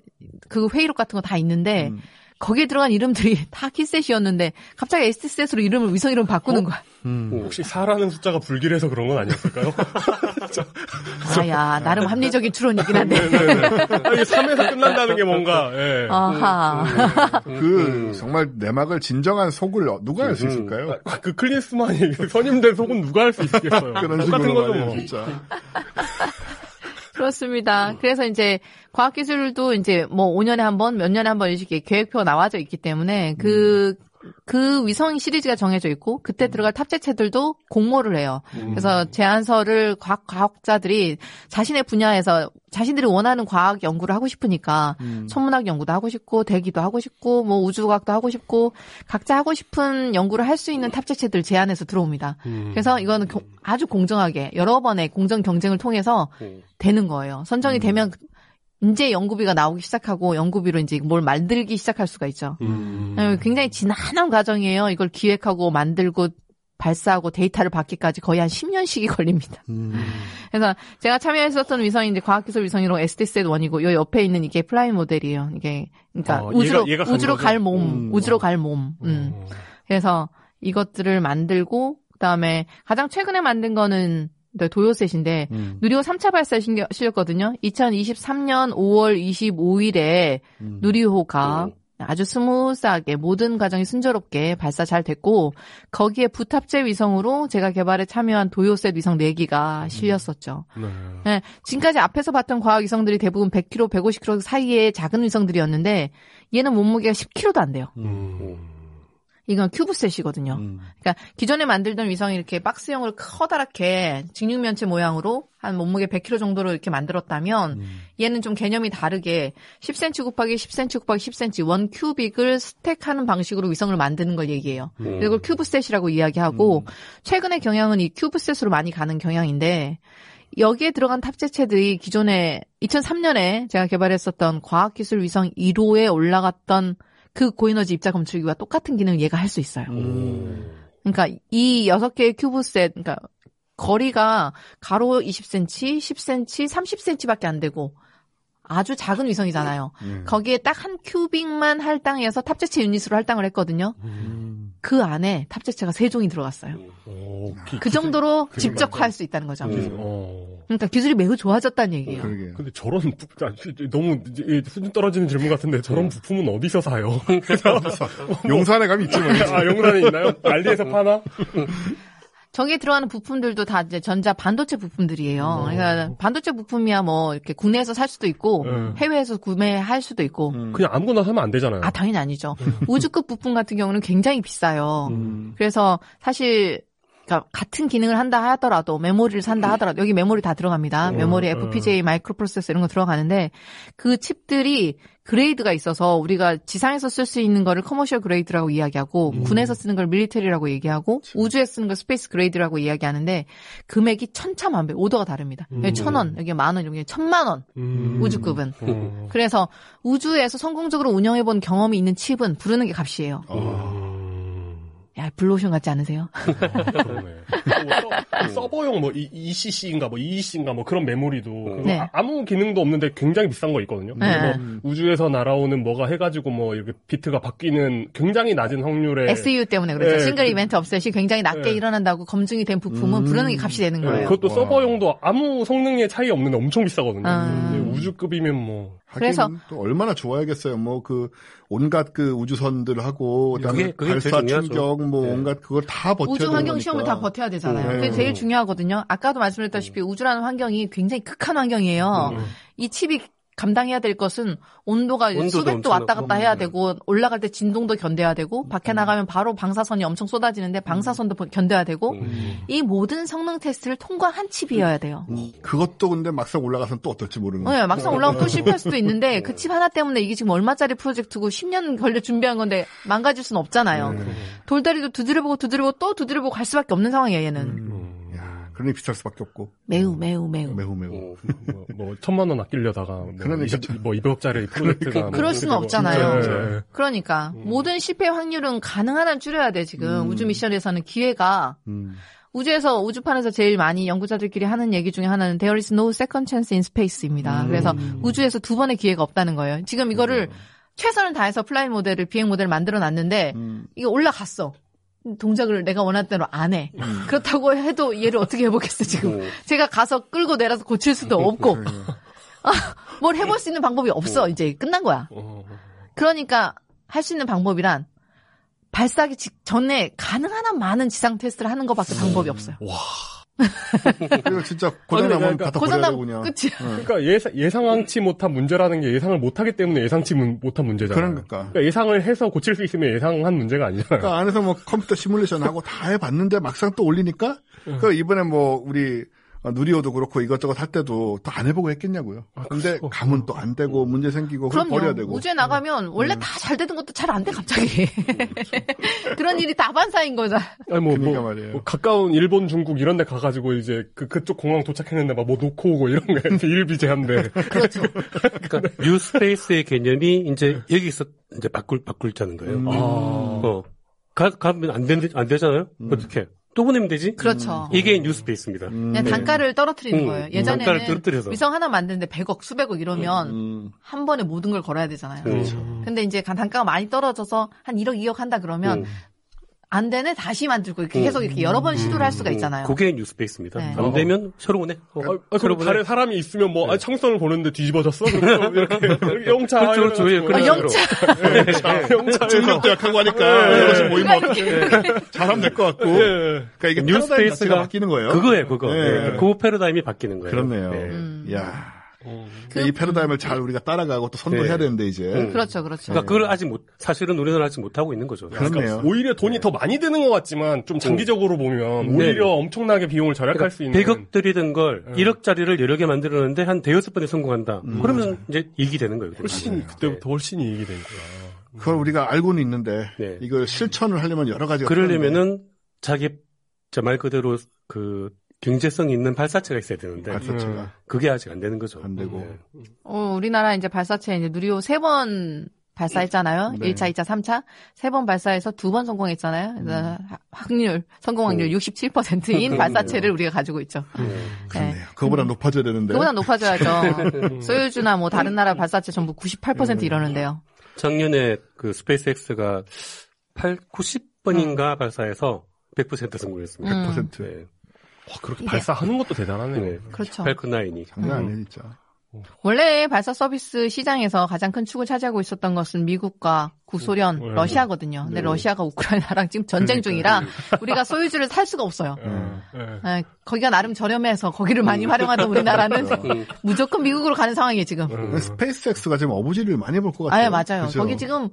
그 회의록 같은 거 다 있는데 음. 거기에 들어간 이름들이 다 키셋이었는데 갑자기 ST셋으로 이름을 위성 이름 바꾸는 거야. 혹시 4라는 숫자가 불길해서 그런 건 아니었을까요? 아야, 나름 합리적인 추론이긴 한데. 아니 3에서 끝난다는 게 뭔가 예. 아하. 그 정말 내막을 진정한 속을 누가 알 수 있을까요? 아, 그 클린스만이 선임된 속은 누가 할수 있겠어요. 그런 똑같은 거죠 뭐. 진짜. 그렇습니다. 그래서 이제 과학기술도 이제 뭐 5년에 한 번, 몇 년에 한 번 이렇게 계획표가 나와져 있기 때문에 그, 그 위성 시리즈가 정해져 있고 그때 들어갈 탑재체들도 공모를 해요. 그래서 제안서를 과학, 과학자들이 자신의 분야에서 자신들이 원하는 과학 연구를 하고 싶으니까 천문학 연구도 하고 싶고 대기도 하고 싶고 뭐 우주과학도 하고 싶고 각자 하고 싶은 연구를 할 수 있는 탑재체들 제안해서 들어옵니다. 그래서 이거는 교- 아주 공정하게 여러 번의 공정 경쟁을 통해서 되는 거예요. 선정이 되면 이제 연구비가 나오기 시작하고 연구비로 이제 뭘 만들기 시작할 수가 있죠. 음. 네, 굉장히 지난한 과정이에요. 이걸 기획하고 만들고 발사하고 데이터를 받기까지 거의 한 10년씩이 걸립니다. 그래서 제가 참여했었던 위성이 이제 과학기술 위성 1호 STSAT 1이고 요 옆에 있는 이게 flight model이에요. 이게 그러니까 어, 우주로 얘가- 얘가 우주로? 갈 몸, 음. 우주로 갈 몸. 음. 그래서 이것들을 만들고 그다음에 가장 최근에 만든 거는 네, 도요셋인데 음. 누리호 3차 발사 신겨- 실렸거든요. 2023년 5월 25일에 누리호가 아주 smooth하게 모든 과정이 순조롭게 발사 잘 됐고 거기에 부탑재 위성으로 제가 개발에 참여한 도요셋 위성 4기가 실렸었죠. 네. 네, 지금까지 앞에서 봤던 과학 위성들이 대부분 100kg, 150kg 사이의 작은 위성들이었는데 얘는 몸무게가 10kg도 안 돼요. 음. 이건 큐브셋이거든요. 음. 그러니까 기존에 만들던 위성이 이렇게 박스형으로 커다랗게 직육면체 모양으로 한 몸무게 100kg 정도로 이렇게 만들었다면 얘는 좀 개념이 다르게 10cm 곱하기 10cm 곱하기 10cm 원 큐빅을 스택하는 방식으로 위성을 만드는 걸 얘기해요. 이걸 큐브셋이라고 이야기하고 최근의 경향은 이 큐브셋으로 많이 가는 경향인데 여기에 들어간 탑재체들이 기존에 2003년에 제가 개발했었던 과학기술 위성 1호에 올라갔던 그 고에너지 입자 검출기와 똑같은 기능을 얘가 할 수 있어요. 그러니까 이 여섯 개의 큐브셋, 그러니까 거리가 가로 20cm, 10cm, 30cm밖에 안 되고 아주 작은 위성이잖아요. 거기에 딱 한 큐빅만 할당해서 탑재체 유닛으로 할당을 했거든요. 그 안에 탑재체가 세 종이 들어갔어요. 오, 기- 그 정도로 기술 집적화할 수 있다는 거죠. 어. 그러니까 기술이 매우 좋아졌다는 얘기예요. 그러게. 근데 저런 부, 아, 너무 수준 떨어지는 질문 같은데 저런 부품은 어디서 사요? 용산에 가면 있지 뭐. 아 용산에 있나요? 알리에서 파나? 저기에 들어가는 부품들도 다 이제 전자 반도체 부품들이에요. 그러니까 반도체 부품이야 뭐 이렇게 국내에서 살 수도 있고 음. 해외에서 구매할 수도 있고 그냥 아무거나 사면 안 되잖아요. 아 당연히 아니죠. 우주급 부품 같은 경우는 굉장히 비싸요. 음. 그래서 사실 그러니까 같은 기능을 한다 하더라도 메모리를 산다 하더라도 여기 메모리 다 들어갑니다. 메모리 음. FPGA 마이크로 프로세서 이런 거 들어가는데 그 칩들이 grade가 있어서 우리가 지상에서 쓸 수 있는 거를 commercial grade라고 이야기하고 군에서 쓰는 걸 military라고 얘기하고 우주에 쓰는 걸 space grade라고 이야기하는데 금액이 천차만배 오더가 다릅니다. 여기 천 원, 여기 만 원, 여기 천만 원 음. 우주급은. 어. 그래서 우주에서 성공적으로 운영해본 경험이 있는 칩은 부르는 게 값이에요. 음. 야, 블루오션 같지 않으세요? 그러네. 또 서, 서버용 뭐 이- ECC인가 뭐 EEC인가 뭐 그런 메모리도 그거 네. 아- 아무 기능도 없는데 굉장히 비싼 거 있거든요. 네. 뭐 우주에서 날아오는 뭐가 해가지고 뭐 이렇게 비트가 바뀌는 굉장히 낮은 확률의 SEU 때문에 그렇죠. 네, 싱글 그- 이벤트 업셋이 굉장히 낮게 네. 일어난다고 검증이 된 부품은 부르는 게 값이 되는 네, 거예요. 그것도 와. 서버용도 아무 성능의 차이 없는데 엄청 비싸거든요. 아. 우주급이면 뭐 그래서- 또 얼마나 좋아야겠어요. 뭐 그 온갖 그 우주선들하고 그다음에 그게- 그게 발사. 충격 뭐 네. 온갖 그걸 다 버텨야 우주 되는 환경. 시험을 다 버텨야 되잖아요. 네. 그게 제일 중요하거든요. 아까도 말씀드렸다시피 우주라는 환경이 굉장히 극한 환경이에요. 음. 이 칩이 감당해야 될 것은 온도가 온도도 수백 도 왔다. 갔다 해야 음. 되고 올라갈 때 진동도 견뎌야 되고 밖에 나가면 바로 방사선이 엄청 쏟아지는데 방사선도 견뎌야 되고 음. 이 모든 성능 테스트를 통과한 칩이어야 돼요. 그것도 근데 막상 올라가서는 또 어떨지 모르는. 네, 막상 올라오면 또 실패할 수도 있는데 그 칩 하나 때문에 이게 지금 얼마짜리 프로젝트고 10년 걸려 준비한 건데 망가질 수는 없잖아요. 돌다리도 두드려보고 두드려보고 또 두드려보고 갈 수밖에 없는 상황이에요, 얘는. 음. 야, 그러니 비쌀 수밖에 없고 매우 매우 매우. 매우 매우. 어. 뭐, 뭐 천만 원 아끼려다가 뭐, 그러니까 이십- 뭐 200억짜리 프로젝트가 뭐 그럴 수는. 없잖아요. 네. 그러니까 모든 실패 확률은 가능한 한 줄여야 돼 지금 우주 미션에서는 기회가 음. 우주에서 우주판에서 제일 많이 연구자들끼리 하는 얘기 중에 하나는 there is no second chance in space입니다. 그래서 우주에서 두 번의 기회가 없다는 거예요. 지금 이거를 최선을 다해서 flight 모델을 비행 모델을 만들어 놨는데 음. 이거 올라갔어. 동작을 내가 원하는 대로 안 해. 그렇다고 해도 얘를 어떻게 해보겠어 지금. 음. 제가 가서 끌고 내려서 고칠 수도 없고 아, 뭘 해볼 수 있는 방법이 없어. 이제 끝난 거야. 어. 그러니까 할 수 있는 방법이란 발사하기 직전에 가능한 한 많은 지상 테스트를 하는 것밖에 방법이 없어요. 그리고 진짜 고장나면 그러니까 갖다 버려야 그냥. 끝이야. 그러니까 예상, 예상치 못한 문제라는 게 예상을 못하기 때문에 예상치 문- 못한 문제잖아요. 그러니까. 그러니까 예상을 해서 고칠 수 있으면 예상한 문제가 아니잖아요. 그러니까 안에서 뭐 컴퓨터 시뮬레이션 하고 다 해봤는데 막상 또 올리니까 그 이번에 뭐 우리 어, 누리호도 그렇고 이것저것 할 때도 또안 해보고 했겠냐고요. 근데 그렇죠. 가면 또 안 되고 문제 생기고 그걸 버려야 그럼요. 되고. 음. 우주에 나가면 원래 다잘 되던 것도 잘 안 돼 갑자기. 그런 일이 다반사인 거죠. 아니 뭐, 그러니까 뭐, 말이에요. 뭐 가까운 일본, 중국 이런 데 가가지고 이제 그, 그쪽 공항 도착했는데 막 뭐 놓고 오고 이런 게 일비 제한데. 그렇죠. 그러니까 뉴스페이스의 개념이 이제 여기서 이제 바꿀 바꿀자는 거예요. 음. 아. 어. 가, 가면 안, 되, 안 되잖아요? 어떻게? 또 보내면 되지? 그렇죠. 이게 뉴스페이스입니다. 음. 그냥 단가를 떨어뜨리는 음, 거예요. 음, 예전에는. 위성 하나 만드는데 100억, 수백억 이러면 음. 한 번에 모든 걸 걸어야 되잖아요. 그렇죠. 근데 이제 단가가 많이 떨어져서 한 1억, 2억 한다 그러면 음. 안 되네 다시 만들고 이렇게 음. 계속 이렇게 여러 번 시도를 할 수가 음, 있잖아요. 그게 뉴스페이스입니다. 네. 안 되면 새로 오네. 어, 아, 아, 그럼 달에 사람이 있으면 뭐, 아, 청선을 보는데 뒤집어졌어? 그럼 또 이렇게, 이렇게 영차. 그렇죠, 그렇죠. 예. 그런 아, 식으로. 영차. 영차. 중력도 약하고 하니까 이것이 모이면 어떻게 잘하면 될 것 같고. 예. 그러니까 이게 뉴스페이스가 바뀌는 거예요. 그거예요, 그거. 네. 예, 그 패러다임이 바뀌는 거예요. 그렇네요. 예. 음. 야. 어. 이 패러다임을 잘 우리가 따라가고 또 선도해야 네. 되는데 이제. 음. 그렇죠, 그렇죠. 그러니까 그걸 아직 못, 사실은 우리는 아직 못하고 있는 거죠. 그렇네요. 그러니까 오히려 돈이 더 많이 드는 것 같지만 좀 장기적으로 보면 네. 오히려 엄청나게 비용을 절약할 수 있는 100억 들이던 걸 네. 1억짜리를 여러 개 만들었는데 한 대여섯 번에 성공한다. 그러면 이제 이익이 되는 거예요. 훨씬 네. 그때부터 훨씬 이익이 되니까. 그걸 우리가 알고는 있는데 네. 이걸 실천을 하려면 여러 가지가 그러려면은 자기 저말 그대로 그 경제성 있는 발사체가 있어야 되는데 발사체가 그게 아직 안 되는 거죠. 안 되고. 네. 어, 우리나라 이제 발사체 이제 누리호 세 번 발사했잖아요. 네. 1차, 2차, 3차. 세 번 발사해서 두 번 성공했잖아요. 그래서 음. 하- 확률, 성공 확률 67%인 발사체를 우리가 가지고 있죠. 그렇네요. 그거보다 높아져야 되는데. 그보다 높아져야죠. 소유주나 뭐 다른 나라 발사체 전부 98% 이러는데요. 작년에 그 스페이스X가 8, 90번인가 발사해서 100% 성공했습니다. 음. 100%. 네. 와, 그렇게 이게- 발사하는 것도 대단하네요. 네. 그렇죠. 팔크 9이. 장난 아니에요, 진짜. 원래 발사 서비스 시장에서 가장 큰 축을 차지하고 있었던 것은 미국과 구소련, 음. 러시아거든요. 근데 네. 러시아가 우크라이나랑 지금 전쟁 중이라 우리가 소유주를 살 수가 없어요. 예, 예. 예, 거기가 나름 저렴해서 거기를 많이 활용하던 우리나라는 음. 무조건 미국으로 가는 상황이에요 지금. 음. 스페이스X가 지금 어부지를 많이 볼 것 같아요. 아, 맞아요. 그죠? 거기 지금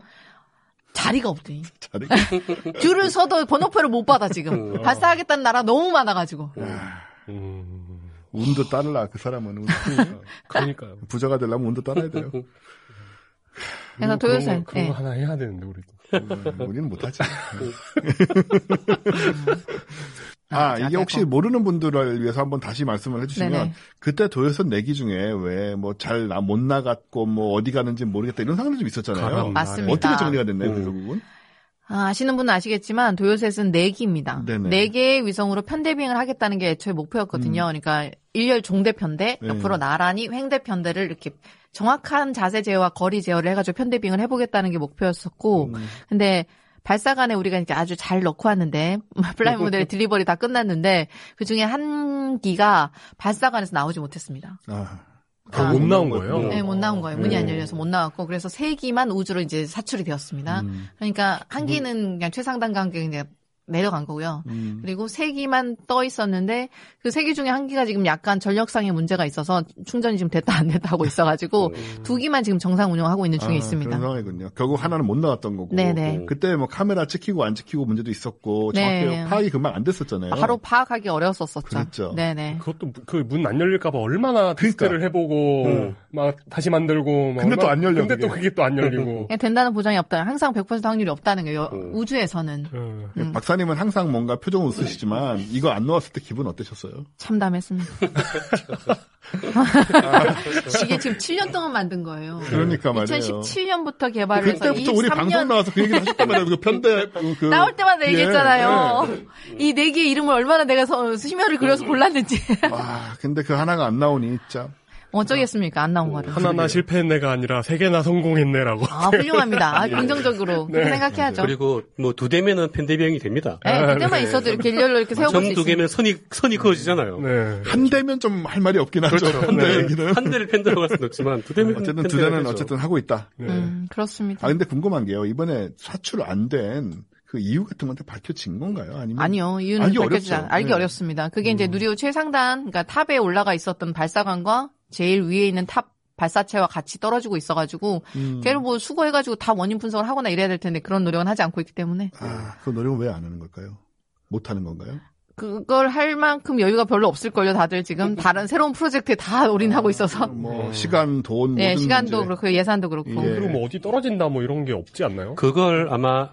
자리가 없대. 자리. 줄을 서도 번호표를 못 받아 지금. 음. 발사하겠다는 나라 너무 많아가지고. 음. 운도 따르라 그 사람은 운. 그러니까요. 부자가 되려면 운도 따라야 돼요. 그래서 그런 도요새. 거, 그런 예. 거 하나 해야 되는데 우리도. 음, 우리는 못하지. 아, 아, 이게. 혹시 모르는 분들을 위해서 한번 다시 말씀을 해주시면 네네. 그때 도요선 내기 중에 왜 뭐 잘 못 나갔고 뭐 어디 가는지 모르겠다 이런 상황이 좀 있었잖아요. 맞습니다. 어떻게 정리가 됐나요, 그 음. 결국은? 아, 아시는 분은 아시겠지만 도요셋은 4기입니다. 네네. 4개의 위성으로 편대 비행을 하겠다는 게 애초에 목표였거든요. 그러니까 일렬 종대 편대, 네. 옆으로 나란히 횡대 편대를 이렇게 정확한 자세 제어와 거리 제어를 해가지고 편대 비행을 해보겠다는 게 목표였었고, 음. 근데 발사관에 우리가 이제 아주 잘 넣고 왔는데 flight 모델의 delivery 다 끝났는데 그 중에 한 기가 발사관에서 나오지 못했습니다. 아, 아, 못 나온 거예요? 네, 못 나온 거예요. 문이 네. 안 열려서 못 나왔고 그래서 세 기만 우주로 이제 사출이 되었습니다. 음. 그러니까 한 기는 그냥 최상단과 함께 이제 내려간 거고요. 음. 그리고 세 기만 떠 있었는데 그 세 기 중에 한 기가 지금 약간 전력상의 문제가 있어서 충전이 지금 됐다 안 됐다 하고 있어가지고 두 기만 지금 정상 운영하고 있는 중에 아, 있습니다. 그런 상황이군요. 결국 하나는 못 나왔던 거고. 네네. 그때 뭐 카메라 찍히고 안 찍히고 문제도 있었고 정확히 네. 파악이 금방 안 됐었잖아요. 바로 파악하기 어려웠었죠. 그랬죠. 네네. 그것도 그 문 안 열릴까봐 얼마나 테스트를 해보고 음. 막 다시 만들고 막 근데 또 안 열려, 근데 또 그게. 그게 또 안 열리고 그냥 된다는 보장이 없다. 항상 100% 확률이 없다는 거예요. 음. 우주에서는 음. 음. 박사님 은 항상 뭔가 표정 웃으시지만 이거 안 나왔을 때 기분 어떠셨어요? 참담했습니다. 이게 지금 7년 동안 만든 거예요. 그러니까 말이에요. 2017년부터 개발을 해서 그때부터 우리 23년 방송 나와서 그 얘기 하셨단 말이에요. 그 편대 그 나올 때마다 예, 얘기했잖아요. 이네 개의 이름을 얼마나 내가 서- 심혈을 그려서 골랐는지. 예. 와, 근데 그 하나가 안 나오니 진짜. 어쩌겠습니까? 안 나온 거를. 하나나 실패했네가 아니라 세 개나 성공했네라고 아, 훌륭합니다. 아, 긍정적으로 그렇게 생각해야죠. 그리고 뭐 두 대면은 편대비행이 됩니다. 네, 그때만 있어도 이렇게 일렬로 이렇게 세워볼 수점두 있습니다. 개면 선이 선이 그어지잖아요. 네. 한 대면 좀 할 말이 없긴 하죠. 한대 얘기는. 그렇죠. 한 대를 팬들어 갈 수는 없지만 두 대면 어쨌든 두 대는. 어쨌든 하고 있다. 음, 그렇습니다. 아 근데 궁금한 게요. 이번에 사출 안된 그 이유 같은 건데 밝혀진 건가요? 아니면 아니요, 이유는 알기 밝혀지지. 않, 알기 네. 어렵습니다. 그게 이제 누리호 최상단, 그러니까 top에 올라가 있었던 발사관과 제일 위에 있는 top 발사체와 같이 떨어지고 있어가지고, 음. 걔를 뭐 수거해가지고 다 원인 분석을 하거나 이래야 될 텐데 그런 노력은 하지 않고 있기 때문에 아, 그 노력은 왜 안 하는 걸까요? 못 하는 건가요? 그걸 할 만큼 여유가 별로 없을걸요, 다들 지금 다른 새로운 프로젝트에 다 올인하고 있어서. 뭐 시간, 돈, 네, 모든 시간도 문제. 그렇고 예산도 그렇고. 예. 그리고 뭐 어디 떨어진다 뭐 이런 게 없지 않나요? 그걸 아마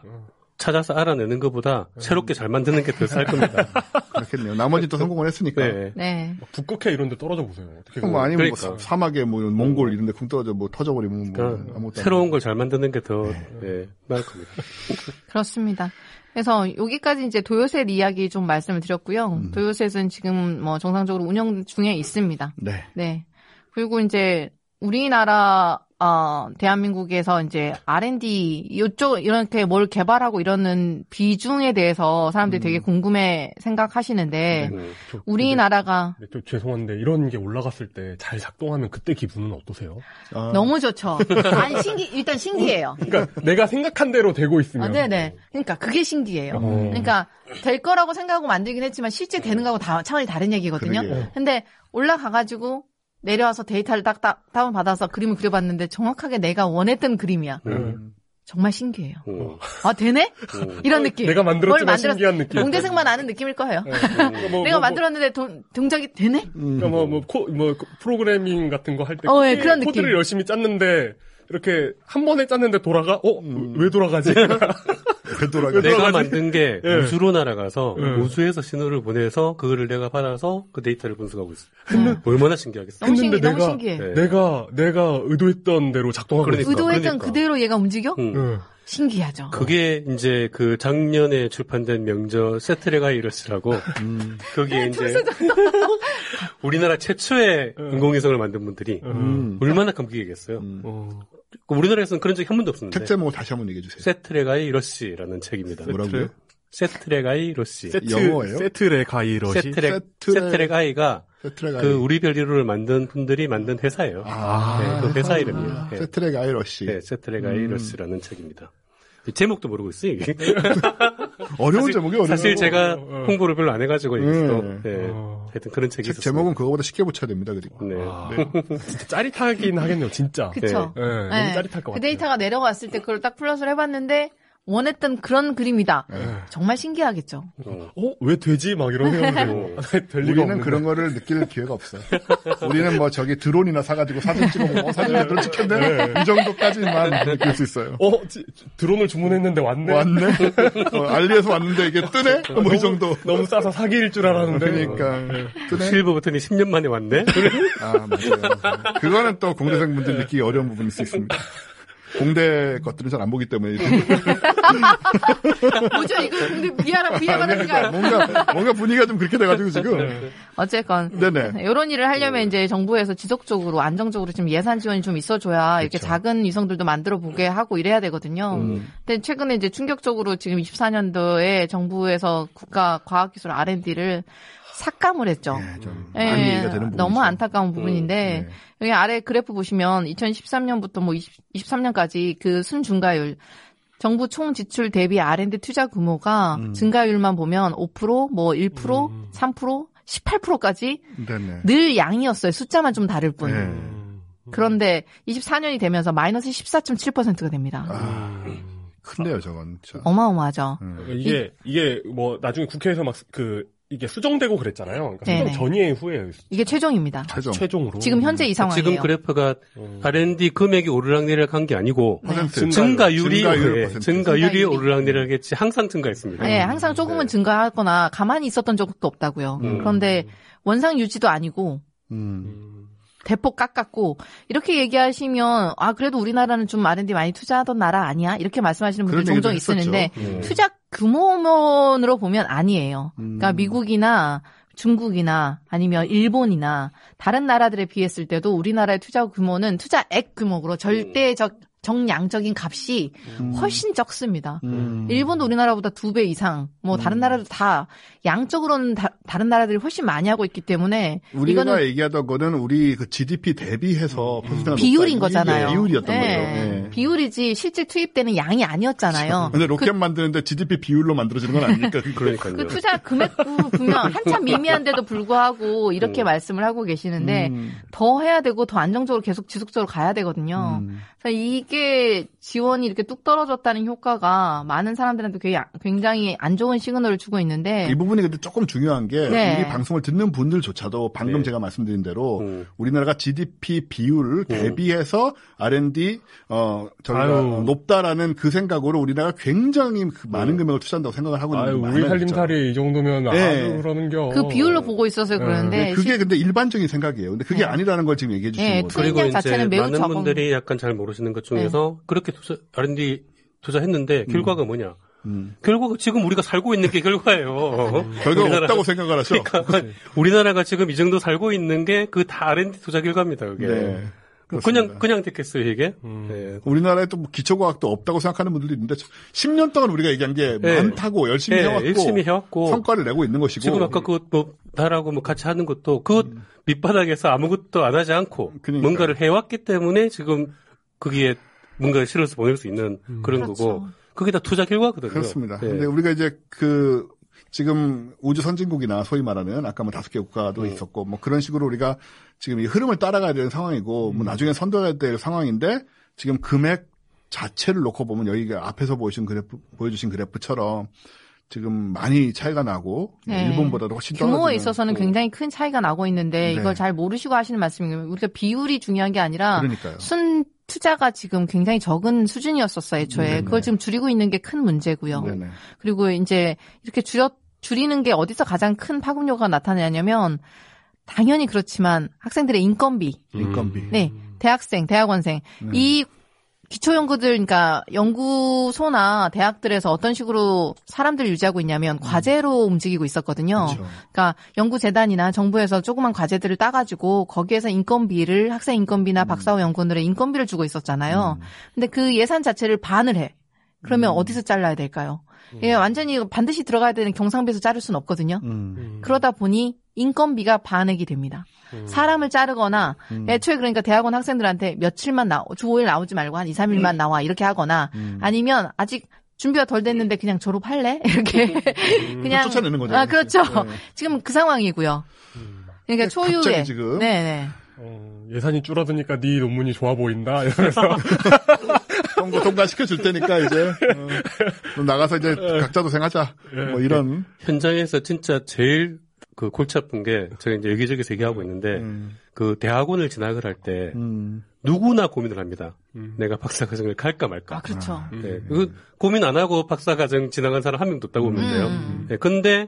찾아서 알아내는 것보다 새롭게 잘 만드는 게 더 쌀 겁니다. 그렇겠네요. 나머지 또 성공을 했으니까. 네. 네. 막 북극해 이런 데 떨어져 보세요. 어떻게 뭐 아니면 그러니까. 뭐 사막에 뭐 몽골 이런 데쿵 떨어져 뭐 터져버리면 뭐 그러니까 아무것도 새로운 걸 잘 만드는 게더 네, 나을 겁니다. 그렇습니다. 그래서 여기까지 이제 도요셋 이야기 좀 말씀을 드렸고요. 도요셋은 지금 뭐 정상적으로 운영 중에 있습니다. 네. 네. 그리고 이제 우리나라 어 대한민국에서 이제 R&D 이쪽 이렇게 뭘 개발하고 이러는 비중에 대해서 사람들이 되게 궁금해 생각하시는데 음. 저- 우리나라가 근데 또 죄송한데 이런 게 올라갔을 때 잘 작동하면 그때 기분은 어떠세요? 아, 너무 좋죠. 아니 신기 일단 신기해요. 그러니까 내가 생각한 대로 되고 있으면 아, 네네. 그러니까 그게 신기해요. 어. 그러니까 될 거라고 생각하고 만들긴 했지만 실제 되는 거하고 다 차원이 다른 얘기거든요. 그러게요. 근데 올라가가지고 내려와서 데이터를 딱, 딱 다운 받아서 그림을 그려봤는데 정확하게 내가 원했던 그림이야. 음. 정말 신기해요. 음. 아 되네? 음. 이런 느낌. 내가 만들었지만 뭘 만들었- 신기한 느낌. 공대생만 아는 느낌일 거예요. 그러니까 뭐, 내가 뭐, 만들었는데 도- 동작이 되네? 음. 그러니까 뭐, 뭐, 코, 뭐, 프로그래밍 같은 거 할 때. 어, 예, 그런 코드를 느낌. 열심히 짰는데, 이렇게 한 번에 짰는데 돌아가? 어? 왜 돌아가지? 되돌아가. 내가 만든 게 예. 우주로 날아가서 예. 우주에서 신호를 보내서 그거를 내가 받아서 그 데이터를 분석하고 있어요. 얼마나 신기하겠어. 너무 신기, 했는데 너무 내가- 신기해. 네. 내가, 내가 의도했던 대로 작동하고 그러니까. 있어. 의도했던 그러니까. 그대로 얘가 움직여? 음. 응. 신기하죠. 그게 이제 그 작년에 출판된 명저 세트레가 이러스라고 음. 거기에 네, 이제 우리나라 최초의 인공위성을 만든 분들이 음. 얼마나 감격이겠어요. 음. 어. 그 우리나라에서는 그런 적이 한 번도 없었는데 책 제목 다시 한번 얘기해 주세요. 세트레가이 러시라는 책입니다. 뭐라고요? 세트레가이 러시 세트, 영어예요? 세트레 가이 러시. 세트레 세트레- 세트레가이가 세트레가 그 우리 별이로를 만든 분들이 만든 회사예요. 아, 네, 그 회사 이름이에요. 네. 세트레가 아이러시. 네, 세트레가이러시라는 책입니다. 제목도 모르고 있어요, 이게. 어려운 사실- 제목이 어려워. 사실 제가 어, 어. 홍보를 별로 안 해가지고 네. 또, 네. 어. 하여튼 그런 책이 책 있었어요. 제목은 그거보다 쉽게 붙여야 됩니다. 그리고. 네. 아, 진짜 짜릿하긴 하겠네요, 진짜. 그쵸? 네, 너무 네. 짜릿할 것 그 같아요. 데이터가 내려갔을 때 그걸 딱 플러스를 해봤는데 원했던 그런 그림이다. 네. 정말 신기하겠죠. 어. 어? 왜 되지? 막 이런 생각이 들고. 될 리가 우리는. 그런 거를 느낄 기회가 없어요. 우리는 뭐 저기 드론이나 사가지고 사진 찍어보고 어, 사진이 들 찍혔네. 이 정도까지만 느낄 수 있어요. 어? 지- 드론을 주문했는데 왔네? 왔네. 어, 알리에서 왔는데 이게 뜨네. 뭐 이 정도. 너무 싸서 사기일 줄 알았는데. 그러니까 뜨네. 실버 버튼이 10년 만에 왔네? 아 맞아요. 그거는 또 공대생 분들 느끼기 어려운 부분일 수 있습니다. 공대 것들은 잘안 보기 때문에. 뭐죠? 이거 근데 비하라 비하받는 게 아니라 뭔가 뭔가 분위기가 좀 그렇게 돼가지고 지금. 어쨌건 네네. 이런 일을 하려면 이제 정부에서 지속적으로 안정적으로 좀 예산 지원이 좀 있어줘야 이렇게 그렇죠. 작은 위성들도 만들어 보게 하고 이래야 되거든요. 음. 근데 최근에 이제 충격적으로 지금 24년도에 정부에서 국가 과학기술 R&D를 삭감을 했죠. 예, 좀 예, 많이 얘기가 되는 부분이죠. 너무 안타까운 부분인데 네. 여기 아래 그래프 보시면 2013년부터 뭐 20, 23년까지 그 순증가율 정부 총 지출 대비 R&D 투자 규모가 음. 증가율만 보면 5%, 뭐 1%, 음. 3%, 18%까지 네네 늘 양이었어요. 숫자만 좀 다를 뿐. 네. 음. 그런데 24년이 되면서 마이너스 14.7%가 됩니다. 아, 큰데요 저건 진짜 어마어마하죠. 음. 이게 이게 뭐 나중에 국회에서 막 그 이게 수정되고 그랬잖아요. 그러니까 네네. 수정 전이에요, 후예요. 이게 최종입니다. 최종 최종으로. 지금 현재 이 상황이에요. 지금 그래프가 음. R&D 금액이 오르락내리락 한 게 아니고 네. 퍼센트 증가율이 증가율 예, 퍼센트. 증가율이. 오르락내리락했지 항상 증가했습니다. 네, 항상 조금은 네. 증가하거나 가만히 있었던 적도 없다고요. 음. 그런데 원상 유지도 아니고 음. 음. 대폭 깎았고 이렇게 얘기하시면 아 그래도 우리나라는 좀 R&D 많이 투자하던 나라 아니야 이렇게 말씀하시는 분들 종종 있으는데 했었죠. 음. 투자 규모면으로 보면 아니에요. 그러니까 음. 미국이나 중국이나 아니면 일본이나 다른 나라들에 비했을 때도 우리나라의 투자 규모는 투자액 규모로 절대적 정량적인 값이 훨씬 적습니다. 음. 일본도 우리나라보다 두 배 이상, 뭐 다른 나라도 다 양적으로는 다, 른 나라들이 훨씬 많이 하고 있기 때문에 우리가 이거는 얘기하던 거는 우리 그 GDP 대비해서 비율인 거잖아요. 비율이었던 네. 거죠. 예. 비율이지 실제 투입되는 양이 아니었잖아요. 근데 로켓 만드는데 GDP 비율로 만들어지는 건 아니니까. 그러니까요. 그 투자 금액도 분명 한참 미미한데도 불구하고 이렇게 음. 말씀을 하고 계시는데 음. 더 해야 되고 더 안정적으로 계속 지속적으로 가야 되거든요. 음. 그래서 이게 지원이 이렇게 뚝 떨어졌다는 효과가 많은 사람들한테 굉장히- 안 좋은 시그널을 주고 있는데 이 부분이 근데 조금 중요한 게 네. 우리 방송을 듣는 분들조차도 방금 네. 제가 말씀드린 대로 음. 우리나라가 GDP 비율을 대비해서 R&D 어 저희가 아유. 어, 높다라는 그 생각으로 우리나라가 굉장히 그 많은 금액을 투자한다고 생각을 하고 있는 우리. 살림살이 이 정도면 네. 아주 그러는겨. 그 비율로 보고 있어서 네. 그러는데 네, 그게 실- 근데 일반적인 생각이에요. 근데 그게 네. 아니라는 걸 지금 얘기해 주시는 네. 투입량 그리고 이제 자체는 매우 많은 적은- 분들이 약간 잘 모르시는 것 중에 서 그렇게 투자, R&D 투자했는데 결과가 뭐냐? 음. 결과가 지금 우리가 살고 있는 게 결과예요. 결과가 우리나라- 없다고 생각을 하죠. 그러니까 우리나라가 지금 이 정도 살고 있는 게 그 다 R&D 투자 결과입니다. 그게 네. 뭐 그렇습니다. 그냥 그냥 됐겠어요 이게. 음. 네. 우리나라에 또 뭐 기초과학도 없다고 생각하는 분들도 있는데 10년 동안 우리가 얘기한 게 네. 많다고 열심히 네, 해왔고 열심히 해왔고 성과를 내고 있는 것이고 지금 아까 그뭐 나라고 뭐 같이 하는 것도 그 밑바닥에서 아무것도 안 하지 않고 음. 그러니까요. 뭔가를 해왔기 때문에 지금 거기에 뭔가를 실어서 보낼 수 있는 그런 그렇죠. 거고 그게 다 투자 결과거든요. 그렇습니다. 네. 근데 우리가 이제 그 지금 우주 선진국이나 소위 말하는 아까 뭐 다섯 개 국가도 음. 있었고 뭐 그런 식으로 우리가 지금 이 흐름을 따라가야 되는 상황이고 음. 뭐 나중에 선도해야 될 상황인데 지금 금액 자체를 놓고 보면 여기가 앞에서 보여주신 그래프 보여주신 그래프처럼 지금 많이 차이가 나고 네. 일본보다도 훨씬 규모에 떨어지는 있어서는 굉장히 큰 차이가 나고 있는데 네. 이걸 잘 모르시고 하시는 말씀이에요. 우리가 비율이 중요한 게 아니라 그러니까요. 순 투자가 지금 굉장히 적은 수준이었었어요, 애초에. 네네. 그걸 지금 줄이고 있는 게 큰 문제고요. 네네. 그리고 이제 이렇게 줄여, 줄이는 게 어디서 가장 큰 파급력가 나타나냐면 당연히 그렇지만 학생들의 인건비, 인건비. 네, 대학생, 대학원생 네. 이 기초 연구들, 그러니까 연구소나 대학들에서 어떤 식으로 사람들을 유지하고 있냐면 과제로 움직이고 있었거든요. 음. 그렇죠. 그러니까 연구 재단이나 정부에서 조그만 과제들을 따 가지고 거기에서 인건비를 학생 인건비나 박사후 연구원들의 인건비를 주고 있었잖아요. 음. 근데 그 예산 자체를 반을 해. 그러면 음. 어디서 잘라야 될까요? 예, 완전히 반드시 들어가야 되는 경상비에서 자를 수는 없거든요. 음. 그러다 보니 인건비가 반액이 됩니다. 사람을 자르거나 음. 애초에 그러니까 대학원 학생들한테 며칠만 나, 주 5일 나오지 말고 한 2, 3일만 나와 이렇게 하거나 음. 아니면 아직 준비가 덜 됐는데 그냥 졸업할래? 이렇게 그냥 쫓아내는 거죠. 아, 그렇죠. 네. 지금 그 상황이고요. 그러니까 초유의 갑자기 지금. 네, 네. 어, 예산이 줄어드니까 네 논문이 좋아 보인다. 이러면서 통과, 통과시켜 줄 테니까 이제 어, 나가서 이제 각자 도생하자. 뭐 이런. 현장에서 진짜 제일 그 골치 아픈 게 제가 이제 여기저기서 얘기하고 있는데 음. 그 대학원을 진학을 할때 음. 누구나 고민을 합니다. 내가 박사과정을 갈까 말까. 아, 그렇죠. 네, 그 고민 안 하고 박사과정 진학한 사람 한 명도 없다고 보면 돼요. 음. 네, 근데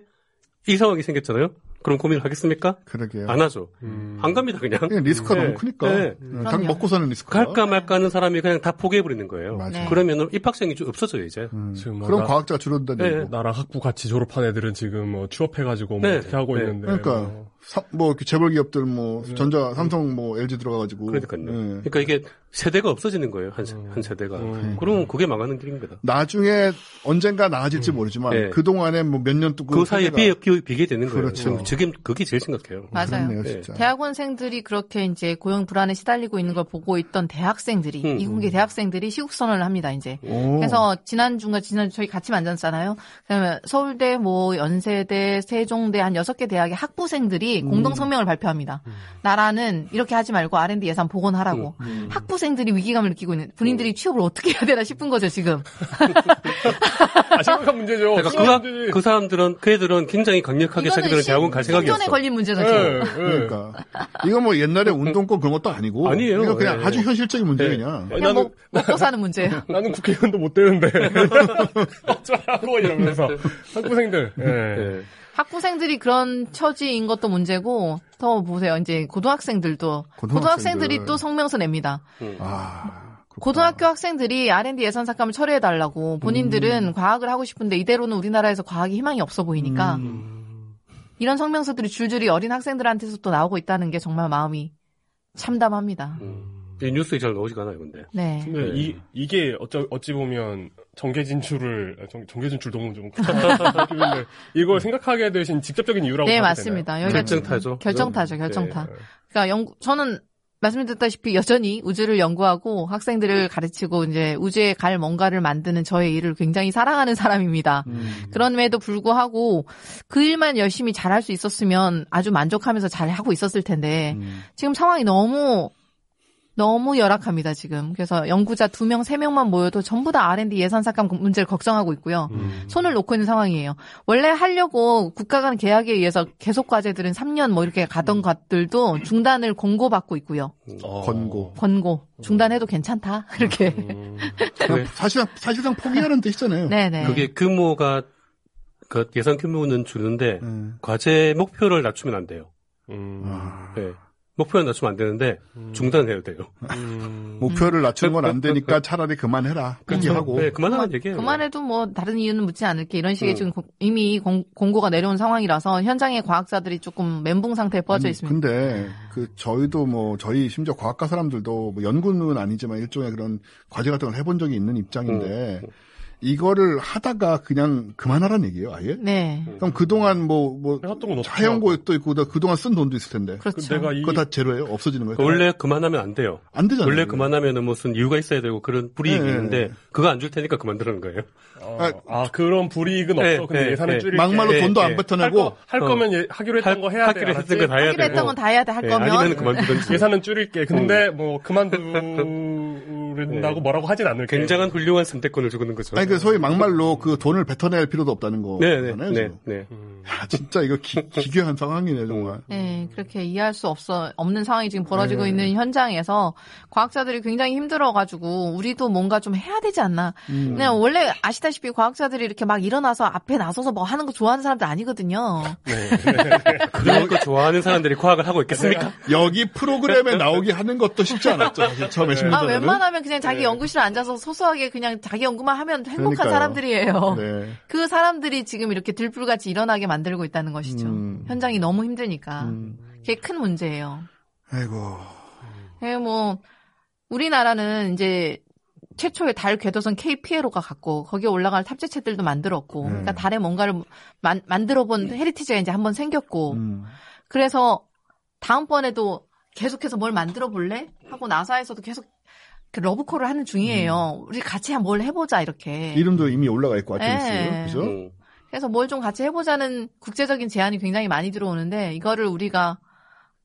이 상황이 생겼잖아요. 그럼 고민을 하겠습니까? 그러게요. 안 하죠. 음. 안 갑니다, 그냥. 그냥 리스크가 네. 너무 크니까. 네. 네, 당. 먹고 사는 리스크가. 갈까 말까 하는 사람이 그냥 다 포기해버리는 거예요. 맞아요. 네. 그러면 입학생이 좀 없어져요, 이제. 음. 지금 뭐 그럼 나- 과학자가 줄어든다는 네. 얘기고. 나랑 학부 같이 졸업한 애들은 지금 뭐 취업해가지고 뭐 네. 어떻게 하고 네. 있는데. 그러니까 뭐. 사- 뭐 이렇게 재벌 기업들 뭐 네. 전자, 삼성, 뭐 LG 들어가가지고. 그러니까요. 네. 그러니까 이게 세대가 없어지는 거예요, 한, 세- 음. 한 세대가. 음. 그러면 그게 망하는 길입니다. 나중에 언젠가 나아질지 모르지만 네. 그 동안에 뭐 몇 년 동안 그 사이에 비게, 비- 비게 되는 거예요. 그렇죠. 지금, 그게 제일 심각해요. 맞아요. 그렇네요, 네. 대학원생들이 그렇게 이제 고용 불안에 시달리고 있는 걸 보고 있던 대학생들이 음, 이국의 대학생들이 시국 선언을 합니다 이제. 오. 그래서 지난 주가 지난주 저희 같이 만났잖아요. 그러면 서울대, 뭐 연세대, 세종대 한 여섯 개 대학의 학부생들이 공동 성명을 발표합니다. 나라는 이렇게 하지 말고 R&D 예산 복원하라고. 학부생들이 위기감을 느끼고 있는 본인들이 취업을 어떻게 해야 되나 싶은 거죠 지금. 아, 심각한 문제죠. 그러니까 그, 사- 문제지. 그 사람들은, 그 애들은 굉장히 강력하게 자기들은 대학원 갈 생각이 전에 없어. 걸린 문제죠 예, 지금. 예. 그러니까 이거 뭐 옛날에 운동권 그런 것도 아니고 아니에요. 이거 그냥 네. 아주 현실적인 문제예요 네. 그냥. 아니, 그냥 나는, 먹, 먹고 사는 문제예요. 나는 국회의원도 못 되는데. 어쩌라고 이러면서. 학부생들. 예. 네. 학부생들이 그런 처지인 것도 문제고 더 보세요. 이제 고등학생들도 고등학생들. 고등학생들이 또 성명서 냅니다. 아, 그렇구나. 고등학교 학생들이 R&D 예산 삭감을 철회해 달라고 본인들은 음. 과학을 하고 싶은데 이대로는 우리나라에서 과학이 희망이 없어 보이니까 음. 이런 성명서들이 줄줄이 어린 학생들한테서 또 나오고 있다는 게 정말 마음이 참담합니다. 음. 이 뉴스에 잘 나오지가 않아요, 근데. 네. 근데 이, 이게 어쩌, 어찌 보면 정계 진출을, 아, 정, 정계 진출 너무 좀. 근데 이걸 생각하게 되신 직접적인 이유라고 네, 맞습니다. 여기가 결정타죠. 결정타죠, 결정타. 되나요? 네. 그러니까 연구 저는 말씀드렸다시피 여전히 우주를 연구하고 학생들을 가르치고 이제 우주에 갈 뭔가를 만드는 저의 일을 굉장히 사랑하는 사람입니다. 음. 그럼에도 불구하고 그 일만 열심히 잘할 수 있었으면 아주 만족하면서 잘 하고 있었을 텐데 음. 지금 상황이 너무 너무 열악합니다 지금. 그래서 연구자 두 명, 세 명만 모여도 전부 다 R&D 예산 삭감 문제를 걱정하고 있고요. 음. 손을 놓고 있는 상황이에요. 원래 하려고 국가 간 계약에 의해서 계속 과제들은 3년 뭐 이렇게 가던 것들도 중단을 공고받고 있고요. 어. 권고. 권고 중단해도 괜찮다 이렇게. 음. 사실상 사실상 포기하는 뜻이잖아요. 네네. 그게 규모가, 그 예산 규모는 주는데, 네. 과제 목표를 낮추면 안 돼요. 음. 아, 네. 목표를 낮추면 안 되는데, 중단해야 돼요. 음. 목표를 낮추는 건 안 되니까 차라리 그만해라. 그렇게 하고. 네, 그만하면 얘기해요. 그만해도 뭐 다른 이유는 묻지 않을게 이런 식의 음. 지금 고- 이미 공, 공고가 내려온 상황이라서 현장의 과학자들이 조금 멘붕 상태에 빠져 아니, 있습니다. 근데 그 저희도 뭐 저희 심지어 과학과 사람들도 뭐 연구는 아니지만 일종의 그런 과제 같은 걸 해본 적이 있는 입장인데 이거를 하다가 그냥 그만하라는 얘기예요, 아예? 네, 그럼 그동안 뭐, 뭐, 어떻게 차연고도 있고, 그동안 쓴 돈도 있을 텐데. 그 그렇죠. 내가 이 그거 다 제로예요? 없어지는 거예요? 원래 그만하면 안 돼요. 안 되잖아요. 원래 그만하면은 무슨 이유가 있어야 되고 그런 불이익이 네. 있는데 그거 안 줄 테니까 그만두라는 거예요. 아, 아, 그런 불이익은 없어. 네, 근데 네, 예산을 네. 줄일게. 막말로 예, 돈도 예. 안 할, 뱉어내고. 거, 할 어. 거면 예- 하기로 했던 할- 거 해야 돼. 하기로 했던? 거 다 해야 하기로 되고. 했던 건 다 해야 돼할 예, 거면 아니면 그만두든지. 예산은 줄일게. 근데 뭐 그만두는다고 네. 뭐라고 하진 않을게. 굉장한 훌륭한 선택권을 주는 거죠. 아니, 그 소위 막말로 그 돈을 뱉어낼 필요도 없다는 네, 네, 거잖아요. 네, 지금. 네. 야, 진짜 이거 기, 기괴한 상황이네, 정말. 네, 그렇게 이해할 수 없어 없는 상황이 지금 벌어지고 네. 있는 현장에서 과학자들이 굉장히 힘들어가지고 우리도 뭔가 좀 해야 되지 않나. 음. 그냥 원래 아시다 시피 과학자들이 이렇게 막 일어나서 앞에 나서서 뭐 하는 거 좋아하는 사람들 아니거든요. 그런 거 좋아하는 사람들이 과학을 하고 있겠습니까? 여기 프로그램에 나오게 하는 것도 쉽지 않았죠. 사실 처음에 아, 신문전에는. 웬만하면 그냥 자기 연구실에 앉아서 소소하게 그냥 자기 연구만 하면 행복한 그러니까요. 사람들이에요. 네. 그 사람들이 지금 이렇게 들불같이 일어나게 만들고 있다는 것이죠. 음. 현장이 너무 힘드니까. 음. 그게 큰 문제예요. 아이고. 예, 뭐 우리나라는 이제 최초의 달 궤도선 KPLO가 갔고 거기에 올라갈 탑재체들도 만들었고, 네. 그러니까 달에 뭔가를 만, 만들어본 heritage가 이제 한번 생겼고, 음. 그래서 다음번에도 계속해서 뭘 만들어 볼래? 하고 나사에서도 계속 그 러브콜을 하는 중이에요. 우리 같이 뭘 해보자 이렇게. 이름도 이미 올라가 있고, 아티미스. 네. 그죠? 음. 그래서 뭘 좀 같이 해보자는 국제적인 제안이 굉장히 많이 들어오는데 이거를 우리가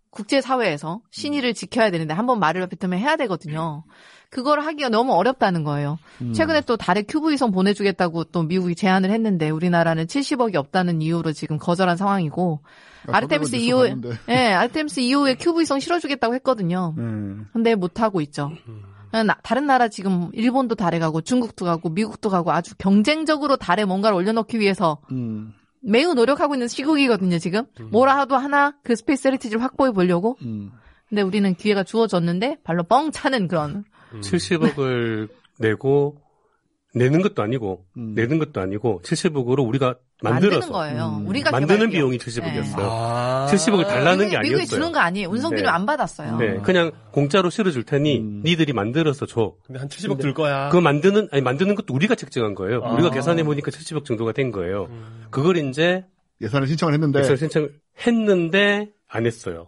국제 사회에서 신의를 지켜야 되는데 한번 말을 뱉으면 해야 되거든요. 그걸 하기가 너무 어렵다는 거예요. 음. 최근에 또 달에 큐브 위성 보내주겠다고 또 미국이 제안을 했는데 우리나라는 70억이 없다는 이유로 지금 거절한 상황이고 아, 아르테미스 저도 2호, 봤는데. 예, 아르테미스 2호에 큐브 위성 실어주겠다고 했거든요. 음. 근데 못 하고 있죠. 나- 다른 나라 지금 일본도 달에 가고 중국도 가고 미국도 가고 아주 경쟁적으로 달에 뭔가를 올려놓기 위해서 음. 매우 노력하고 있는 시국이거든요, 지금. 뭐라도 하나 그 space heritage를 확보해 보려고. 음. 근데 우리는 기회가 주어졌는데 발로 뻥 차는 그런. 70억을 내고 내는 것도 아니고 음. 내는 것도 아니고 70억으로 우리가 만드는 만들어서 거예요. 음. 우리가 만드는 비용이 비용. 70억이었어요. 아. 70억을 달라는 게 미국에, 미국에 주는 아니었어요. 거 아니에요. 운송비는 네. 안 받았어요. 네, 그냥 공짜로 실어줄 테니 음. 니들이 만들어서 줘. 근데 한 70억 들 거야. 그거 만드는 아니 만드는 것도 우리가 책정한 거예요. 아. 우리가 계산해 보니까 70억 정도가 된 거예요. 음. 그걸 이제 예산을 신청을 했는데 예산 신청을 했는데 안 했어요.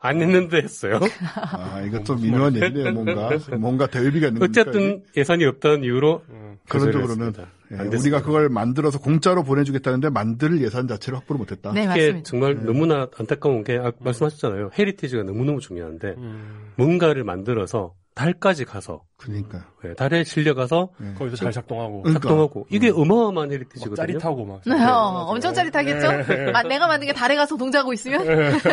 안 했는데 했어요. 아 이거 좀 미묘한 얘기네요. 뭔가 뭔가 대의비가 있는? 어쨌든 예산이 없다는 이유로 음. 그런 쪽으로는. 예, 안 우리가. 그걸 만들어서 공짜로 보내주겠다는데 만들 예산 자체를 확보를 못했다. 네, 이게 맞습니다. 정말 너무나 안타까운 게 아, 말씀하셨잖아요. heritage가 너무너무 중요한데 음. 뭔가를 만들어서 달까지 가서 그러니까 예, 달에 실려가서 거기서 잘 작동하고. 그러니까. 작동하고 이게 어마어마한 막 heritage거든요. 짜릿하고 막. 네, 어, 엄청 짜릿하겠죠? 네. 마- 내가 만든 게 달에 가서 동작하고 있으면?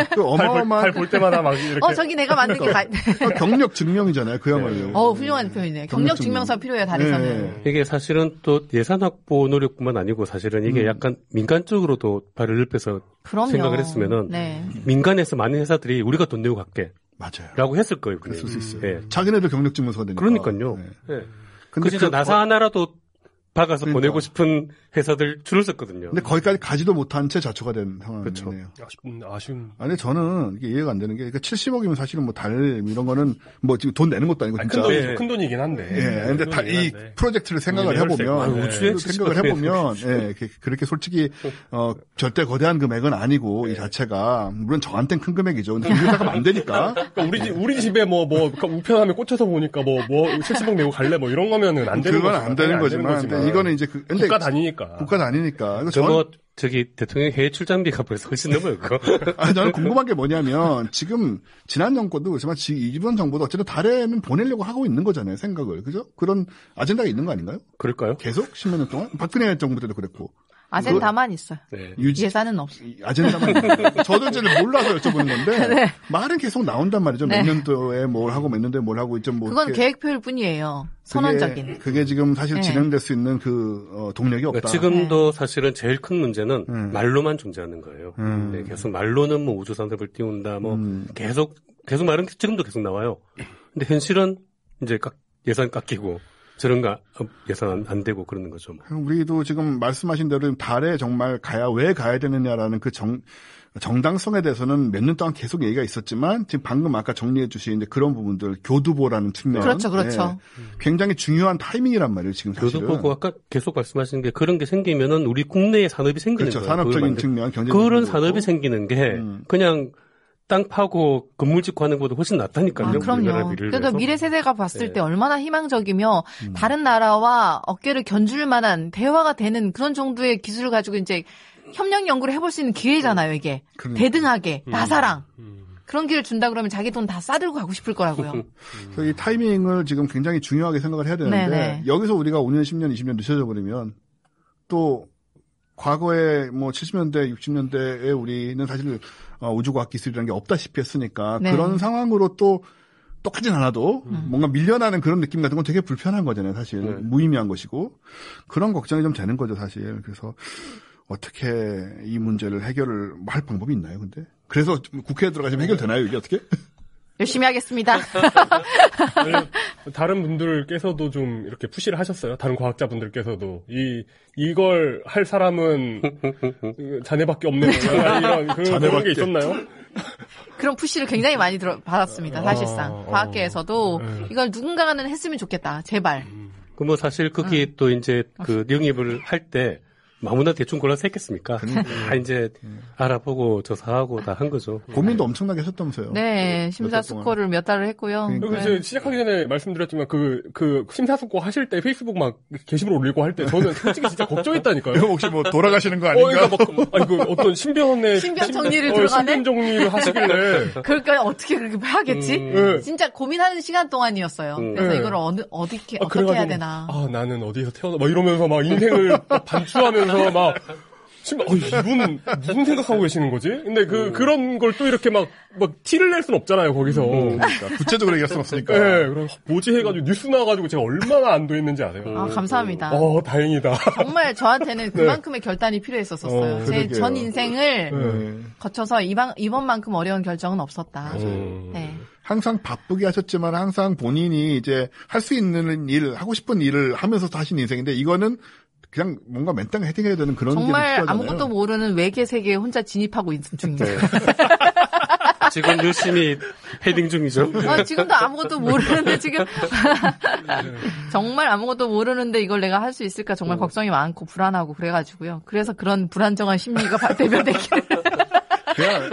그 어마어마한 달 볼 때마다 막 이렇게. 어, 저기 내가 만든 게 가, 경력 증명이잖아요. 그야말로. 어, 훌륭한 표현이네요. 경력 증명서 필요해요, 달에서는. 예. 이게 사실은 또 예산 확보 노력뿐만 아니고 사실은 이게 음. 약간 민간 쪽으로도 발을 넓혀서 그럼요. 생각을 했으면은 네. 민간에서 많은 회사들이 우리가 돈 내고 갈게라고 맞아요. 했을 거예요. 그냥. 그랬을 수 있어요. 예. 자기네들 경력 증명서가 되니까. 그러니까요. 네. 예. 근데 그 진짜 그 나사 하나라도 박아서 그러니까. 보내고 싶은 회사들 줄을 섰거든요. 근데 거기까지 가지도 못한 채 자초가 된. 상황이네요. 아쉬운, 아쉬운. 아니 저는 이게 이해가 안 되는 게 그러니까 70억이면 사실은 뭐 달 이런 거는 뭐 지금 돈 내는 것도 아니고 아니, 진짜. 큰, 돈이죠. 예. 큰 돈이긴 한데. 예, 근데 큰 다, 이. 프로젝트를 생각을 네, 해보면, 아, 우주에 그 생각을 해보면, 예, 그- 그렇게 솔직히, 어, 절대 거대한 금액은 아니고, 이 자체가, 물론 저한텐 큰 금액이죠. 근데 우리가 가면 안 되니까. 그러니까 우리 집 우리 집에 뭐뭐 우편함에 꽂혀서 보니까 뭐뭐 70억 내고 갈래 뭐 이런 거면은 안 되는 그건 거지만, 안 되는 거지만, 근데 이거는 이제 그, 근데 국가 다니니까. 국가 다니니까. 이거 저 전- 뭐 저기 대통령 해외 출장비가 벌써 훨씬 넘어요. 그거. 아, 저는 궁금한 게 뭐냐면 지금 지난 정권도 그렇지만 지금 이번 정부도 어쨌든 달에는 보내려고 하고 있는 거잖아요. 생각을 그죠? 그런 아젠다가 있는 거 아닌가요? 그럴까요? 계속 10몇 년 동안 박근혜 정부 때도 그랬고 아젠다만 있어요. 네. 유지 예산은 없어. 이 아젠다만. 저도 이제 몰라서 여쭤보는 건데 말은 계속 나온단 말이죠. 네. 몇 년도에 뭘 하고 몇 년도에 뭘 하고 있죠. 뭐 그건 이렇게. 계획표일 뿐이에요. 그게- 선언적인. 그게, 지금 사실 네. 진행될 수 있는 그 어, 동력이 없다. 그러니까 지금도 사실은 제일 큰 문제는 음. 말로만 존재하는 거예요. 음. 네, 계속 말로는 뭐 우주 산업을 띄운다, 뭐 음. 계속 계속 말은 지금도 계속 나와요. 근데 현실은 이제 깎- 예산 깎이고 저런 거 어, 예산 안, 안 되고 그러는 거죠. 뭐. 우리도 지금 말씀하신 대로 달에 정말 가야 왜 가야 되느냐라는 그 정 정당성에 대해서는 몇 년 동안 계속 얘기가 있었지만 지금 방금 아까 정리해 주신 이제 그런 부분들 교두보라는 측면 그렇죠, 그렇죠. 네. 굉장히 중요한 타이밍이란 말이에요 지금 사실은 교도 보고 아까 계속 말씀하신 게 그런 게 생기면은 우리 국내에 산업이 생기는 그렇죠 거예요. 산업적인 측면 경제 그런 산업이 생기는 게 음. 그냥 땅 파고 건물 짓고 하는 것보다 훨씬 낫다니까요. 아, 그럼요. 그러니까. 미래 세대가 봤을 네. 때 얼마나 희망적이며 음. 다른 나라와 어깨를 견줄 만한 대화가 되는 그런 정도의 기술을 가지고 이제 협력 연구를 해볼 수 있는 기회잖아요, 이게. 그러니까. 대등하게, 나사랑. 음. 그런 길을 준다 그러면 자기 돈 다 싸들고 가고 싶을 거라고요. 그래서 이 타이밍을 지금 굉장히 중요하게 생각을 해야 되는데 네네. 여기서 우리가 5년, 10년, 20년 늦춰져 버리면 또 과거에 뭐 70년대, 60년대에 우리는 사실 어, 우주과학 기술이라는 게 없다시피 했으니까 네. 그런 상황으로 또 똑하진 않아도 뭔가 밀려나는 그런 느낌 같은 건 되게 불편한 거잖아요, 사실. 네. 무의미한 것이고. 그런 걱정이 좀 되는 거죠, 사실. 그래서 어떻게 이 문제를 해결을 할 방법이 있나요, 근데? 그래서 국회에 들어가시면 해결되나요, 이게 어떻게? 열심히 하겠습니다. 다른 분들께서도 좀 이렇게 푸시를 하셨어요. 다른 과학자분들께서도 이 이걸 할 사람은 그 자네밖에 없네. 약간 이런 그, 그런 자네밖에. 게 있었나요? 그런 푸시를 굉장히 많이 들어, 받았습니다, 사실상. 어, 과학계에서도 네. 이걸 누군가는 했으면 좋겠다, 제발. 그뭐 사실 거기 또 이제 그 영입을 할 때 아무나 대충 골라서 했겠습니까? 다 이제 알아보고 조사하고 다 한 거죠. 고민도 엄청나게 하셨다면서요. 네. 심사숙고를 몇 달을 했고요. 그러니까. 그리고 이제 시작하기 전에 말씀드렸지만 그, 그 심사숙고 하실 때 페이스북 막 게시물 올리고 할 때 저는 솔직히 진짜 걱정했다니까요. 이거 혹시 뭐 돌아가시는 거 어, 아닌가? 그러니까 막, 아니, 그 어떤 신변의. 신변 정리를 어, 들어가네? 신변 정리를 하시길래. 그러니까 어떻게 그렇게 하겠지? 네. 진짜 고민하는 시간 동안이었어요. 음. 그래서 네. 이걸 어느, 어떻게, 아, 어떻게 해야 되나. 아, 나는 어디서 태어나, 막 이러면서 막 인생을 막 반추하면서 막, 지금 어, 이분 무슨 생각하고 계시는 거지? 근데 그 그런 걸 또 이렇게 막막 티를 낼 순 없잖아요 거기서. 그러니까 구체적으로 얘기할 수는 없으니까. 네, 그럼 뭐지 해가지고 뉴스 나와가지고 제가 얼마나 안도 했는지 아세요? 아, 감사합니다. 어, 다행이다. 정말 저한테는 그만큼의 결단이 필요했었어요. 어, 제 그러게요. 전 인생을 네. 거쳐서 이번, 이번만큼 어려운 결정은 없었다. 음. 네. 항상 바쁘게 하셨지만 항상 본인이 이제 할 수 있는 일, 하고 싶은 일을 하면서 하신 인생인데 이거는 그냥 뭔가 맨땅 헤딩해야 되는 그런 게 정말 필요하잖아요. 아무것도 모르는 외계 세계에 혼자 진입하고 있는 중입니다. 네. 지금 열심히 헤딩 중이죠. 아, 지금도 아무것도 모르는데 지금 정말 아무것도 모르는데 이걸 내가 할 수 있을까 정말 걱정이 많고 불안하고 그래가지고요. 그래서 그런 불안정한 심리가 바- 대변되기를. 그냥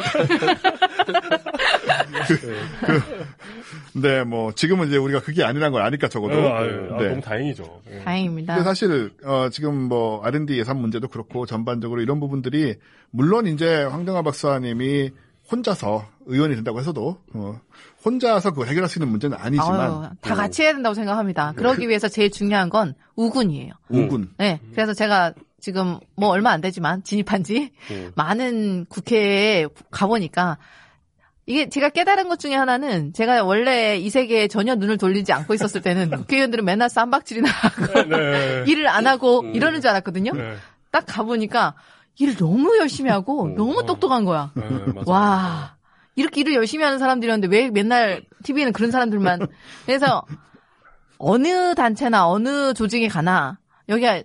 네, 뭐 지금은 이제 우리가 그게 아니란 걸 아니까 적어도. 어, 아유, 아, 네. 너무 다행이죠. 예. 다행입니다. 근데 사실 어, 지금 뭐 R&D 예산 문제도 그렇고 전반적으로 이런 부분들이 물론 이제 황정아 박사님이 혼자서 의원이 된다고 해서도 어, 혼자서 그걸 해결할 수 있는 문제는 아니지만 아유, 다 같이 해야 된다고 생각합니다. 그러기 위해서 제일 중요한 건 우군이에요. 우군 네. 그래서 제가 지금 뭐 얼마 안 되지만 진입한 지 음. 많은 국회에 가보니까 이게 제가 깨달은 것 중에 하나는 제가 원래 이 세계에 전혀 눈을 돌리지 않고 있었을 때는 국회의원들은 맨날 쌈박질이나 하고 네. 일을 안 하고 이러는 줄 알았거든요. 네. 딱 가보니까 일을 너무 열심히 하고 너무 똑똑한 거야. 네. 와. 이렇게 일을 열심히 하는 사람들이었는데 왜 맨날 TV에는 그런 사람들만. 그래서 어느 단체나 어느 조직에 가나 여기가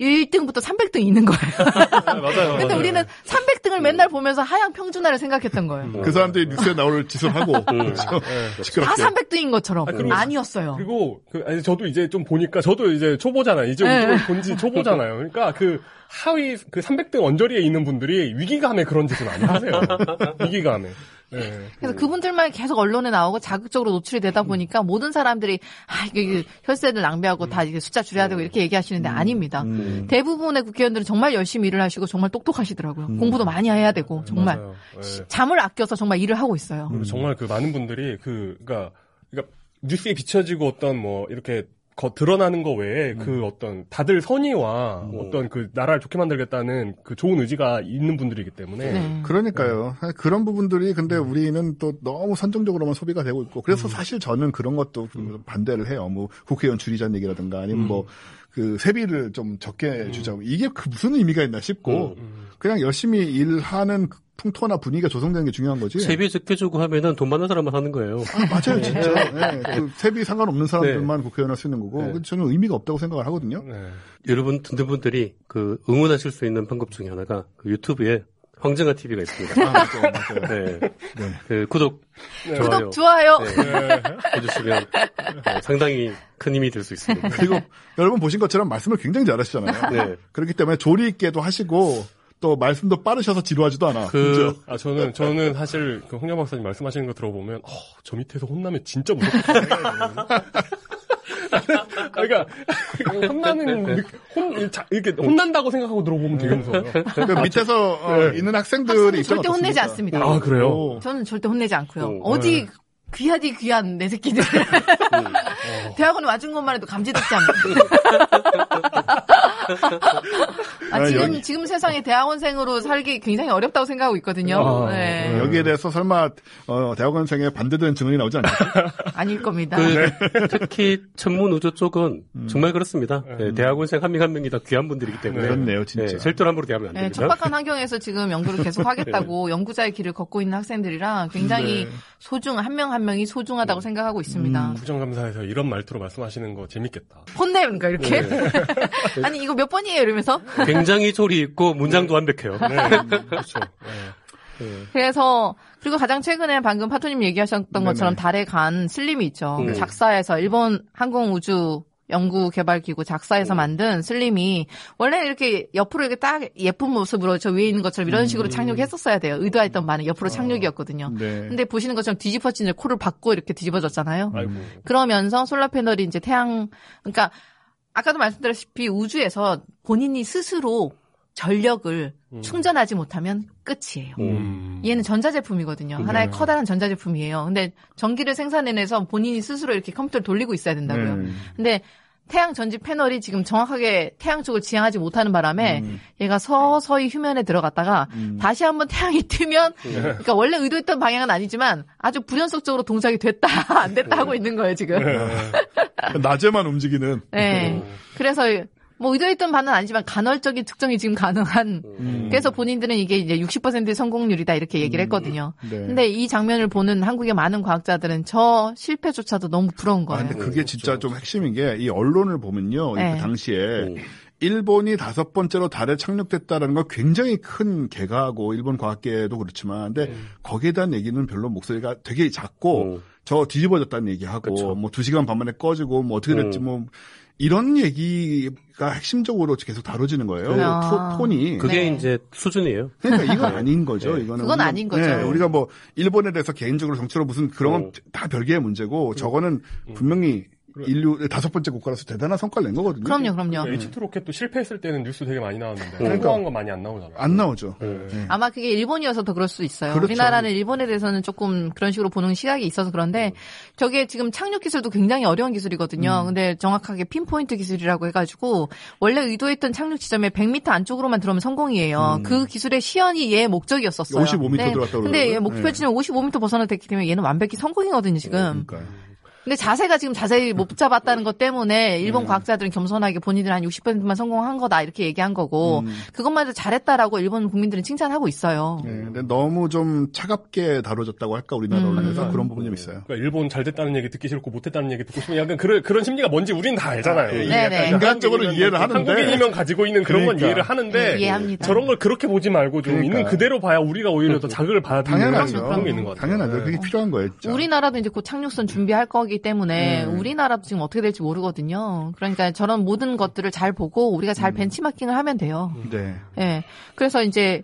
1등부터 300등 있는 거예요. 맞아요. 근데 맞아요. 우리는 300등을 맨날 보면서 하향 평준화를 생각했던 거예요. 그 사람들이 뉴스에 나올 짓을 하고 네. 다 시끄럽게 300등인 것처럼 아, 그리고- 아니었어요. 그리고 그 아니 저도 이제 좀 보니까 저도 이제 초보잖아요. 이제 네. 본지 초보잖아요. 그러니까 그 하위 그 300등 언저리에 있는 분들이 위기감에 그런 짓을 많이 하세요. 위기감에. 네. 그래서 그분들만 계속 언론에 나오고 자극적으로 노출이 되다 보니까 모든 사람들이 아 이게 혈세를 낭비하고 다 이게 숫자 줄여야 되고 이렇게 얘기하시는데 아닙니다. 대부분의 국회의원들은 정말 열심히 일을 하시고 정말 똑똑하시더라고요. 공부도 많이 해야 되고 정말. 네. 잠을 아껴서 정말 일을 하고 있어요. 그리고 정말 그 많은 분들이 그 그러니까 그러니까 뉴스에 비춰지고 어떤 뭐 이렇게 거, 드러나는 거 외에 그 어떤 다들 선의와 어떤 그 나라를 좋게 만들겠다는 그 좋은 의지가 있는 분들이기 때문에. 네. 그러니까요. 사실 그런 부분들이 근데 우리는 또 너무 선정적으로만 소비가 되고 있고 그래서 사실 저는 그런 것도 좀 반대를 해요. 뭐 국회의원 줄이자는 얘기라든가 아니면 뭐 그 세비를 좀 적게 주자고. 이게 그 무슨 의미가 있나 싶고 그냥 열심히 일하는 그 풍토나 분위기가 조성되는 게 중요한 거지. 세비 적게 주고 하면은 돈 많은 사람만 하는 거예요. 아, 맞아요, 진짜. 네, 그 세비 상관없는 사람들만 국회의원 할 수 있는 거고 네. 그 저는 의미가 없다고 생각을 하거든요. 네. 여러분 듣는 분들이 그 응원하실 수 있는 방법 중에 하나가 그 유튜브에 황정아 TV가 있습니다. 아, 맞아요, 맞아요. 네. 그 구독, 좋아요 구독 좋아요. 네. 해주시면 네, 상당히 큰 힘이 될 수 있습니다. 그리고 여러분 보신 것처럼 말씀을 굉장히 잘하시잖아요. 네. 그렇기 때문에 조리 있게도 하시고 또 말씀도 빠르셔서 지루하지도 않아. 그 그죠? 아 저는 저는 사실 그 홍영 박사님 말씀하시는 거 들어보면 어, 저 밑에서 혼나면 진짜 무섭겠다. 그러니까 혼나는 느- 혼 자- 이렇게 혼난다고 생각하고 들어보면 되게 무서워요. 그 밑에서 어, 있는 학생들이 절대 혼내지? 않습니다. 아 그래요? 오. 저는 절대 혼내지 않고요. 어, 어디 귀하디 귀한 내 새끼들. 대학원에 와준 것만 해도 감지덕지 않습니다. 아, 아, 지금, 여기- 지금 세상에 대학원생으로 살기 굉장히 어렵다고 생각하고 있거든요. 아, 네. 여기에 대해서 설마 어, 대학원생의 반대되는 증언이 나오지 않을까? 아닐 겁니다. 그 특히 천문 우주 쪽은 정말 그렇습니다. 네, 대학원생 한 명 한 명이 다 귀한 분들이기 때문에 그렇네요, 진짜. 네, 절대로 함부로 대하면 안 네, 됩니다. 척박한 환경에서 지금 연구를 계속 하겠다고 연구자의 길을 걷고 있는 학생들이랑 굉장히 네. 소중, 한 명 한 명이 소중하다고 생각하고 있습니다. 국정감사에서 이런 말투로 말씀하시는 거 재밌겠다. 혼내니까 이렇게. 아니, 이거 몇 번이에요? 이러면서. 굉장히 조리 있고 문장도 완벽해요. 네, 그렇죠. 네. 그래서 그리고 가장 최근에 방금 파토님 얘기하셨던 것처럼 달에 간 슬림이 있죠. 음. 작사에서 일본 항공 우주 연구 개발 기구 작사에서 만든 슬림이 원래 이렇게 옆으로 이렇게 딱 예쁜 모습으로 저 위에 있는 것처럼 이런 식으로 착륙했었어야 돼요. 의도했던 바는 옆으로 착륙이었거든요. 네. 근데 보시는 것처럼 뒤집어진 코를 받고 이렇게 뒤집어졌잖아요. 아이고. 그러면서 솔라 패널이 이제 태양 그러니까 아까도 말씀드렸다시피 우주에서 본인이 스스로 전력을 충전하지 못하면 끝이에요. 음. 얘는 전자제품이거든요. 하나의 커다란 전자제품이에요. 근데 전기를 생산해내서 본인이 스스로 이렇게 컴퓨터를 돌리고 있어야 된다고요. 네. 근데 태양 전지 패널이 지금 정확하게 태양 쪽을 지향하지 못하는 바람에 음. 얘가 서서히 휴면에 들어갔다가 다시 한번 태양이 뜨면 그러니까 원래 의도했던 방향은 아니지만 아주 불연속적으로 동작이 됐다 안 됐다 하고 있는 거예요 지금. 낮에만 움직이는. 네. 그래서 뭐 의도했던 바는 아니지만 간헐적인 특정이 지금 가능한. 음. 그래서 본인들은 이게 이제 60%의 성공률이다 이렇게 얘기를 했거든요. 네. 근데 이 장면을 보는 한국의 많은 과학자들은 저 실패조차도 너무 부러운 아, 거예요. 근데 그게 진짜 좀 핵심인 게 이 언론을 보면요. 네. 그 당시에 음. 일본이 다섯 번째로 달에 착륙됐다라는 걸 굉장히 큰 개가하고 일본 과학계도 그렇지만 근데 거기에 대한 얘기는 별로 목소리가 되게 작고 음. 저 뒤집어졌다는 얘기하고 그쵸. 뭐두 시간 반 만에 꺼지고 뭐 어떻게 됐지 음. 뭐 이런 얘기가 핵심적으로 계속 다뤄지는 거예요. 아. 토- 톤이. 그게 네. 이제 수준이에요. 그러니까 이건 아닌 거죠. 네. 이거는 그건 우리가- 아닌 거죠. 네, 우리가 뭐 일본에 대해서 개인적으로 정치로 무슨 그런 건 음. 다 별개의 문제고 저거는 분명히 인류 다섯 번째 국가로서 대단한 성과를 낸 거거든요. 그럼요, 그럼요. H2 로켓도 실패했을 때는 뉴스 되게 많이 나왔는데 그러니까. 성공한 거 많이 안 나오잖아요. 안 나오죠. 네. 아마 그게 일본이어서 더 그럴 수 있어요. 그렇죠. 우리나라는 일본에 대해서는 조금 그런 식으로 보는 시각이 있어서 그런데 저게 지금 착륙 기술도 굉장히 어려운 기술이거든요. 근데 정확하게 핀포인트 기술이라고 해가지고 원래 의도했던 착륙 지점에 100m 안쪽으로만 들어오면 성공이에요. 그 기술의 시연이 얘의 목적이었었어요. 55m 네. 들어갔다고 근데. 얘 목표 네. 지점 55m 벗어났기 때문에 얘는 완벽히 성공이거든요, 지금. 그러니까요. 근데 자세가 지금 자세히 못 잡았다는 것 때문에 일본 음. 과학자들은 겸손하게 본인들 한 60%만 성공한 거다 이렇게 얘기한 거고 음. 그것만 해도 잘했다라고 일본 국민들은 칭찬하고 있어요. 네, 근데 너무 좀 차갑게 다뤄졌다고 할까 우리나라 음. 언론에서 그런 부분이 좀 있어요. 그러니까 일본 잘 됐다는 얘기 듣기 싫고 못 했다는 얘기 듣고 싶으면 약간 그런 그런 심리가 뭔지 우리는 다 알잖아요. 이게 네네. 약간 인간적으로 이해를 하는데. 한국인이면 가지고 있는 그런 건 그러니까. 이해를 하는데 네, 이해합니다. 저런 걸 그렇게 보지 말고 좀 그러니까. 있는 그대로 봐야 우리가 오히려 더 자극을 당연하죠. 그런 게 있는 것 같아요. 당연하죠. 그게 필요한 거예요. 진짜. 우리나라도 이제 곧 착륙선 준비할 거기 때문에 음. 우리나라도 지금 어떻게 될지 모르거든요. 그러니까 저런 모든 것들을 잘 보고 우리가 잘 벤치마킹을 하면 돼요. 네. 예. 그래서 이제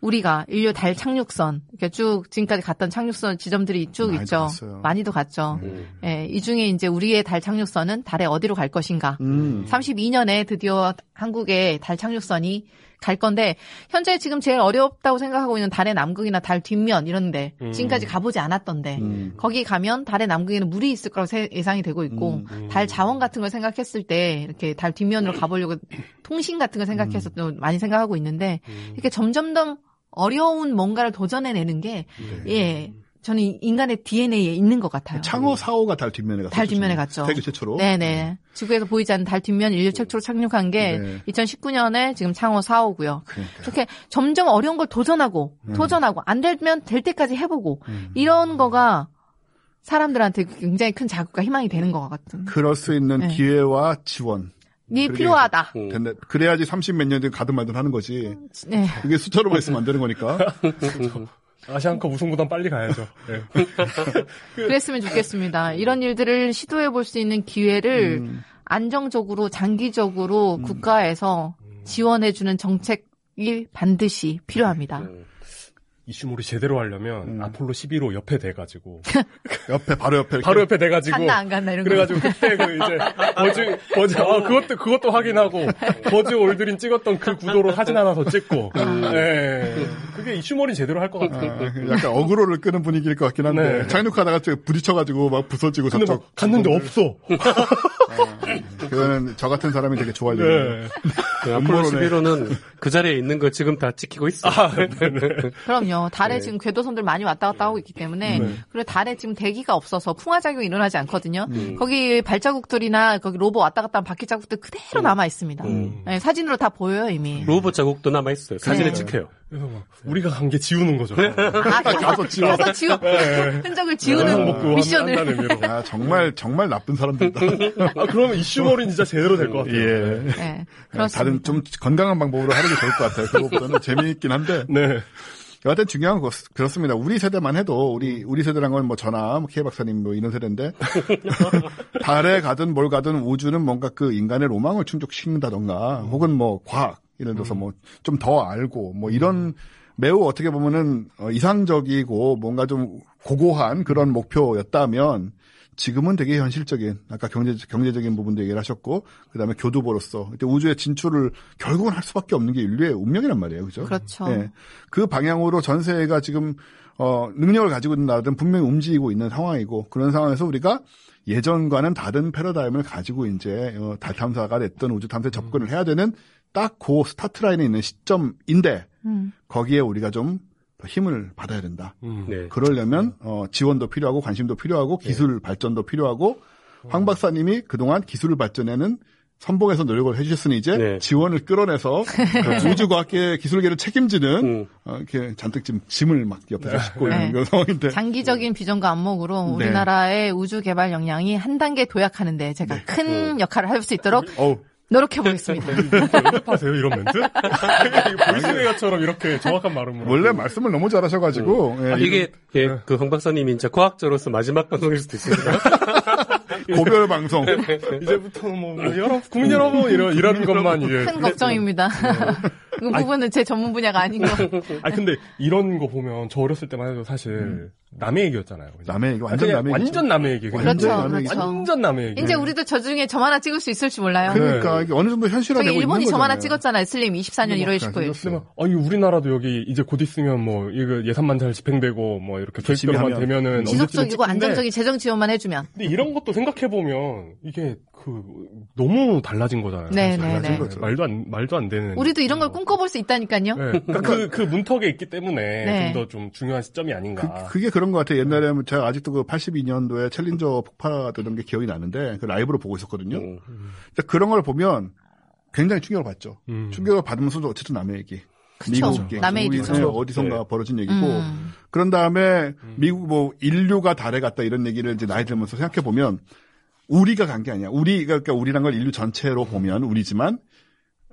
우리가 인류 달 착륙선 이렇게 쭉 지금까지 갔던 착륙선 지점들이 쭉 많이도 있죠. 갔어요. 많이도 갔죠. 음. 예. 이 중에 이제 우리의 달 착륙선은 달에 어디로 갈 것인가? 음. 32년에 드디어 한국의 달 착륙선이 갈 건데 현재 지금 제일 어렵다고 생각하고 있는 달의 남극이나 달 뒷면 이런데 음. 지금까지 가보지 않았던데 음. 거기 가면 달의 남극에는 물이 있을 거라고 세- 예상이 되고 있고 음. 달 자원 같은 걸 생각했을 때 이렇게 달 뒷면으로 가보려고 통신 같은 걸 생각해서 또 많이 생각하고 있는데 이렇게 점점점 어려운 뭔가를 도전해내는 게 예. 저는 인간의 DNA에 있는 것 같아요. 창호 4호가 달 뒷면에 갔죠. 달 뒷면에 갔죠. 세계 최초로. 네네. 지구에서 보이지 않는 달 뒷면 인류 최초로 착륙한 게 네. 2019년에 지금 창호 4호고요. 그러니까. 이렇게 점점 어려운 걸 도전하고 음. 도전하고 안 되면 될 때까지 해보고 음. 이런 거가 사람들한테 굉장히 큰 자극과 희망이 되는 것 같은. 그럴 수 있는 네. 기회와 지원. 이. 필요하다. 음. 근데 그래야지 30 몇 년 뒤에 가든 말든 하는 거지. 네. 그게 숫자로만 있으면 안 되는 거니까. 아시안컵 우승보단 빨리 가야죠. 네. 그랬으면 좋겠습니다. 이런 일들을 시도해 볼 수 있는 기회를 음. 안정적으로 장기적으로 국가에서 지원해 주는 정책이 반드시 필요합니다. 음. 이슈몰이 제대로 하려면 음. 아폴로 11호 옆에 돼가지고 옆에 바로 옆에 바로 옆에 돼가지고 갔나 안 갔나 이런 거. 그래가지고 그때 그 이제 버즈 버즈 아 그것도 그것도 확인하고 버즈 올드린 찍었던 그 구도로 사진 하나 더 찍고 예 그게 이슈몰이 제대로 할 것 같아요. 아, 약간 어그로를 끄는 분위기일 것 같긴 한데 네. 착륙하다가 저 부딪혀가지고 막 부서지고 근데 저쪽 막 갔는데 없어. 그거는 저 같은 사람이 되게 좋아할 일이에요. 네. 그 아폴로 음모론에. 11호는 그 자리에 있는 거 지금 다 찍히고 있어. 그럼요. 달에 네. 지금 궤도선들 많이 왔다 갔다 하고 있기 때문에 네. 그리고 달에 지금 대기가 없어서 풍화작용이 일어나지 않거든요. 음. 거기 발자국들이나 거기 로봇 왔다 갔다 한 바퀴 자국들 그대로 남아 있습니다. 음. 네, 사진으로 다 보여요 이미. 로봇 자국도 남아 있어요. 사진에 네. 찍혀요. 그래서 막 우리가 간 게 지우는 거죠. 아, 가서 지워. 가서 지워. 흔적을 지우는 미션을. 한다는 의미로. 아 정말 정말 나쁜 사람들이다. 아 그러면 이슈몰은 진짜 제대로 될 것 같아요. 예. 네, 그렇습니다. 다른 좀 건강한 방법으로 하는 게 좋을 것 같아요. 그거보다는 재미있긴 한데. 네. 여하튼 중요한 거 그렇습니다. 우리 세대만 해도 우리 우리 세대란 건 뭐 저나 뭐 K 박사님 뭐 이런 세대인데 달에 가든 뭘 가든 우주는 뭔가 그 인간의 로망을 충족시킨다던가 혹은 뭐 과학 예를 들어서 뭐좀 더 알고 뭐 이런 매우 어떻게 보면은 어, 이상적이고 뭔가 좀 고고한 그런 목표였다면 지금은 되게 현실적인 아까 경제 경제적인 부분도 얘기를 하셨고 그다음에 교두보로서 이때 우주에 진출을 결국은 할 수밖에 없는 게 인류의 운명이란 말이에요, 그죠? 그렇죠. 예. 그 방향으로 전세가 지금 어, 능력을 가지고 있는 나라들은 분명히 움직이고 있는 상황이고 그런 상황에서 우리가 예전과는 다른 패러다임을 가지고 이제 어, 달 탐사가 됐든 우주 탐사에 접근을 해야 되는 딱 그 스타트 라인에 있는 시점인데 음. 거기에 우리가 좀더 힘을 받아야 된다. 음. 네. 그러려면 어, 지원도 필요하고 관심도 필요하고 기술 발전도 필요하고 황 박사님이 그동안 기술 발전에는 선봉에서 노력을 해주셨으니 이제 네. 지원을 끌어내서 그 우주과학계 기술계를 책임지는 음. 어, 이렇게 잔뜩 지금 짐을 막 옆에서 싣고 네. 있는 그런 상황인데 장기적인 비전과 안목으로 네. 우리나라의 우주 개발 역량이 한 단계 도약하는데 제가 네. 큰 역할을 할 수 있도록 어우 노력해 보겠습니다. 연습하세요 이런 멘트? 보이스웨어처럼 이렇게 정확한 발음으로. 원래 말씀을 너무 잘하셔가지고 예, 아, 이게 예, 그황 박사님이 이제 과학자로서 마지막 방송일 수도 있습니다. 고별 방송 이제부터 뭐, 뭐 여러분, 국민 여러분 이런 이런 것만 이제. 큰 걱정입니다. 그 부분은 제 전문 분야가 아닌 거. 아 근데 이런 거 보면 저 어렸을 때만 해도 사실 남의 얘기였잖아요. 그냥. 남의 얘기 완전 남의 얘기죠. 완전 남의 얘기. 그렇죠, 완전 남의 그렇죠. 완전 남의 얘기. 이제 우리도 저 중에 점 하나 찍을 수 있을 지 몰라요. 그러니까 이게 어느 정도 현실화되고 저기 일본이 있는 점 하나. 찍었잖아요. 슬림 24년 1월 19일. 잘생겼어요. 근데 막, 아니 우리나라도 여기 이제 곧 있으면 뭐 이거 예산만 잘 집행되고 뭐 이렇게 계획대로만. 되면은 지속적이고 안정적인 재정 지원만 해주면. 근데 이런 것도 생각 해 보면 이게 그 너무 달라진 거잖아요. 네. 네, 달라진 네. 거죠. 말도 안 말도 안 되는. 우리도 이런 걸 꿈꿔볼 수 있다니까요. 네. 그러니까 그, 그 문턱에 있기 때문에 네. 좀더좀 중요한 시점이 아닌가. 그, 게 그런 것 같아요. 옛날에 제가 아직도 그 82년도에 챌린저 폭파되던 게 기억이 나는데 그 라이브로 보고 있었거든요. 음. 근데 그런 걸 보면 굉장히 충격을 받죠. 음. 충격을 받으면서도 어쨌든 남의 얘기. 그쵸. 미국 얘기. 남의 얘기죠. 네, 어디선가 네. 벌어진 얘기고. 음. 그런 다음에 미국 뭐 인류가 달에 갔다 이런 얘기를 이제 나이 들면서 생각해 보면 우리가 간 게 아니야. 우리가 그러니까 우리란 걸 인류 전체로 보면 우리지만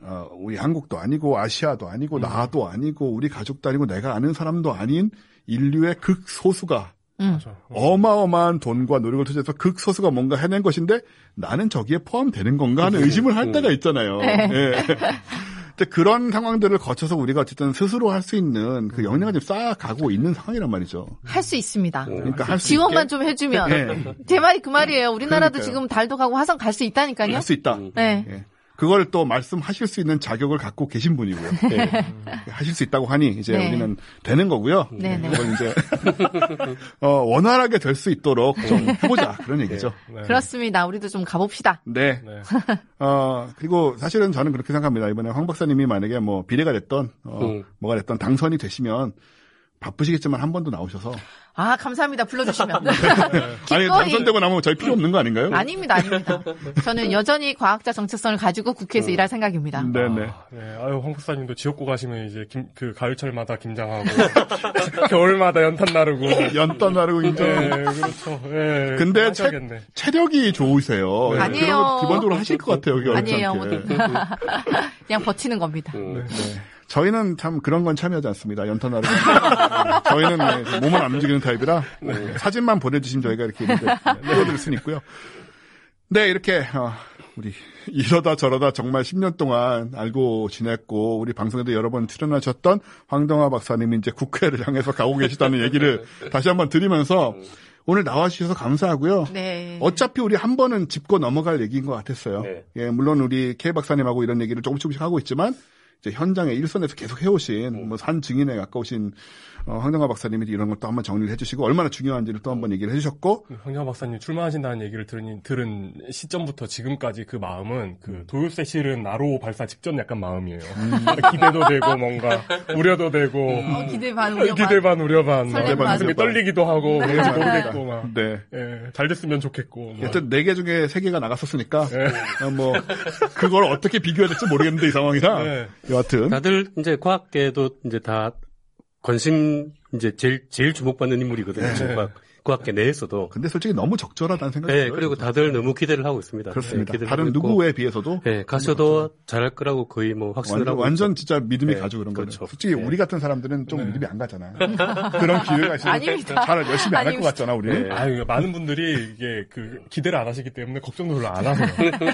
어, 우리 한국도 아니고 아시아도 아니고 나도 아니고 우리 가족도 아니고 내가 아는 사람도 아닌 인류의 극소수가 음. 어마어마한 돈과 노력을 투자해서 극소수가 뭔가 해낸 것인데 나는 저기에 포함되는 건가 하는 의심을 할 때가 있잖아요. 예. 근데 그런 상황들을 거쳐서 우리가 어쨌든 스스로 할 수 있는 그 역량을 좀 쌓아가고 있는 상황이란 말이죠. 할 수 있습니다. 그러니까 할 수 지원만 있게 좀 해주면. 네. 제 말이 그 말이에요. 우리나라도 그러니까요. 지금 달도 가고 화성 갈 수 있다니까요. 할 수 있다. 네. 예. 그걸 또 말씀하실 수 있는 자격을 갖고 계신 분이고요. 예. 하실 수 있다고 하니 이제 네. 우리는 되는 거고요. 네, 네. 그걸 이제 어, 원활하게 될 수 있도록 좀 해보자 그런 얘기죠. 네. 그렇습니다. 우리도 좀 가봅시다. 네. 네. 어, 그리고 사실은 저는 그렇게 생각합니다. 이번에 황 박사님이 만약에 뭐 비례가 됐던, 어, 음. 뭐가 됐던 당선이 되시면 바쁘시겠지만 한번더 나오셔서. 아, 감사합니다. 불러주시면. 아니, 기꺼이. 당선되고 나면 저희 필요 없는 거 아닌가요? 아닙니다, 아닙니다. 저는 여전히 과학자 정체성을 가지고 국회에서 일할 생각입니다. 네네. 네, 아유, 황 박사님도 지역구 가시면 이제 김, 그 가을철마다 김장하고, 겨울마다 연탄 나르고. 연단 나르고 이제. 네, 그렇죠. 네, 근데 체. 체력이 좋으세요. 네. 아니에요. 거 기본적으로 하실 것 같아요. 그게 어렵지 아니에요. 그냥 버티는 겁니다. 음. 네. 저희는 참 그런 건 참여하지 않습니다. 연탄 나르고. 저희는 네, 몸은 안 움직이는 타입이라 네, 사진만 보내주시면 저희가 이렇게 띄워드릴 수는 있고요. 네, 이렇게 어, 우리 이러다 저러다 정말 10년 동안 알고 지냈고 우리 방송에도 여러 번 출연하셨던 황동화 박사님이 이제 국회를 향해서 가고 계시다는 얘기를 다시 한번 드리면서 오늘 나와주셔서 감사하고요. 네. 어차피 우리 한 번은 짚고 넘어갈 얘기인 것 같았어요. 네. 예, 물론 우리 K 박사님하고 이런 얘기를 조금씩 조금씩 하고 있지만 현장에 일선에서 계속 해오신 뭐 산 증인에 가까우신 어, 황정화 박사님이 이런 걸 또 한번 정리를 해주시고 얼마나 중요한지를 또 한번 얘기를 해주셨고 황정 박사님 출마하신다는 얘기를 들은, 들은 시점부터 지금까지 그 마음은 그 도요새 실은 나로 발사 직전 약간 마음이에요. 기대도 되고 뭔가 우려도 되고 어, 기대 반, 우려 반. 기대 반 우려 반 막, 설렘 반. 가슴이 떨리기도 하고 네. 뭔지 모르겠고 막 네. 예, 잘 됐으면 좋겠고 뭐. 여튼 네 개 중에 세 개가 나갔었으니까 네. 어, 뭐 그걸 어떻게 비교해야 될지 모르겠는데 이 상황이라 네. 여하튼 다들 이제 과학계도 이제 다 관심 이제 제일 제일 주목받는 인물이거든요. 지금 과학, 과학계 내에서도. 근데 솔직히 너무 적절하다는 생각이 네, 들어요. 그리고 다들 너무 기대를 하고 있습니다. 그렇습니다. 네, 다른. 누구에 비해서도 네, 가셔도 잘할 거라고 거의 뭐 확신을 완전, 하고 완전 있죠. 진짜 믿음이 네, 가죠 그런. 그렇죠. 솔직히 네. 우리 같은 사람들은 좀 믿음이 안 가잖아요. 그런 기회가 있으면. 잘 열심히 안 할 것. 같잖아 우리. 네. 아유, 많은 분들이 이게 그 기대를 안 하시기 때문에 걱정도 별로 안 하세요.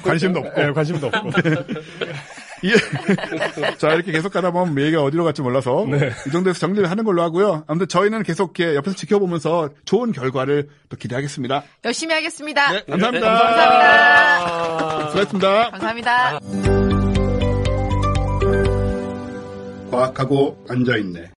관심도 없고. 네, 관심도 없고. 예. 자, 이렇게 계속 가다 보면 얘기가 어디로 갈지 몰라서 네. 이 정도에서 정리를 하는 걸로 하고요. 아무튼 저희는 계속 이렇게 옆에서 지켜보면서 좋은 결과를 또 기대하겠습니다. 열심히 하겠습니다. 네, 감사합니다. 감사합니다. 수고하셨습니다. 감사합니다. 과학하고 앉아있네.